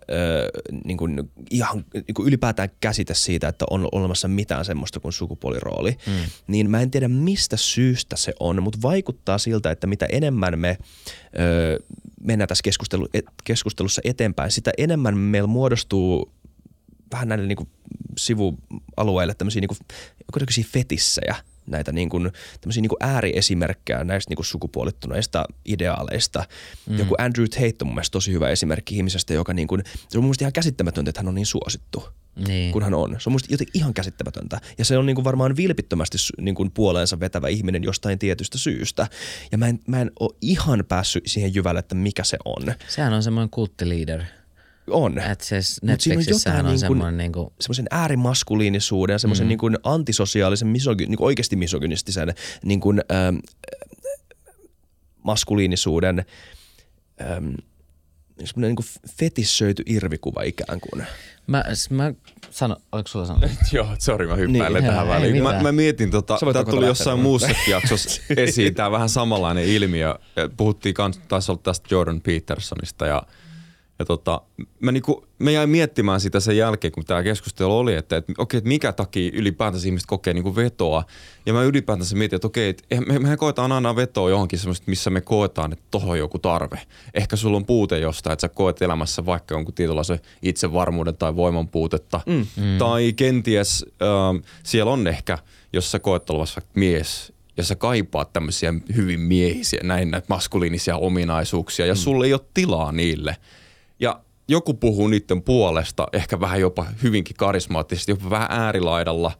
niin kuin ihan niin kuin ylipäätään käsite siitä, että on olemassa mitään semmoista kuin sukupuolirooli, mm. niin mä en tiedä mistä syystä se on, mutta vaikuttaa siltä, että mitä enemmän me ö, mennään tässä keskustelu, keskustelussa eteenpäin, sitä enemmän meillä muodostuu vähän näille niin kuin sivualueille tämmöisiä niin kuin, fetissejä, näitä niin kuin, niin kuin ääriesimerkkejä näistä niin kuin sukupuolittuneista ideaaleista. Mm. Joku Andrew Tate on mun mielestä tosi hyvä esimerkki ihmisestä, joka niin kuin, se on mun mielestä ihan käsittämätöntä, että hän on niin suosittu niin. kun hän on. Se on musta jotenkin ihan käsittämätöntä. Ja se on niin kuin varmaan vilpittömästi niin kuin puoleensa vetävä ihminen jostain tietystä syystä. Ja mä en, mä en ole ihan päässyt siihen jyvälle, että mikä se on. Sehän on semmoinen kulttiliider. On. Että siis Netflixissähän on, on semmoinen niin kuin... semmoisen äärimaskuliinisuuden, semmoisen mm. niin kuin antisosiaalisen, misogy, niin kuin oikeasti misogynistisen niin kuin, ähm, maskuliinisuuden ähm, semmoinen niin kuin fetissöity irvikuva ikään kuin. Mä, mä sano, oliko sulla sanoa? Joo, sori mä hyppäilen niin, tähän väliin. Mä, mä, mietin, tota, tämä tuli jossain muussakin jaksossa esiin, tämä vähän samanlainen ilmiö. Puhuttiin kans, taisi olla tästä Jordan Petersonista ja – ja tota, mä, niinku, mä jäin miettimään sitä sen jälkeen, kun tämä keskustelu oli, että, että okei, että mikä takia ylipäätänsä ihmiset kokee niinku vetoa. Ja mä ylipäätänsä mietin, että okei, että me, mehän koetaan aina vetoa johonkin semmoista, missä me koetaan, että tohon on joku tarve. Ehkä sulla on puute jostain, että sä koet elämässä vaikka jonkun tietynlaisen itsevarmuuden tai voiman puutetta. Mm. Mm. Tai kenties äh, siellä on ehkä, jos sä koet olevassa mies, ja sä kaipaat tämmöisiä hyvin miehisiä, näin näitä maskuliinisia ominaisuuksia, ja mm. sulle ei ole tilaa niille – joku puhuu niiden puolesta, ehkä vähän jopa hyvinkin karismaattisesti, jopa vähän äärilaidalla,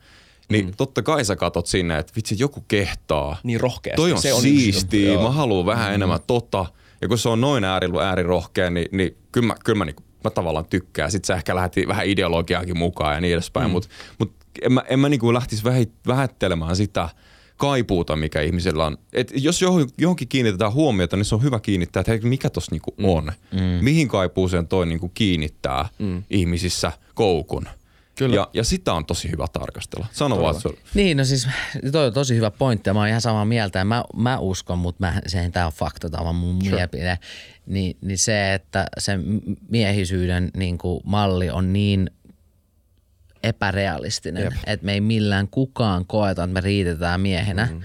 niin mm. totta kai sä katot sinne, että vitsi, joku kehtaa. Niin rohkeasti. Toi on se siistiä, on mä haluan vähän mm. enemmän tota. Ja kun se on noin ääri, äärirohkea, niin, niin kyllä mä, kyllä mä, niin, mä tavallaan tykkään. Sitten sä ehkä lähti vähän ideologiaakin mukaan ja niin edespäin, mm. mutta mut en mä, en mä niin lähtisi vähättelemään sitä – kaipuuta, mikä ihmisellä on. Et jos johonkin kiinnitetään huomiota, niin se on hyvä kiinnittää, että hei, mikä tuossa niinku mm. on. Mm. Mihin kaipuuseen toi niinku kiinnittää mm. ihmisissä koukun. Kyllä. Ja, ja sitä on tosi hyvä tarkastella. Sano vaan. Se... Niin, no siis toi on tosi hyvä pointti ja mä oon ihan samaa mieltä ja mä, mä uskon, mutta mä, se tämä on fakta, tämä on mun sure. mielipide. Niin, niin se, että se miehisyyden niin kuin, malli on niin – epärealistinen. Että me ei millään kukaan koeta, että me riitetään miehenä. Mm-hmm.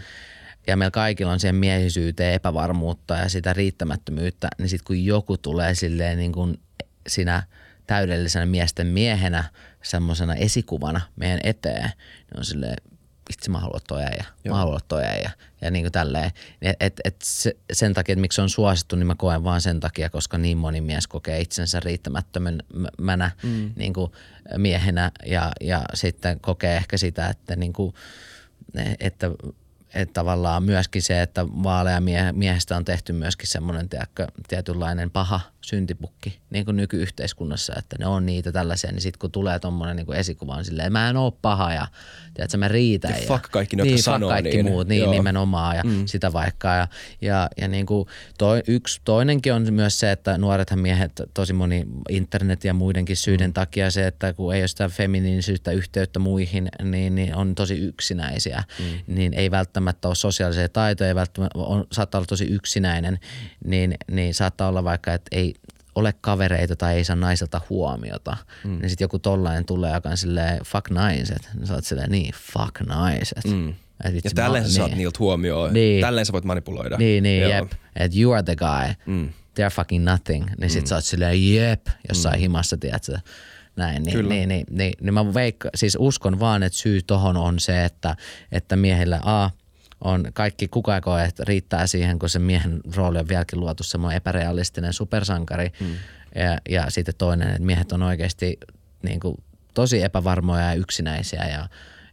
Ja meillä kaikilla on siihen miehisyyteen epävarmuutta ja sitä riittämättömyyttä. Niin sitten kun joku tulee silleen niin kuin sinä täydellisenä miesten miehenä, semmoisena esikuvana meidän eteen, niin on silleen, itse mä haluan toi äijä, mä haluan toi äijä. Ja niin kuin tälleen. Et, et, et se, sen takia, että miksi se on suosittu, niin mä koen vaan sen takia, koska niin moni mies kokee itsensä riittämättömänä mm. niin kuin miehenä ja, ja sitten kokee ehkä sitä, että, niin kuin, että että tavallaan myöskin se, että vaalea miehestä on tehty myöskin semmoinen tiedätkö, tietynlainen paha syntipukki niin kuin nykyyhteiskunnassa, että ne on niitä tällaisia, niin sitten kun tulee tuommoinen niin esikuva on silleen, mä en ole paha ja tiedätkö, mä riitän. Ja, ja fuck kaikki ne, niin, fuck sanoo kaikki niin. muut, niin Joo. nimenomaan ja mm. sitä vaikka. Ja, ja, ja niin kuin toi, yksi, toinenkin on myös se, että nuorethan miehet, tosi moni internet ja muidenkin syiden mm. takia se, että kun ei ole sitä feminiinisyyttä yhteyttä muihin, niin, niin on tosi yksinäisiä, mm. niin ei välttämättä ole sosiaalisia taitoja, ei välttämättä on, saattaa olla tosi yksinäinen, niin, niin saattaa olla vaikka, että ei ole kavereita tai ei saa naiselta huomiota, mm. niin sitten joku tollainen tulee, joka on silleen fuck naiset. Niin sä oot silleen niin, fuck naiset. Mm. Et ja tälleen sä saat niin. niiltä huomioon. Niin. Tälleen sä voit manipuloida. Niin, niin, Joo. jep. Että you are the guy. Mm. They're fucking nothing. Niin sit mm. sä oot silleen jep, jossain mm. himassa, tiedätkö näin, niin, Kyllä. niin, niin, niin, niin mä veikka, siis uskon vaan, että syy tohon on se, että, että miehillä A, on kaikki kuka koe, että riittää siihen, kun se miehen rooli on vieläkin luotu semmoinen epärealistinen supersankari. Mm. Ja, ja sitten toinen, että miehet on oikeasti niin kuin, tosi epävarmoja ja yksinäisiä ja,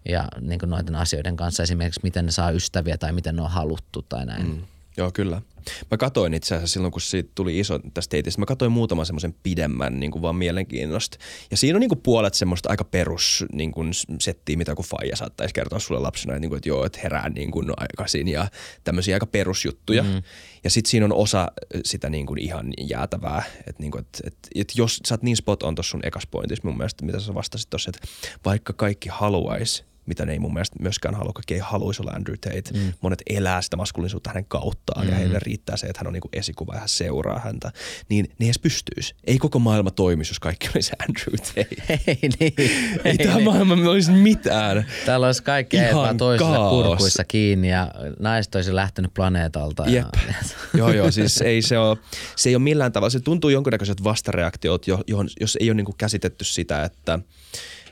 ja niin kuin noiden asioiden kanssa esimerkiksi miten ne saa ystäviä tai miten ne on haluttu tai näin. Mm. Joo, kyllä. Mä katoin itse asiassa silloin, kun siitä tuli iso tästä teitistä, mä katoin muutaman semmoisen pidemmän niin kuin vaan mielenkiinnosta. Ja siinä on niin kuin puolet semmoista aika perus niin kuin settiä, mitä kuin faija saattaisi kertoa sulle lapsena, että, niin kuin, että joo, että herää niin kuin aikaisin ja tämmöisiä aika perusjuttuja. Mm. Ja sitten siinä on osa sitä niin kuin ihan jäätävää, että, niin kuin, että, että, että jos sä oot niin spot on tuossa sun ekas pointissa mun mielestä, mitä sä vastasit tuossa, että vaikka kaikki haluaisi mitä ne ei mun mielestä myöskään halua. Kaikki ei haluaisi olla Andrew Tate. Mm. Monet elää sitä maskuliinisuutta hänen kauttaan mm. ja heille riittää se, että hän on niinku esikuva ja hän seuraa häntä. Niin ne edes pystyisi. Ei koko maailma toimisi, jos kaikki olisi Andrew Tate. Ei niin. Ei, ei tämä niin. maailma olisi mitään. Täällä olisi kaikki vaan toisissa kurkuissa kiinni ja naiset olisi lähtenyt planeetalta. Jep. Ja... joo, joo, siis ei se ole, se ei ole millään tavalla. Se tuntuu jonkunnäköiset vastareaktiot, johon, jos ei ole niinku käsitetty sitä, että –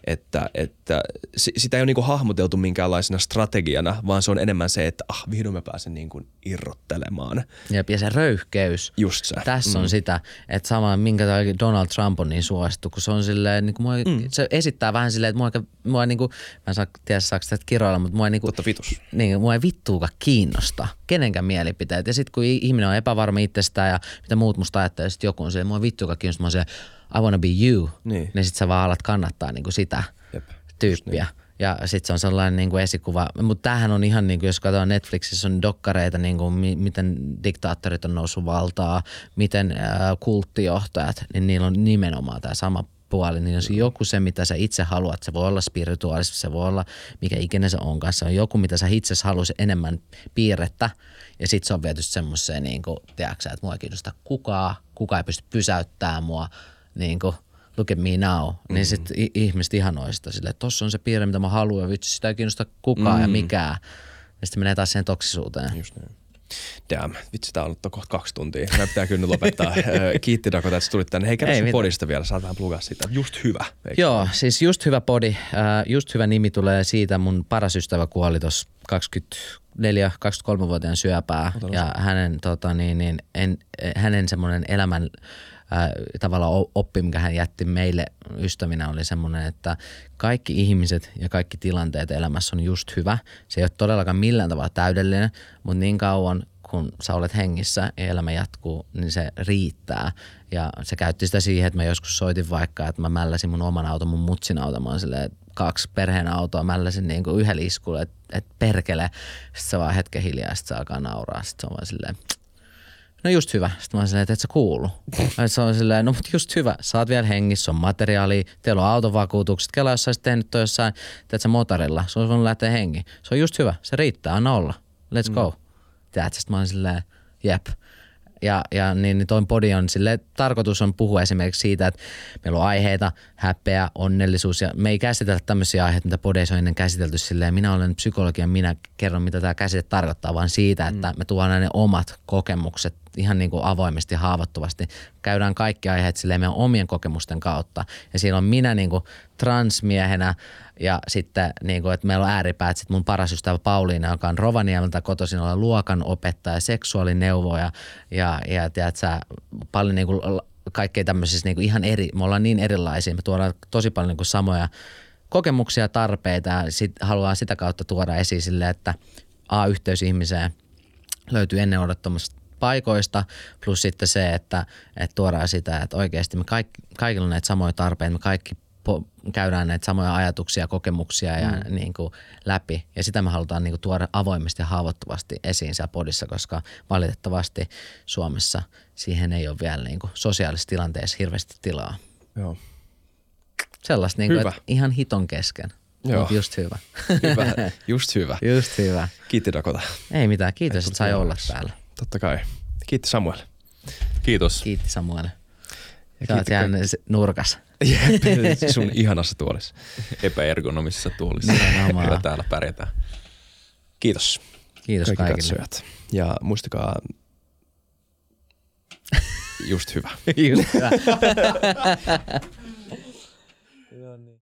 että, että sitä ei ole niin kuin hahmoteltu minkäänlaisena strategiana, vaan se on enemmän se, että ah, vihdoin mä pääsen niin kuin irrottelemaan. Jep, ja se röyhkeys. Just se. Tässä mm. on sitä, että sama minkä Donald Trump on niin suosittu, kun se on silleen, niin kuin mua, mm. se esittää vähän silleen, että mua, mua niin kuin, mä en saa tiedä saako sitä kiroilla, mutta mua, niin kuin, Totta vitus. Niin, mua ei vittuukaan kiinnosta kenenkään mielipiteet. Ja sitten kun ihminen on epävarma itsestään ja mitä muut musta ajattelee, sitten joku on se, mua ei vittuukaan kiinnosta, mä oon se, I wanna be you, niin, niin sit sä vaan alat kannattaa niin kuin sitä Jep, tyyppiä. Niin. Ja sitten se on sellainen niin kuin esikuva. Mutta tämähän on ihan niin kuin, jos katsotaan Netflixissä on dokkareita, niin kuin, mi- miten diktaattorit on noussut valtaa, miten äh, kulttijohtajat, niin niillä on nimenomaan tämä sama puoli, niin jos joku se, mitä sä itse haluat, se voi olla spirituaalista, se voi olla mikä ikinä se onkaan, se on joku, mitä sä itse haluaisit enemmän piirrettä, ja sitten se on viety semmoiseen, niin kuin, tiedätkö, että mua ei kiinnosta kukaan, kukaan ei pysty pysäyttämään mua, niin kuin, look at me now, mm-hmm. niin sitten ihmiset ihanoista sille, että tossa on se piirre, mitä mä haluan, ja vitsi, sitä ei kiinnosta kukaan mm-hmm. ja mikään. Ja sitten menee taas siihen toksisuuteen. Just niin. Damn, vitsi, tää on ollut kohta kaksi tuntia. Mä pitää kyllä lopettaa. Kiitti Dakota, että tulit tänne. Hei, kerro sun podista vielä, saat vähän plugaa sitä. Just hyvä. Eikö? Joo, siis just hyvä podi. Just hyvä nimi tulee siitä. Mun paras ystävä kuoli tuossa 24-23-vuotiaan syöpää. Ja hänen, tota, niin, niin, en, hänen semmoinen elämän ää, tavallaan oppi, mikä hän jätti meille ystävinä oli semmoinen, että kaikki ihmiset ja kaikki tilanteet elämässä on just hyvä. Se ei ole todellakaan millään tavalla täydellinen, mutta niin kauan kun sä olet hengissä ja elämä jatkuu, niin se riittää. Ja se käytti sitä siihen, että mä joskus soitin vaikka, että mä mälläsin mun oman auton, mun mutsin auton, mä silleen, kaksi perheen autoa mälläsin niin kuin yhdellä iskulla, että et perkele. Sitten se vaan hetken hiljaa, sitten se alkaa nauraa. Sitten se on vaan silleen, no just hyvä. Sitten mä oon silleen, että et sä kuulu. se on silleen, no mutta just hyvä, sä oot vielä hengissä, on materiaali, teillä on autovakuutukset. Kela, jos sä olisit tehnyt toi jossain, teet sä motorilla, se on voinut lähteä hengi. Se on just hyvä, se riittää, anna olla. Let's go. Mm. Sitten mä oon silleen, jep. Ja, ja niin, niin toin podi on sille tarkoitus on puhua esimerkiksi siitä, että meillä on aiheita, häpeä, onnellisuus ja me ei käsitellä tämmöisiä aiheita, mitä podeissa on ennen käsitelty silleen. Minä olen psykologi ja minä kerron, mitä tämä käsite tarkoittaa, vaan siitä, että mm. me tuodaan ne omat kokemukset ihan niin kuin avoimesti, haavoittuvasti. Käydään kaikki aiheet silleen meidän omien kokemusten kautta. Ja siinä on minä niin kuin transmiehenä ja sitten niin kuin, että meillä on ääripäät. Sitten mun paras ystävä Pauliina, joka on Rovaniemeltä kotoisin olla luokan opettaja, seksuaalineuvoja ja, ja tiedät, sä, paljon niin kuin kaikkea tämmöisissä niin kuin ihan eri, me ollaan niin erilaisia, me tuodaan tosi paljon niin kuin samoja kokemuksia tarpeita ja sit haluaa sitä kautta tuoda esiin sille, että A, yhteys ihmiseen löytyy ennen odottamasta paikoista, plus sitten se, että, että tuodaan sitä, että oikeasti me kaikki, kaikilla on näitä samoja tarpeita, me kaikki po, käydään näitä samoja ajatuksia, kokemuksia ja mm. niin kuin läpi. Ja sitä me halutaan niin kuin tuoda avoimesti ja haavoittuvasti esiin siellä podissa, koska valitettavasti Suomessa siihen ei ole vielä niin kuin sosiaalisessa tilanteessa hirveästi tilaa. Joo. Sellaista niin kuin, ihan hiton kesken. Joo. just hyvä. hyvä. Just hyvä. Just hyvä. Kiitti Dakota. Ei mitään, kiitos, että sai olla täällä. Totta kai. Kiitti Samuel. Kiitos. Kiitti Samuel. Sä oot nurkas. Jep, sun ihanassa tuolissa. Epäergonomisessa tuolissa. Kyllä täällä pärjätään. Kiitos. Kiitos kaikki kaikille. katsojat. Ja muistakaa just hyvä. Just hyvä.